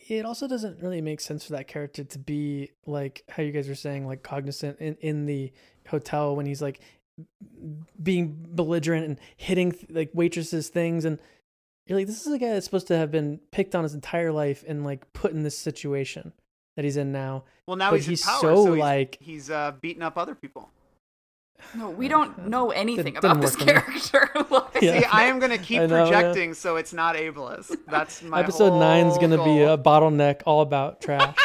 it also doesn't really make sense for that character to be like how you guys were saying, like cognizant in, in the hotel when he's like being belligerent and hitting like waitresses things and you're like this is a guy that's supposed to have been picked on his entire life and like put in this situation that he's in now well now But he's, he's in power so, so he's, like- he's uh beating up other people No, we don't know anything Didn't- about this work for me. character. Like- Yeah. See, I am gonna keep I know, yeah. projecting so it's not ableist. That's my episode nine's whole gonna be a bottleneck all about trash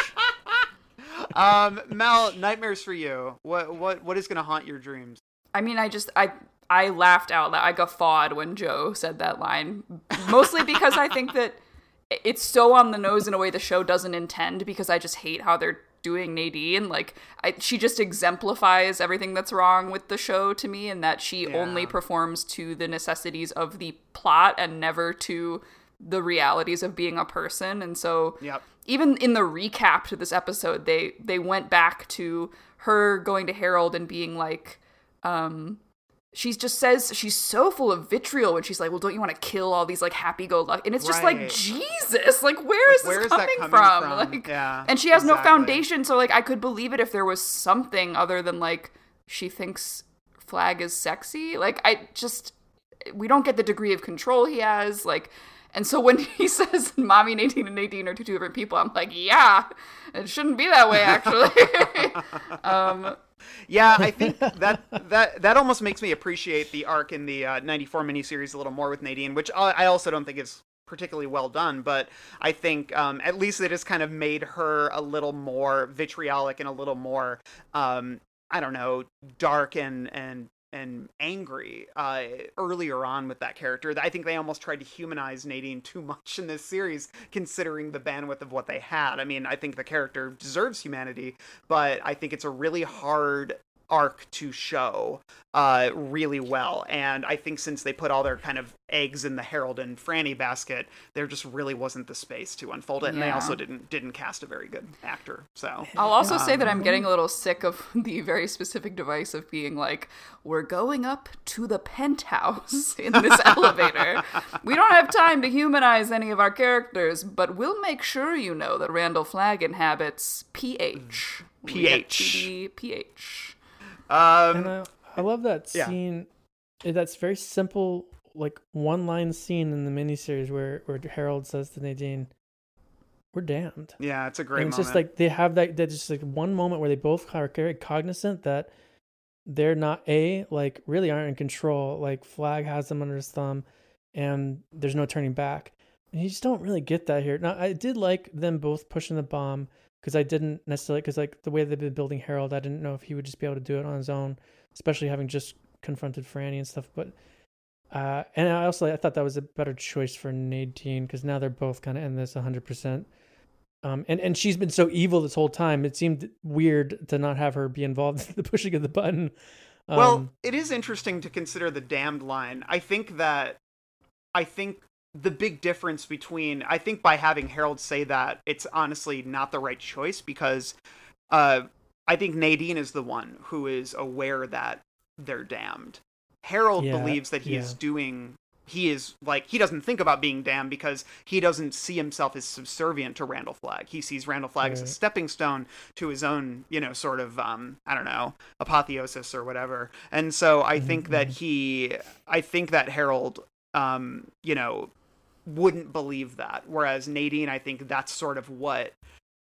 um, Mel, nightmares for you. What what what is gonna haunt your dreams? I mean, I just I I laughed out loud. I guffawed when Joe said that line, mostly because I think that it's so on the nose in a way the show doesn't intend. Because I just hate how they're doing Nadine. Like, I, she just exemplifies everything that's wrong with the show to me, and that she only performs to the necessities of the plot and never to the realities of being a person. And so, Yep. even in the recap to this episode, they they went back to her going to Harold and being like, um, she just says she's so full of vitriol when she's like, "Well, don't you want to kill all these like happy-go-lucky?" And it's just like, Jesus, like where is where this is coming, coming from? from? Like, Yeah, and she has no foundation, so like I could believe it if there was something other than like she thinks Flagg is sexy. Like I just we don't get the degree of control he has. Like, and so when he says mommy Nadine and Nadine are two different people, I'm like, yeah, it shouldn't be that way actually. um, Yeah, I think that that that almost makes me appreciate the arc in the uh, '94 miniseries a little more with Nadine, which I I also don't think is particularly well done. But I think um, at least it has kind of made her a little more vitriolic and a little more, um, I don't know, dark and and and angry uh, earlier on with that character. I think they almost tried to humanize Nadine too much in this series, considering the bandwidth of what they had. I mean, I think the character deserves humanity, but I think it's a really hard arc to show uh, really well. And I think since they put all their kind of eggs in the Harold and Franny basket, there just really wasn't the space to unfold it. And they also didn't didn't cast a very good actor. So I'll also say that I'm um, getting a little sick of the very specific device of being like, we're going up to the penthouse in this elevator. We don't have time to humanize any of our characters, but we'll make sure you know that Randall Flagg inhabits PH. We get to PH. PH. Um, I, I love that yeah. scene. eh, That's very simple, like one line scene in the miniseries where where Harold says to Nadine, "We're damned." Yeah, it's a great and it's moment. just like they have that. That just like one moment where they both are very cognizant that they're not a like really aren't in control. Like Flagg has them under his thumb, and there's no turning back. And you just don't really get that here. Now I did like them both pushing the bomb because I didn't necessarily because like the way they've been building Harold, I didn't know if he would just be able to do it on his own, especially having just confronted Franny and stuff. But uh, and I also I thought that was a better choice for Nadine because now they're both kind of in this 100. percent um, and and she's been so evil this whole time. It seemed weird to not have her be involved in the pushing of the button. Um, well, it is interesting to consider the damned line. I think that I think the big difference between I think by having Harold say that it's honestly not the right choice because uh I think Nadine is the one who is aware that they're damned. Harold Yeah, believes that he is doing he is like he doesn't think about being damned because he doesn't see himself as subservient to Randall Flagg. He sees Randall Flagg as a stepping stone to his own, you know, sort of um I don't know, apotheosis or whatever. And so I think that he I think that Harold um, you know, wouldn't believe that. Whereas Nadine, I think that's sort of what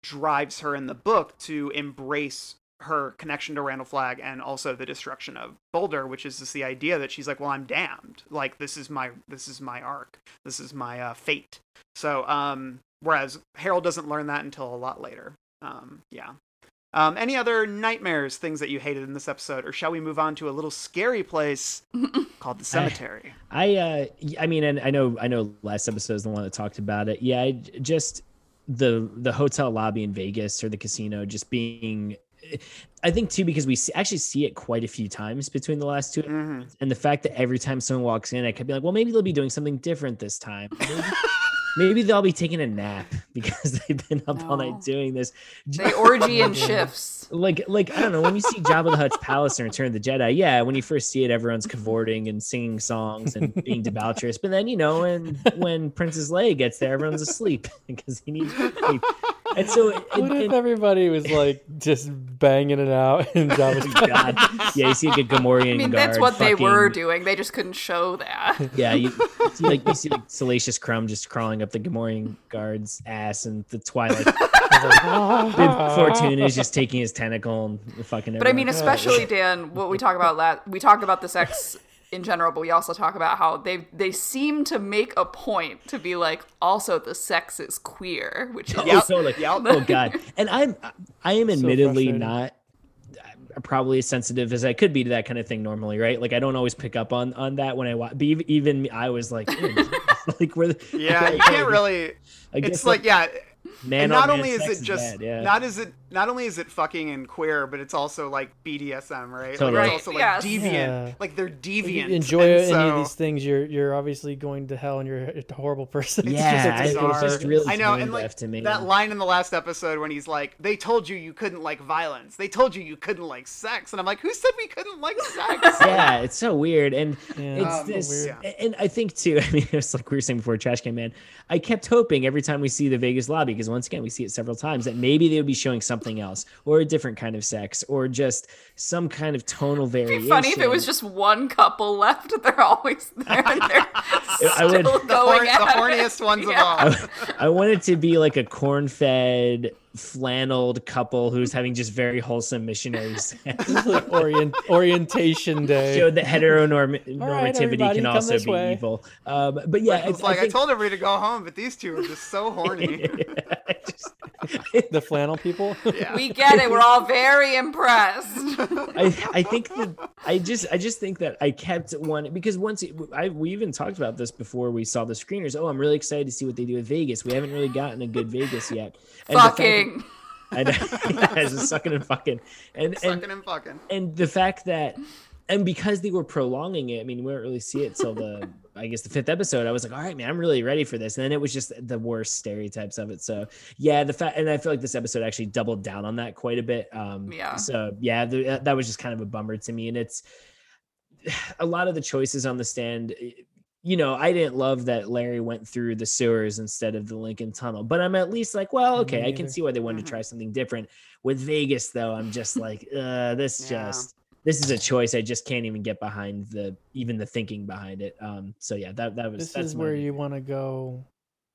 drives her in the book to embrace her connection to Randall Flagg and also the destruction of Boulder, which is just the idea that she's like, well, I'm damned. Like this is my this is my arc. This is my uh, fate. So, um, whereas Harold doesn't learn that until a lot later. Um, yeah. Um, any other nightmares, things that you hated in this episode, or shall we move on to a little scary place called the cemetery? I uh y- I mean and I know I know last episode is the one that talked about it. Yeah, I just the the hotel lobby in Vegas or the casino just being I think too because we see, actually see it quite a few times between the last 2 Mm-hmm. and the fact that every time someone walks in I could be like, well maybe they'll be doing something different this time. Maybe, maybe they'll be taking a nap because they've been up all night doing this. They orgy in shifts. Like, like I don't know. When you see Jabba the Hutt's palace in Return of the Jedi, yeah, when you first see it, everyone's cavorting and singing songs and being debaucherous. But then, you know, and when Princess Leia gets there, everyone's asleep because he needs sleep. And so, it, What if everybody was like just banging it out in oh, Jabba's God, yeah, you see like a Gamorrean I mean, guard. that's what they were doing. They just couldn't show that. Yeah, you see like you see like Salacious Crumb just crawling up the Gamorrean guard's ass, and the Twilight. Bib Fortuna is just taking his tentacle and fucking. But I mean, especially Dan, what we talk about last, we talk about the sex in general, but we also talk about how they they seem to make a point to be like, also the sex is queer, which is Oh, totally. Oh god. And I'm I am admittedly frustrating. not uh, probably as sensitive as I could be to that kind of thing normally, right? Like I don't always pick up on on that when I watch. But even, even I was like, like where? the- Yeah, you can't really. I guess It's like yeah. Man and not man only is it just bad, yeah. not is it not only is it fucking and queer, but it's also like BDSM, right? Totally. Like Right, it's also like yes. deviant. Yeah. Like they're If you deviant. enjoy and any so- of these things, you're you're obviously going to hell and you're a horrible person. It's Yeah, just I- it bizarre. just really I know, tone and like to me. that line in the last episode when he's like, "They told you you couldn't like violence. They told you you couldn't like sex," and I'm like, "Who said we couldn't like sex?" yeah, it's so weird, and Yeah, it's Um, this, weird. and I think too. I mean, it's like we were saying before, Trash Can Man. I kept hoping every time we see the Vegas lobby, because once again we see it several times, that maybe they would be showing something else, or a different kind of sex, or just some kind of tonal It'd variation. be funny if it was just one couple left. They're always there. And they're I would- still the, going horn- at the it. horniest ones Yeah. of all. I, I want it to be like a corn-fed, flanneled couple who's having just very wholesome missionary sex. like orient, orientation day. Show that heteronormativity everybody, can also be way. evil. Um, but yeah, It's like I, think, told everybody to go home, but these two are just so horny. the flannel people. yeah. We get it. We're all very impressed. I, I think that I just I just think that I kept one because once it, I we even talked about this before we saw the screeners. Oh, I'm really excited to see what they do with Vegas. We haven't really gotten a good Vegas yet. And the fact that- Fucking. I know, yeah, it's sucking and fucking, and and Sucking and fucking. and the fact that and because they were prolonging it i mean we don't really see it till the i guess the fifth episode i was like all right man i'm really ready for this and then it was just the worst stereotypes of it so yeah the fact and i feel like this episode actually doubled down on that quite a bit um Yeah. so yeah the, that was just kind of a bummer to me and it's a lot of the choices on the stand you know, I didn't love that Larry went through the sewers instead of the Lincoln Tunnel, but I'm at least like, well, okay, I can see why they wanted to try something different. With Vegas, though, I'm just like, uh, this Yeah. just this is a choice I just can't even get behind the even the thinking behind it. Um, so yeah, that that was this that's is my- where you want to go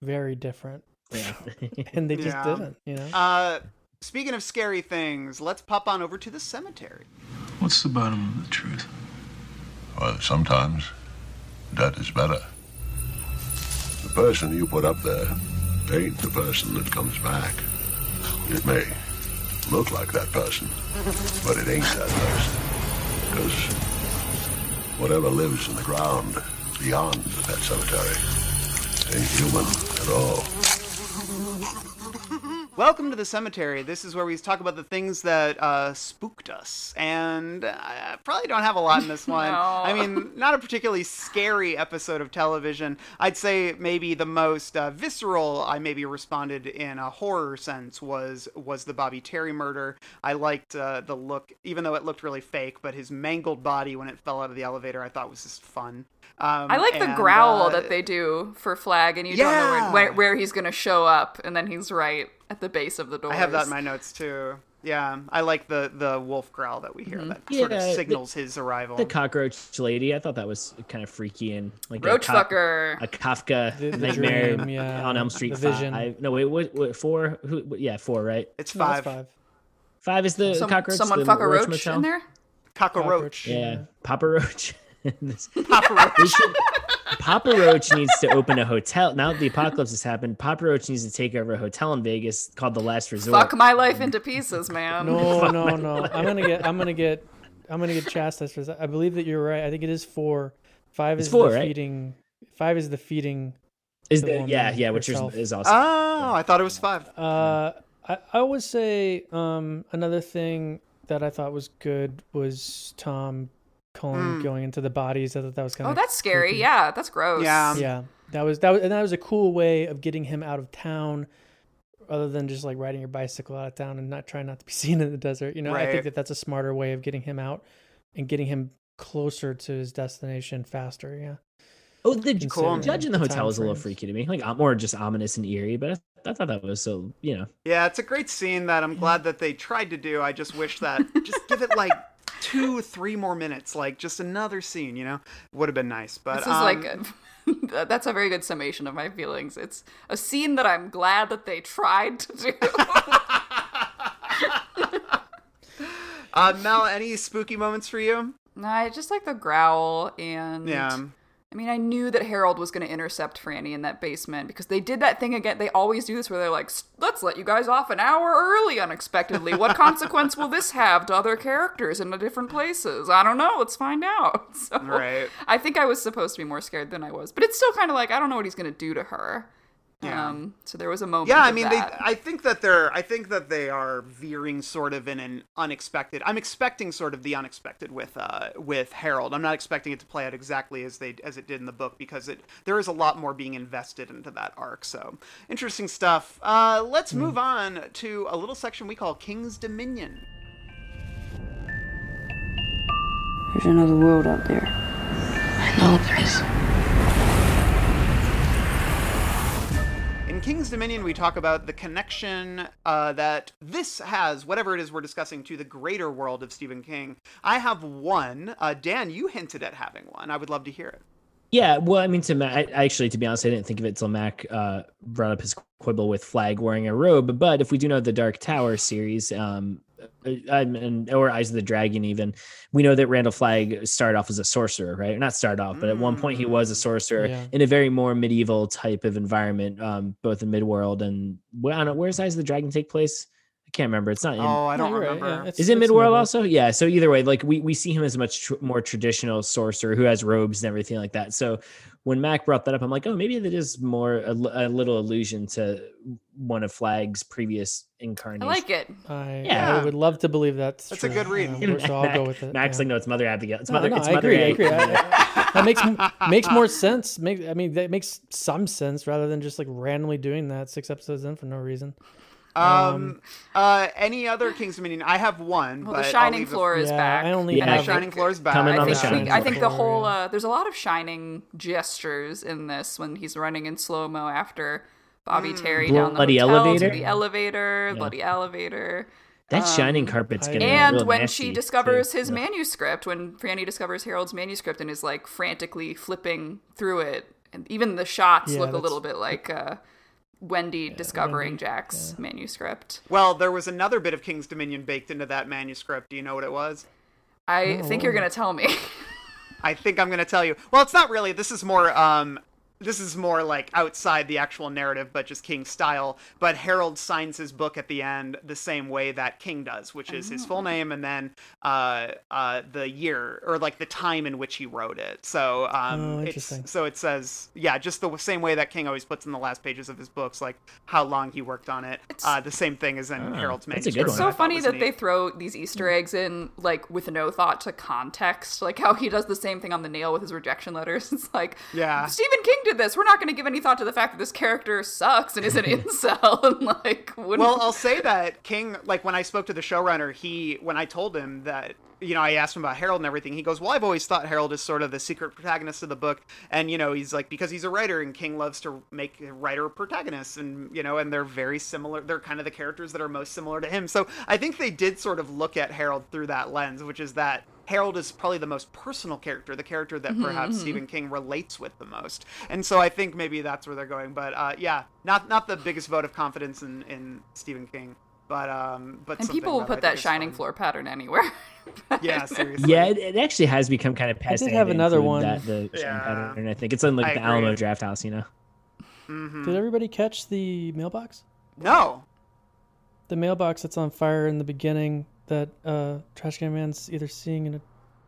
very different, yeah. and they just Yeah. didn't. You know. Uh, speaking of scary things, let's pop on over to the cemetery. What's the bottom of the truth? Well, sometimes that is better. The person you put up there ain't the person that comes back. It may look like that person, but it ain't that person. Because whatever lives in the ground beyond that cemetery ain't human at all. Welcome to the cemetery. This is where we talk about the things that uh, spooked us, and I probably don't have a lot in this one. No. I mean, not a particularly scary episode of television. I'd say maybe the most uh, visceral I maybe responded in a horror sense was was the Bobby Terry murder. I liked uh, the look, even though it looked really fake, but his mangled body when it fell out of the elevator, I thought was just fun. Um, I like the growl uh, that they do for Flagg, and you don't know where, where he's going to show up, and then he's right at the base of the door. I have that in my notes too. Yeah, I like the the wolf growl that we hear mm-hmm. that Yeah, sort of the- signals his arrival. The cockroach lady, I thought that was kind of freaky and like Roach a, Kaf- fucker. a Kafka The- the nightmare dream, yeah, on Elm Street. the vision. Five. No, wait, what, what? Four? Who? what- Yeah, four, right? it's No, five. that's five. Five is the Some- cockroach. someone the fuck a Roach roach in there? Cockroach. Yeah, Papa Roach. This- Papa Roach. should- Papa Roach needs to open a hotel. Now that the apocalypse has happened, Papa Roach needs to take over a hotel in Vegas called the Last Resort. Fuck my life into pieces, man. No, Fuck no, my no. I'm gonna get. I'm gonna get. I'm gonna get chastised for that. I believe that you're right. I think it is four. Five It's is four, the right? feeding. Five is the feeding. Is the the, yeah, yeah, which is, herself. is awesome. Oh, I thought it was five. Uh, I, I would say um, another thing that I thought was good was Tom Cullen Mm. going into the bodies. I thought that was kind of. Oh, of that's scary. Yeah, that's gross. Yeah. yeah. That was that was and that was a cool way of getting him out of town, other than just like riding your bicycle out of town and not trying not to be seen in the desert. You know, I think that that's a smarter way of getting him out and getting him closer to his destination faster. Yeah. Oh, the Considering judge in the the hotel is a little freaky to me, like uh, more just ominous and eerie. But I, I thought that was so, you know, Yeah, it's a great scene that I'm glad that they tried to do. I just wish that just give it like two, three more minutes, like just another scene. You know, would have been nice. But This is um, like a, that's a very good summation of my feelings. It's a scene that I'm glad that they tried to do. uh, Mel, any spooky moments for you? no, I just like the growl and Yeah. I mean, I knew that Harold was going to intercept Franny in that basement because they did that thing again. They always do this where they're like, let's let you guys off an hour early unexpectedly. What consequence will this have to other characters in the different places? I don't know. Let's find out. So Right. I think I was supposed to be more scared than I was, but it's still kind of like, I don't know what he's going to do to her. Yeah. Um, so there was a moment. Yeah, I mean, that. they. I think that they're. I think that they are veering sort of in an unexpected. I'm expecting sort of the unexpected with uh with Harold. I'm not expecting it to play out exactly as they as it did in the book because it there is a lot more being invested into that arc. So interesting stuff. Uh, let's Hmm. move on to a little section we call King's Dominion. There's another world out there. I know there is. King's Dominion, we talk about the connection uh, that this has, whatever it is we're discussing, to the greater world of Stephen King. I have one. Uh, Dan, you hinted at having one. I would love to hear it. Yeah, well, I mean, to Mac, actually, to be honest, I didn't think of it till Mac uh, brought up his quibble with Flagg wearing a robe. But if we do know the Dark Tower series, um, uh, and or Eyes of the Dragon, even we know that Randall Flagg started off as a sorcerer, right? Not started off, but at one point he was a sorcerer Yeah. in a very more medieval type of environment, um, both in Midworld and well, I don't know where's Eyes of the Dragon take place. I can't remember. It's not. In, Oh, I don't right, remember. yeah, it's- is it Midworld Midworld. also? Yeah. So either way, like we, we see him as a much tr- more traditional sorcerer who has robes and everything like that. So when Mac brought that up, I'm like, oh, maybe that is more a little allusion to one of Flagg's previous incarnations. I like it. I, Yeah. I would love to believe that's That's a good read. Um, so I'll go with it. Mac's yeah. like, no, it's Mother Abigail. It's No, Mother. no, it's I Mother agree. I agree. I- I- that makes makes more sense. Make I mean that makes some sense rather than just like randomly doing that six episodes in for no reason. Um, uh, any other King's Dominion? I have one. Well, but the I'll Shining leave the- Floor is Yeah, back. I only and have- I Shining think- Floor is back. Coming I on the think, Shining we- I think the whole uh, there's a lot of shining gestures in this when he's running in slow mo after Bobby Terry down the Bloody hotel elevator? to the elevator, Yeah. bloody elevator. That Um, shining carpet's I- getting And real when nasty, she too. discovers his Yeah. manuscript, when Franny discovers Harold's manuscript and is like frantically flipping through it, and even the shots Yeah, look a that's- little bit like uh, Wendy discovering Jack's manuscript. Well, there was another bit of King's Dominion baked into that manuscript. Do you know what it was? I think you're Oh. gonna tell me. I think I'm going to tell you. Well, it's not really. This is more. Um, this is more like outside the actual narrative, but just King's style. But Harold signs his book at the end the same way that King does, which is his full name and then uh, uh, the year or like the time in which he wrote it. So um, Oh, it's, so it says yeah, just the same way that King always puts in the last pages of his books, like how long he worked on it. Uh, the same thing as in Oh, Harold's that's a manuscript. good one. which I so funny that neat. they throw these Easter eggs in like with no thought to context, like how he does the same thing on the nail with his rejection letters. It's like, Yeah. Stephen King did this. We're not going to give any thought to the fact that this character sucks and is an incel. And like, wouldn't... Well, I'll say that King, like when I spoke to the showrunner, he when I told him that you know I asked him about Harold and everything, he goes, "Well, I've always thought Harold is sort of the secret protagonist of the book, and you know he's like because he's a writer, and King loves to make writer protagonists, and you know, and they're very similar. They're kind of the characters that are most similar to him. So I think they did sort of look at Harold through that lens, which is that." Harold is probably the most personal character, the character that perhaps Mhm. Stephen King relates with the most, and so I think maybe that's where they're going. But uh, yeah, not not the biggest vote of confidence in, in Stephen King, but um, but and people will put that shining fun. floor pattern anywhere. Yeah, seriously. Yeah, it, it actually has become kind of I past. did have another one. That the Yeah. yeah. pattern. I think it's on like I the Alamo agree. Draft House. You know. Mhm. Did everybody catch the mailbox? No. The mailbox that's on fire in the beginning that uh, Trash Can Man's either seeing in a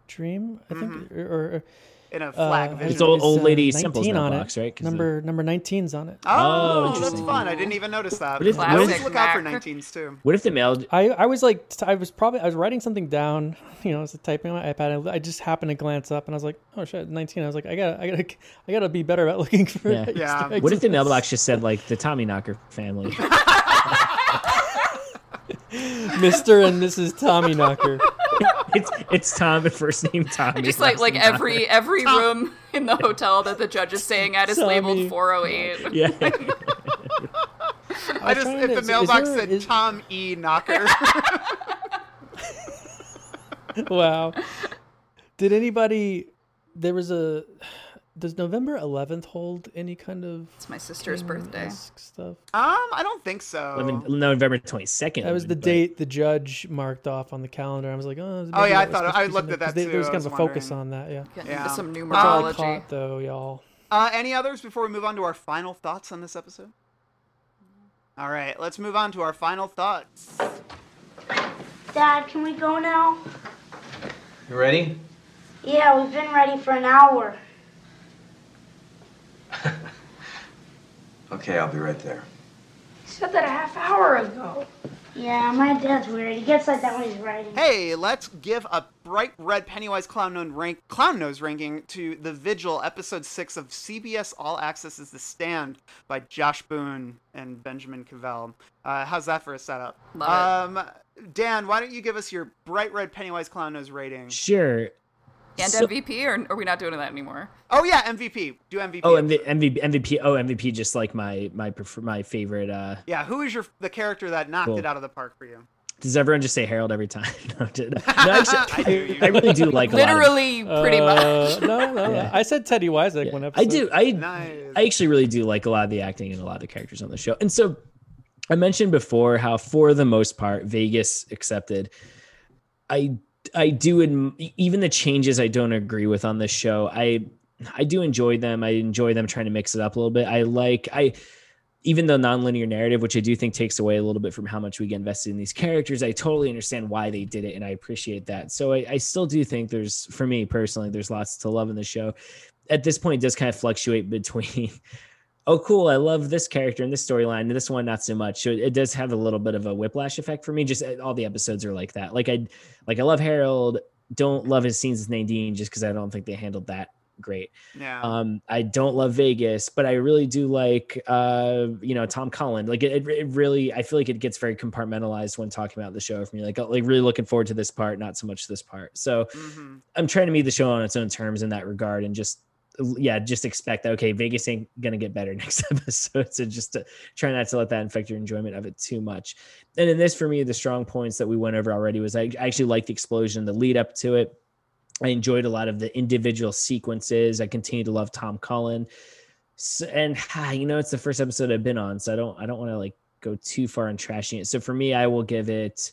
dream, I think, or, or Mm-hmm. In a flagg uh, vision. It's old- old uh, lady Semple's 19 on mailbox, it. right? 'Cause Number number 19's on it. Oh, Oh, that's fun. I didn't even notice that. What if- I always Classic look out for Mac. 19s too. What if the mail? I, I was like t- I was probably I was writing something down, you know, I was typing on my iPad. I, I just happened to glance up and I was like, oh shit, 19. I was like, I gotta I gotta I gotta be better at looking for. Yeah. Yeah. What if the mailbox just said like the Tommy Knocker family? Mr. and Mrs. Tommy Knocker? it's it's Tom, the first name Tommy. just like last like every Knocker. every room in the hotel that the judge is staying at is Tommy. labeled 408. Yeah. I just if to- the mailbox there- said is- Tom E Knocker. wow. Did anybody? There was a. Does November 11th hold any kind of It's my sister's birthday. Stuff? um, I don't think so. 11 November twenty second. That was the date the judge marked off on the calendar. I was like, oh. Oh, yeah, I thought- I looked at that they- too, There was kind was of a focus on that. Yeah. Getting Yeah. into some That's all numerology. caught, though, y'all. Uh, any others before we move on to our final thoughts on this episode? All right, let's move on to our final thoughts. Dad, can we go now? You ready? Yeah, we've been ready for an hour. Okay, I'll be right there. You said that a half hour ago. Yeah, my dad's weird. He gets like that when he's writing. Hey, let's give a bright red Pennywise clown nose, rank, clown nose ranking to The Vigil, episode six of CBS All Access's The Stand by Josh Boone and Benjamin Cavell. Uh, how's that for a setup? Love um, Dan, why don't you give us your bright red Pennywise clown nose rating? Sure. And So- MVP, or are we not doing that anymore? Oh yeah, MVP. Do MVP. Oh, MV, MVP, MVP. Oh, MVP. Just like my my prefer, my favorite. uh Yeah, who is your the character that knocked Cool. it out of the park for you? Does everyone just say Harold every time? no, did- no, actually, I, really do like a lot of- Literally, pretty much. Uh, no, no, no. I said Teddy Weizak one episode. I do. I Nice. I actually really do like a lot of the acting and a lot of the characters on the show. And so I mentioned before how for the most part Vegas accepted. I I do even the changes I don't agree with on this show. I I do enjoy them. I enjoy them trying to mix it up a little bit. I like I even the nonlinear narrative, which I do think takes away a little bit from how much we get invested in these characters, I totally understand why they did it, and I appreciate that. So I, I still do think there's, for me personally, there's lots to love in the show. At this point, it does kind of fluctuate between, oh, cool, I love this character and this storyline, and this one not so much. So it does have a little bit of a whiplash effect for me. Just uh, all the episodes are like that. Like I, like I love Harold. Don't love his scenes with Nadine just because I don't think they handled that great. Yeah. Um, I don't love Vegas, but I really do like, uh, you know, Tom Cullen. Like it, it really, I feel like it gets very compartmentalized when talking about the show for me. Like, like really looking forward to this part, not so much this part. So Mm-hmm. I'm trying to meet the show on its own terms in that regard, and just, yeah, just expect that. Okay, Vegas ain't gonna get better next episode, so just to try not to let that infect your enjoyment of it too much. And in this, for me, the strong points that we went over already was I, actually like the explosion, the lead up to it. I enjoyed a lot of the individual sequences. I continue to love Tom Cullen. So, and you know, it's the first episode I've been on, so I don't I don't want to like go too far in trashing it. So for me, I will give it,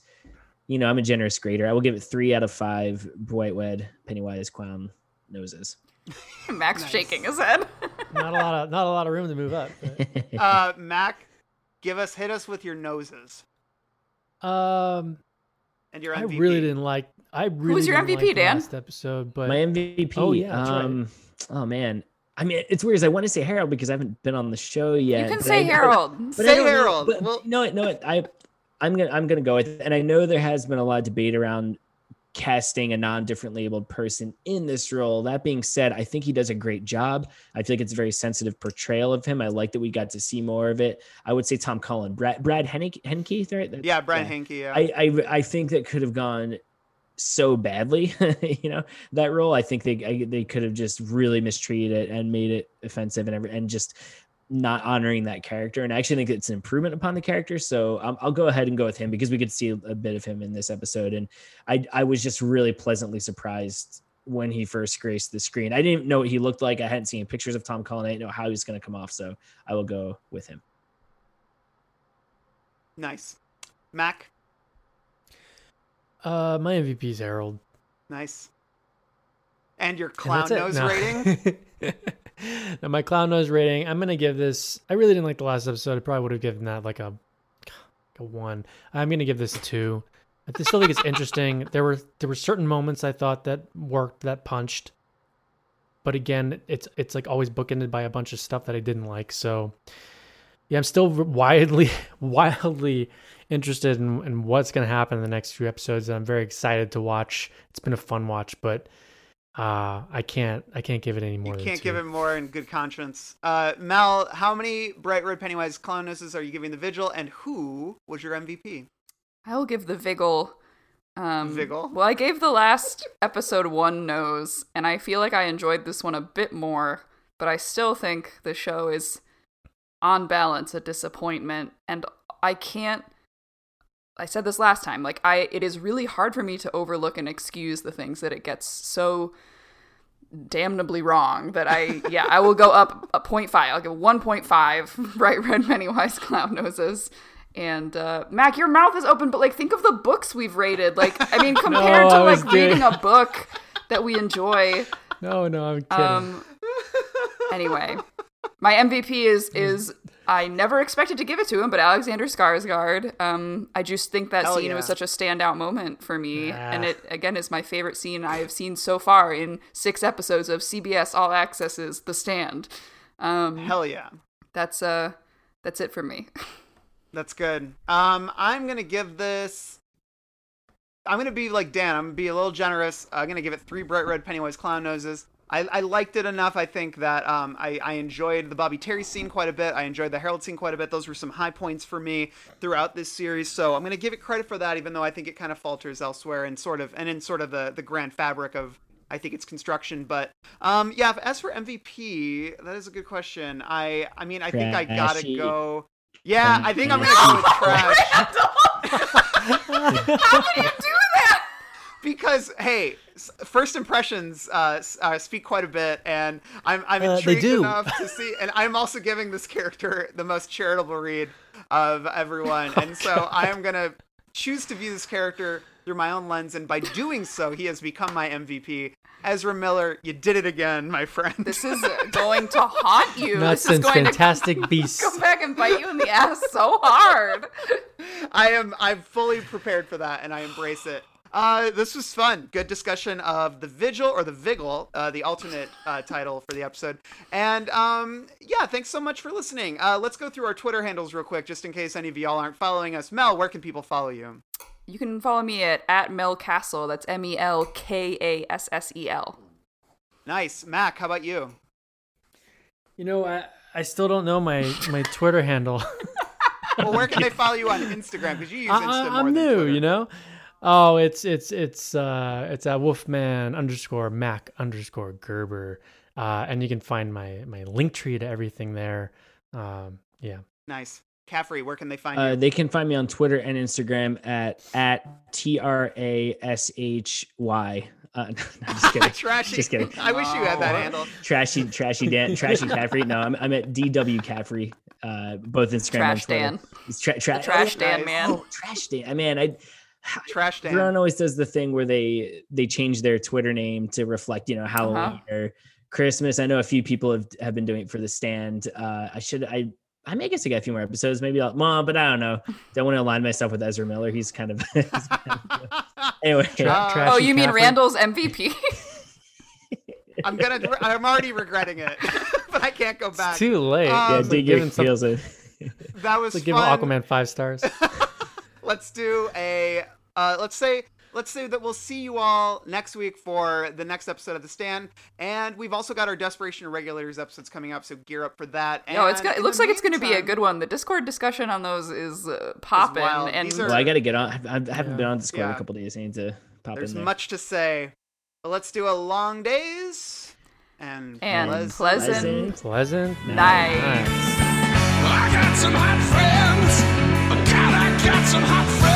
you know, I'm a generous grader. I will give it three out of five White Wed Pennywise clown noses. Max shaking his head. not a lot of not a lot of room to move up. but- Uh, Mac, give us hit us with your noses Um, and your I really didn't like. I really was your didn't like MVP, the Dan? Last episode, but My MVP. Oh yeah, that's right. um, oh man. I mean, it's weird. 'cause I want to say Harold because I haven't been on the show yet. You can but say I- Harold. but I Say don't know- Harold. but Well- no, no, I, I'm gonna, I'm gonna go with, it. and I know there has been a lot of debate around casting a non-different labeled person in this role. That being said, I think he does a great job. I feel like it's a very sensitive portrayal of him. I like that we got to see more of it. I would say Tom Cullen, Brad, Brad Henke, Henke, right? That's- Yeah, Brad Henke. Yeah. I, I I think that could have gone so badly, you know, that role. I think they I, they could have just really mistreated it and made it offensive and every, and just not honoring that character. And I actually think it's an improvement upon the character. So um, I'll go ahead and go with him because we could see a bit of him in this episode. And I I was just really pleasantly surprised when he first graced the screen. I didn't know what he looked like. I hadn't seen pictures of Tom Cullen. I didn't know how he was going to come off. So I will go with him. nice. Mac, uh, my MVP is Harold. nice. And your clown that's it. nose No. rating? now my clown nose rating, I'm gonna give this. I really didn't like the last episode. I probably would have given that like a, like a one. I'm gonna give this a two. I still think it's interesting. There were there were certain moments I thought that worked, that punched, but again, it's it's like always bookended by a bunch of stuff that I didn't like. So yeah, I'm still wildly wildly interested in, in what's gonna happen in the next few episodes, and I'm very excited to watch. It's been a fun watch, but uh, I can't I can't give it any more. You can't two. give it more in good conscience. Uh, Mel, how many bright red Pennywise clown noses are you giving the Vigil, and who was your MVP? I will give the Vigil. Um, Vigil? Well, I gave the last episode one nose, and I feel like I enjoyed this one a bit more, but I still think the show is, on balance, a disappointment. And I can't. I said this last time. Like I, it is really hard for me to overlook and excuse the things that it gets so damnably wrong that I, yeah, I will go up a five. I'll give 1.5 bright red Pennywise clown noses. And uh, Mac, your mouth is open, but like, think of the books we've rated. Like, I mean, compared I to like reading a book that we enjoy. No, no, I'm kidding. Um. Anyway, my MVP is is I never expected to give it to him, but Alexander Skarsgård. Um, I just think that Hell scene yeah. was such a standout moment for me, and Ah. it again is my favorite scene I have seen so far in six episodes of CBS All Access's The Stand. Um, Hell yeah. that's uh, that's it for me. That's good. Um, I'm gonna give this. I'm gonna be like Dan. I'm gonna be a little generous. I'm gonna give it three bright red Pennywise clown noses. I, I liked it enough. I think that um, I, I enjoyed the Bobby Terry scene quite a bit. I enjoyed the Harold scene quite a bit. Those were some high points for me throughout this series. So I'm gonna give it credit for that, even though I think it kind of falters elsewhere and sort of and in sort of the the grand fabric of I think it's construction. But um, yeah. As for MVP, that is a good question. I I mean I think I gotta go. Yeah, I think I'm gonna go with trash. How could you do that? Because hey, first impressions uh, uh, speak quite a bit, and I'm I'm Uh, they intrigued do. enough to see, and I'm also giving this character the most charitable read of everyone, and so I am gonna choose to view this character through my own lens, and by doing so, he has become my MVP. Ezra Miller, you did it again, my friend. This is uh, going to haunt you. Nuts this is and going Fantastic Beasts. to come back and bite you in the ass so hard. I am I'm fully prepared for that and I embrace it. Uh, this was fun. Good discussion of the Vigil or the Vigil, uh, the alternate uh, title for the episode. And um, yeah, thanks so much for listening. Uh, let's go through our Twitter handles real quick, just in case any of y'all aren't following us. Mel, where can people follow you? You can follow me at, at Mel Kassel. That's M E L K A S S E L. Nice, Mac. How about you? You know, I I still don't know my my Twitter handle. Well, where can they follow you on Instagram? Because you use Insta I, am than new, Twitter. you know. Oh, it's it's it's uh it's at Wolfman underscore Mac underscore Gerber, uh, and you can find my my link tree to everything there. Um, yeah. Nice. Caffrey, where can they find Uh, you? they can find me on Twitter and Instagram at at t r a s h y. Uh, no, just kidding. Trashy. Just kidding. I wish you had that handle. Trashy, trashy Dan, trashy Caffrey. No, I'm, I'm at DW Caffrey. Uh, both Instagram Trash and Twitter. Dan. It's tra- tra- trash oh, Dan, nice. man. Oh, trash Dan. I mean, I Trash Dan. Everyone always does the thing where they they change their Twitter name to reflect, you know, Halloween Uh-huh. or Christmas. I know a few people have have been doing it for the stand. Uh, I should I I may guess I got a few more episodes. Maybe I'll, well, but I don't know. Don't want to align myself with Ezra Miller. He's kind of. he's kind of anyway. Uh, oh, you mean Randall's MVP? I'm gonna. I'm already regretting it, but I can't go back. It's too late. Um, yeah, dig your heels in. That was Like fun. give Aquaman five stars. let's do a. Uh, let's say. Let's say that we'll see you all next week for the next episode of The Stand, and we've also got our Desperation Regulators episodes coming up, so gear up for that. And No, it's gonna, it looks the like it's going to be a good one. The Discord discussion on those is uh, popping, wild. and are- Well, I got to get on. I I haven't been on Discord Yeah. in a couple days. I need to pop There's in there. much to say, but let's do a long days and, And pleasant, pleasant Pleasant. night. I got some hot friends. God, I got some hot friends.